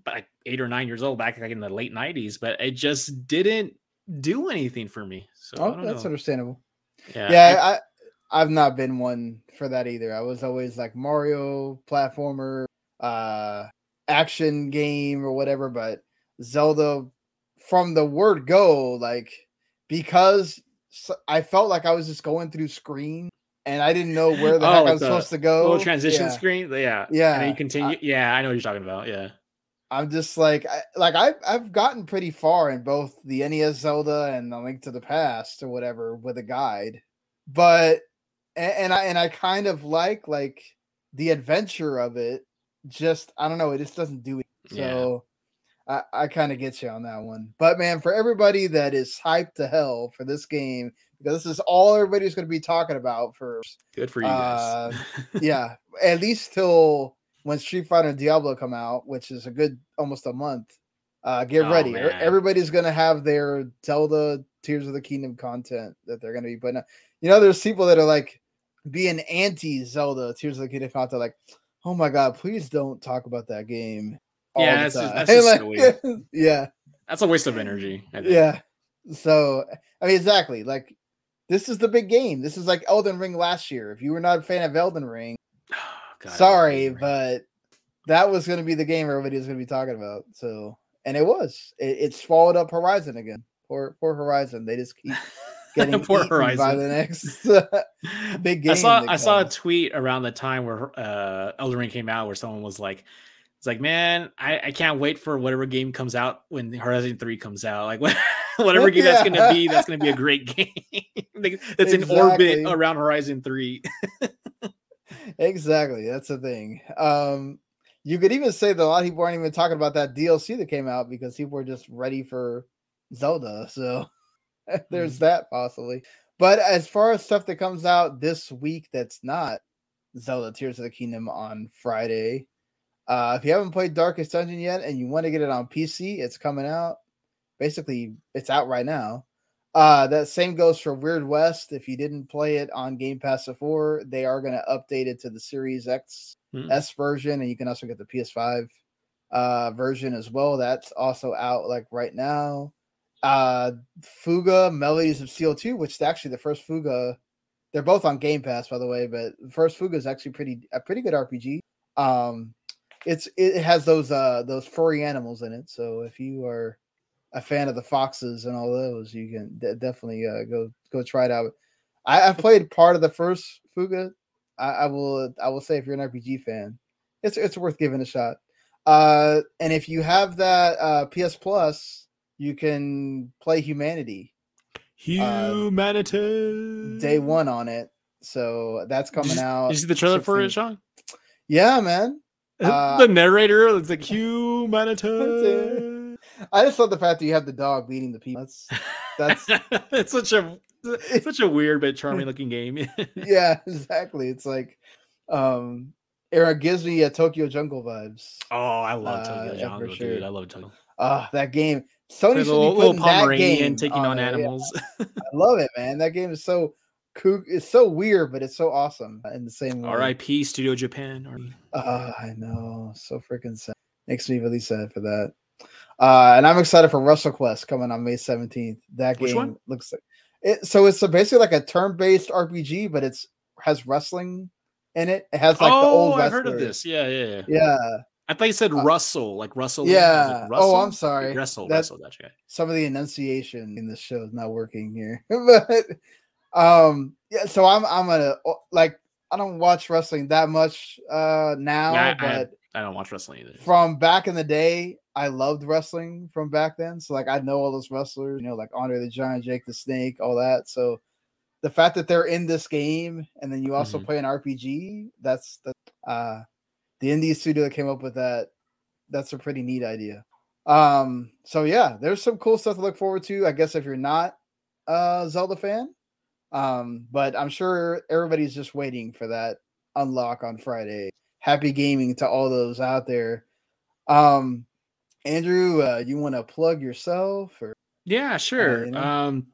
like eight or nine years old back like in the late '90s, but it just didn't do anything for me. So oh, that's know. understandable. Yeah, yeah. I, I've not been one for that either. I was always like Mario platformer, uh, action game or whatever. But Zelda, from the word go, like because I felt like I was just going through screen and I didn't know where the oh, heck I was supposed to go. Little transition yeah. screen, yeah, yeah. And you continue, I, yeah. I know what you're talking about. Yeah, I'm just like, I, like I've I've gotten pretty far in both the NES Zelda and the Link to the Past or whatever with a guide, but and, and I and I kind of like like the adventure of it. Just I don't know, it just doesn't do it. So. I, I kind of get you on that one. But man, for everybody that is hyped to hell for this game, because this is all everybody's going to be talking about for good for you guys. Uh, yeah, at least till when Street Fighter and Diablo come out, which is a good almost a month. Uh, get oh, ready. Man. Everybody's going to have their Zelda Tears of the Kingdom content that they're going to be putting. Out. You know, there's people that are like being anti Zelda Tears of the Kingdom content, like, oh my god, please don't talk about that game. yeah, that's just, that's just like, yeah, that's a waste of energy. Yeah. So I mean, exactly. Like this is the big game. This is like Elden Ring last year. If you were not a fan of Elden Ring, oh, God, sorry, Ring. but that was going to be the game everybody was going to be talking about. So, and it was. It, it's followed up Horizon again. Poor, poor Horizon. They just keep getting poor Horizon by the next big game. I saw I saw a tweet around the time where uh, Elden Ring came out, where someone was like, "It's like, man, I, I can't wait for whatever game comes out when Horizon Three comes out. Like, whatever game yeah. that's going to be, that's going to be a great game. that's exactly. in orbit around Horizon Three. exactly, that's the thing. Um, you could even say that a lot of people aren't even talking about that DLC that came out because people were just ready for Zelda. So there's mm-hmm. that possibly. But as far as stuff that comes out this week that's not Zelda Tears of the Kingdom on Friday, uh, if you haven't played Darkest Dungeon yet and you want to get it on PC, it's coming out basically it's out right now. Uh, that same goes for Weird West. If you didn't play it on Game Pass before, they are going to update it to the Series X mm. S version, and you can also get the PS5 uh, version as well. That's also out like right now. Uh, Fuga Melodies of Steel 2, which is actually the first Fuga. They're both on Game Pass, by the way, but the first Fuga is actually pretty a pretty good RPG. Um, it's it has those uh those furry animals in it, so if you are a fan of the foxes and all those, you can d- definitely uh, go go try it out. I, I played part of the first Fuga. I, I, will I will say if you're an RPG fan, it's it's worth giving a shot. Uh, and if you have that uh, PS Plus, you can play Humanity. Humanity uh, day one on it, so that's coming out. You see the trailer 16. for it, Sean? Yeah, man. Uh, the narrator is like humanity. I just love the fact that you have the dog leading the people. That's that's it's such a it's such a weird but charming looking game. yeah, exactly. It's like um it gives me a Tokyo Jungle vibes. Oh, I love uh, Tokyo Jungle, sure. dude. I love Tokyo. Ah, uh, that game. Sony should little, little game taking on, on animals. Yeah. I love it, man. That game is so cool. It's so weird, but it's so awesome in the same way. R.I.P. Studio Japan. Oh, uh, I know. So freaking sad. Makes me really sad for that. Uh, and I'm excited for Russell WrestleQuest coming on May 17th. That Which game one? looks like it. So it's a, basically like a turn-based RPG, but it's has wrestling in it. It has like oh, the old. I've heard of this. Yeah, yeah, yeah. Yeah. I thought you said uh, Russell, like Russell. Yeah. Like oh, I'm sorry. Russell, Russell. That's right. Some of the enunciation in this show is not working here, but um, yeah. So I'm I'm gonna like I don't watch wrestling that much uh now, yeah, I, but I, I don't watch wrestling either. From back in the day, I loved wrestling from back then. So like I know all those wrestlers, you know, like Andre the Giant, Jake the Snake, all that. So the fact that they're in this game and then you also mm-hmm. play an RPG, that's the uh the indie studio that came up with that. That's a pretty neat idea. Um, so yeah, there's some cool stuff to look forward to. I guess if you're not a Zelda fan. Um, but I'm sure everybody's just waiting for that unlock on Friday. Happy gaming to all those out there. Um, Andrew, uh, you want to plug yourself or? Yeah, sure. Uh, you know? Um,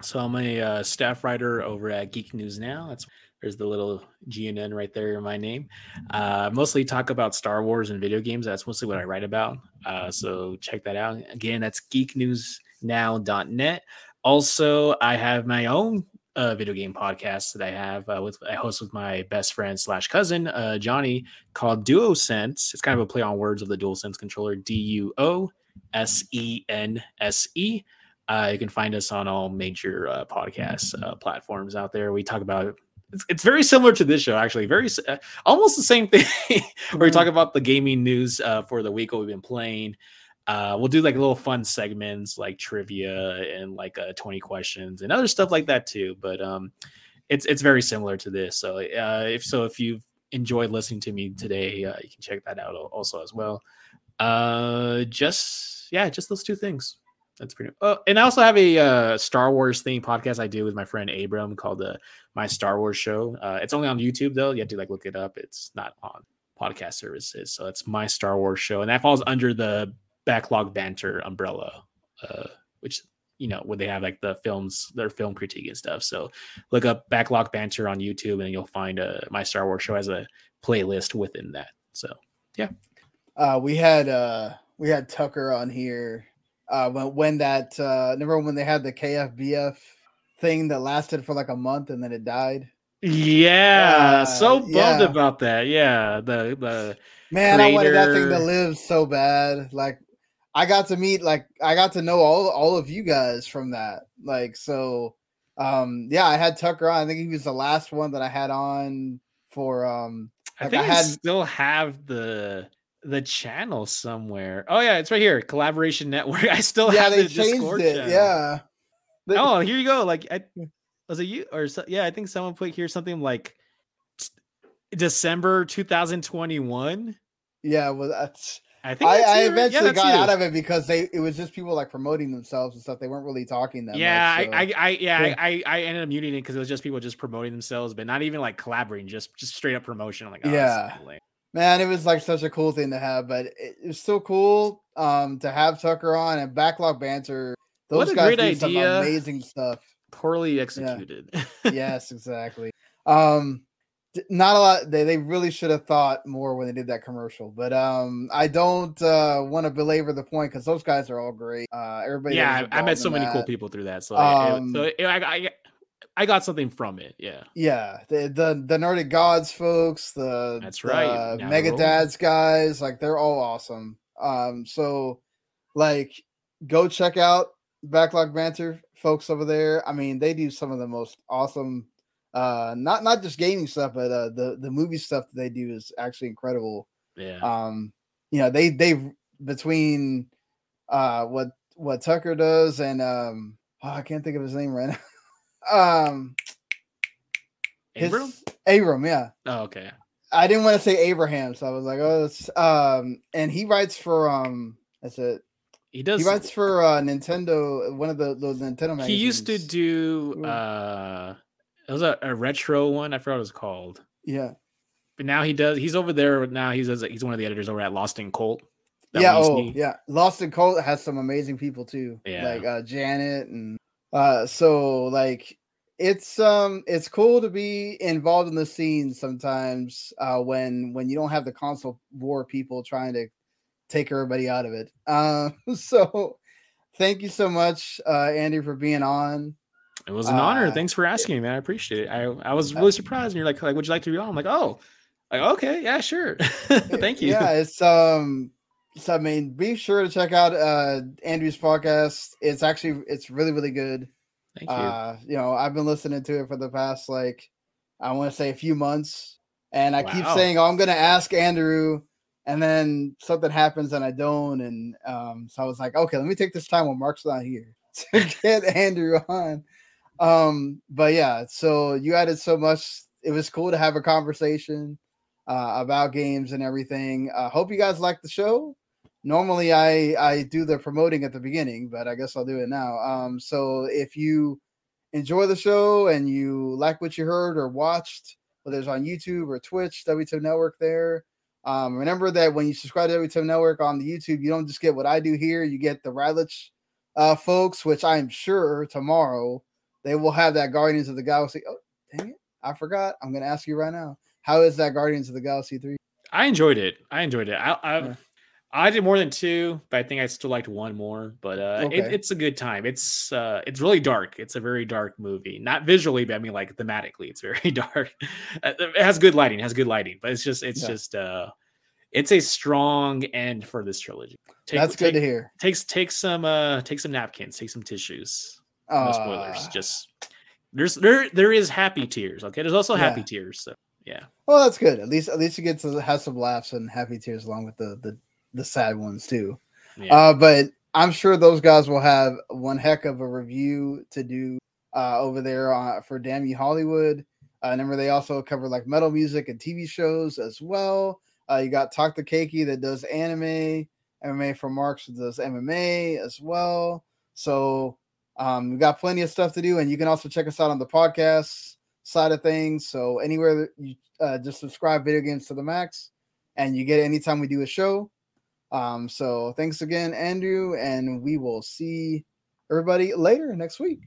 so I'm a uh, staff writer over at Geek News Now. That's there's the little GNN right there in my name. Uh, mostly talk about Star Wars and video games. That's mostly what I write about. Uh, so check that out. Again, that's geeknewsnow.net. Also, I have my own uh, video game podcast that I have uh, with I host with my best friend slash cousin uh, Johnny called Duosense. It's kind of a play on words of the Dual Sense controller D U O S E N S E. Uh, you can find us on all major uh, podcast uh, platforms out there. We talk about it's, it's very similar to this show, actually. Very uh, almost the same thing. where we talk about the gaming news uh, for the week what we've been playing. Uh, we'll do like little fun segments like trivia and like uh, 20 questions and other stuff like that too. But um, it's it's very similar to this. So uh, if so, if you've enjoyed listening to me today, uh, you can check that out also as well. Uh, just yeah, just those two things. That's pretty. Oh, and I also have a uh, Star Wars theme podcast I do with my friend Abram called the uh, My Star Wars Show. Uh, it's only on YouTube though. You have to like look it up. It's not on podcast services. So it's My Star Wars Show, and that falls under the Backlog Banter umbrella, uh, which you know where they have like the films, their film critique and stuff. So look up Backlog Banter on YouTube, and you'll find uh, My Star Wars Show as a playlist within that. So yeah, uh, we had uh, we had Tucker on here uh, when when that uh, remember when they had the KFBF thing that lasted for like a month and then it died. Yeah, uh, so bummed yeah. about that. Yeah, the the man. I wanted that thing to live so bad. Like, I got to meet, like, I got to know all all of you guys from that. Like, so, um, yeah, I had Tucker on. I think he was the last one that I had on for. um like I think I, had... I still have the the channel somewhere. Oh yeah, it's right here. Collaboration Network. I still have, yeah, have they the changed Discord it. Channel. Yeah. oh, here you go. Like, I, was it you or so, yeah? I think someone put here something like December 2021. Yeah, well, that's. I think I, I eventually yeah, got you. out of it because they it was just people like promoting themselves and stuff. They weren't really talking that yeah, much. So. I, I, I, yeah, yeah. I, I ended up muting it because it was just people just promoting themselves, but not even like collaborating, just just straight up promotion. I'm like, oh, yeah, man, it was like such a cool thing to have, but it, it was so cool um to have Tucker on and backlog banter. Those guys do idea. some amazing stuff. Poorly executed. Yeah. yes, exactly. Um, not a lot. They they really should have thought more when they did that commercial. But um, I don't uh want to belabor the point because those guys are all great. Uh, everybody. Yeah, I, met so many that. cool people through that. So, um, so it, I, I I got something from it. Yeah. Yeah. The the, the Nerdy Gods folks, the That's right. The Mega Dads guys, like they're all awesome. Um, so like go check out Backlog Banter folks over there. I mean, they do some of the most awesome uh not not just gaming stuff, but uh the the movie stuff that they do is actually incredible. Yeah. Um, you know, they they between uh what what Tucker does and um oh, I can't think of his name right now. Um Abram? Abram, yeah. Oh, okay. I didn't want to say Abraham, so I was like, oh, it's, um, and he writes for um, that's it. He does. He writes for uh, Nintendo, one of the those Nintendo magazines. He used to do uh, it was a, a retro one. I forgot what it was called. Yeah. But now he does. He's over there now. He's he's one of the editors over at Lost in Cult. Yeah. Oh, yeah. Lost in Cult has some amazing people too. Yeah. Like uh, Janet and uh, so like it's um it's cool to be involved in the scene sometimes uh when when you don't have the console war people trying to take everybody out of it. Uh so thank you so much uh andy for being on. It was an uh, honor thanks for asking man. I appreciate it. I i was really surprised and you're like like would you like to be on? I'm like oh like okay yeah sure. Thank you. yeah it's um so i mean be sure to check out uh andrew's podcast it's actually it's really really good Thank you. Uh, you know, I've been listening to it for the past like I want to say a few months, and I wow. keep saying, "Oh, I'm going to ask Andrew," and then something happens and I don't, and um, so I was like, "Okay, let me take this time when Mark's not here to get Andrew on." Um, but yeah, so you added so much. It was cool to have a conversation uh, about games and everything. I uh, hope you guys like the show normally I I do the promoting at the beginning, but I guess I'll do it now. Um, so if you enjoy the show and you like what you heard or watched, whether it's on YouTube or Twitch, WTM Network there. Um, remember that when you subscribe to WTM Network on the YouTube, you don't just get what I do here, you get the Radlich uh, folks, which I'm sure tomorrow they will have that Guardians of the Galaxy. Oh, dang it. I forgot. I'm going to ask you right now. How is that Guardians of the Galaxy 3? I enjoyed it. I enjoyed it. I, I, yeah. I did more than two, but I think I still liked one more. But uh, Okay. it, it's a good time. It's uh, it's really dark. It's a very dark movie. Not visually, but I mean like thematically, it's very dark. Uh, It has good lighting. It has good lighting, but it's just it's Yeah. just uh, it's a strong end for this trilogy. Take, That's good to hear. Takes take some uh, take some napkins, take some tissues. No spoilers. Uh, Just there's there there is happy tears. Okay, there's also happy Yeah. tears. So yeah, well, that's good. At least at least you get to have some laughs and happy tears along with the the, the sad ones too. yeah. Uh, but I'm sure those guys will have one heck of a review to do uh, over there uh, for Damn You Hollywood. Uh, remember, they also cover like metal music and TV shows as well. Uh, you got Talk the Keiki that does anime, MMA for Marks that does MMA as well. So um, we got plenty of stuff to do, and you can also check us out on the podcast side of things. So anywhere that you uh, just subscribe video games to the max, and you get it anytime we do a show. Um, so thanks again, Andrew, and we will see everybody later next week.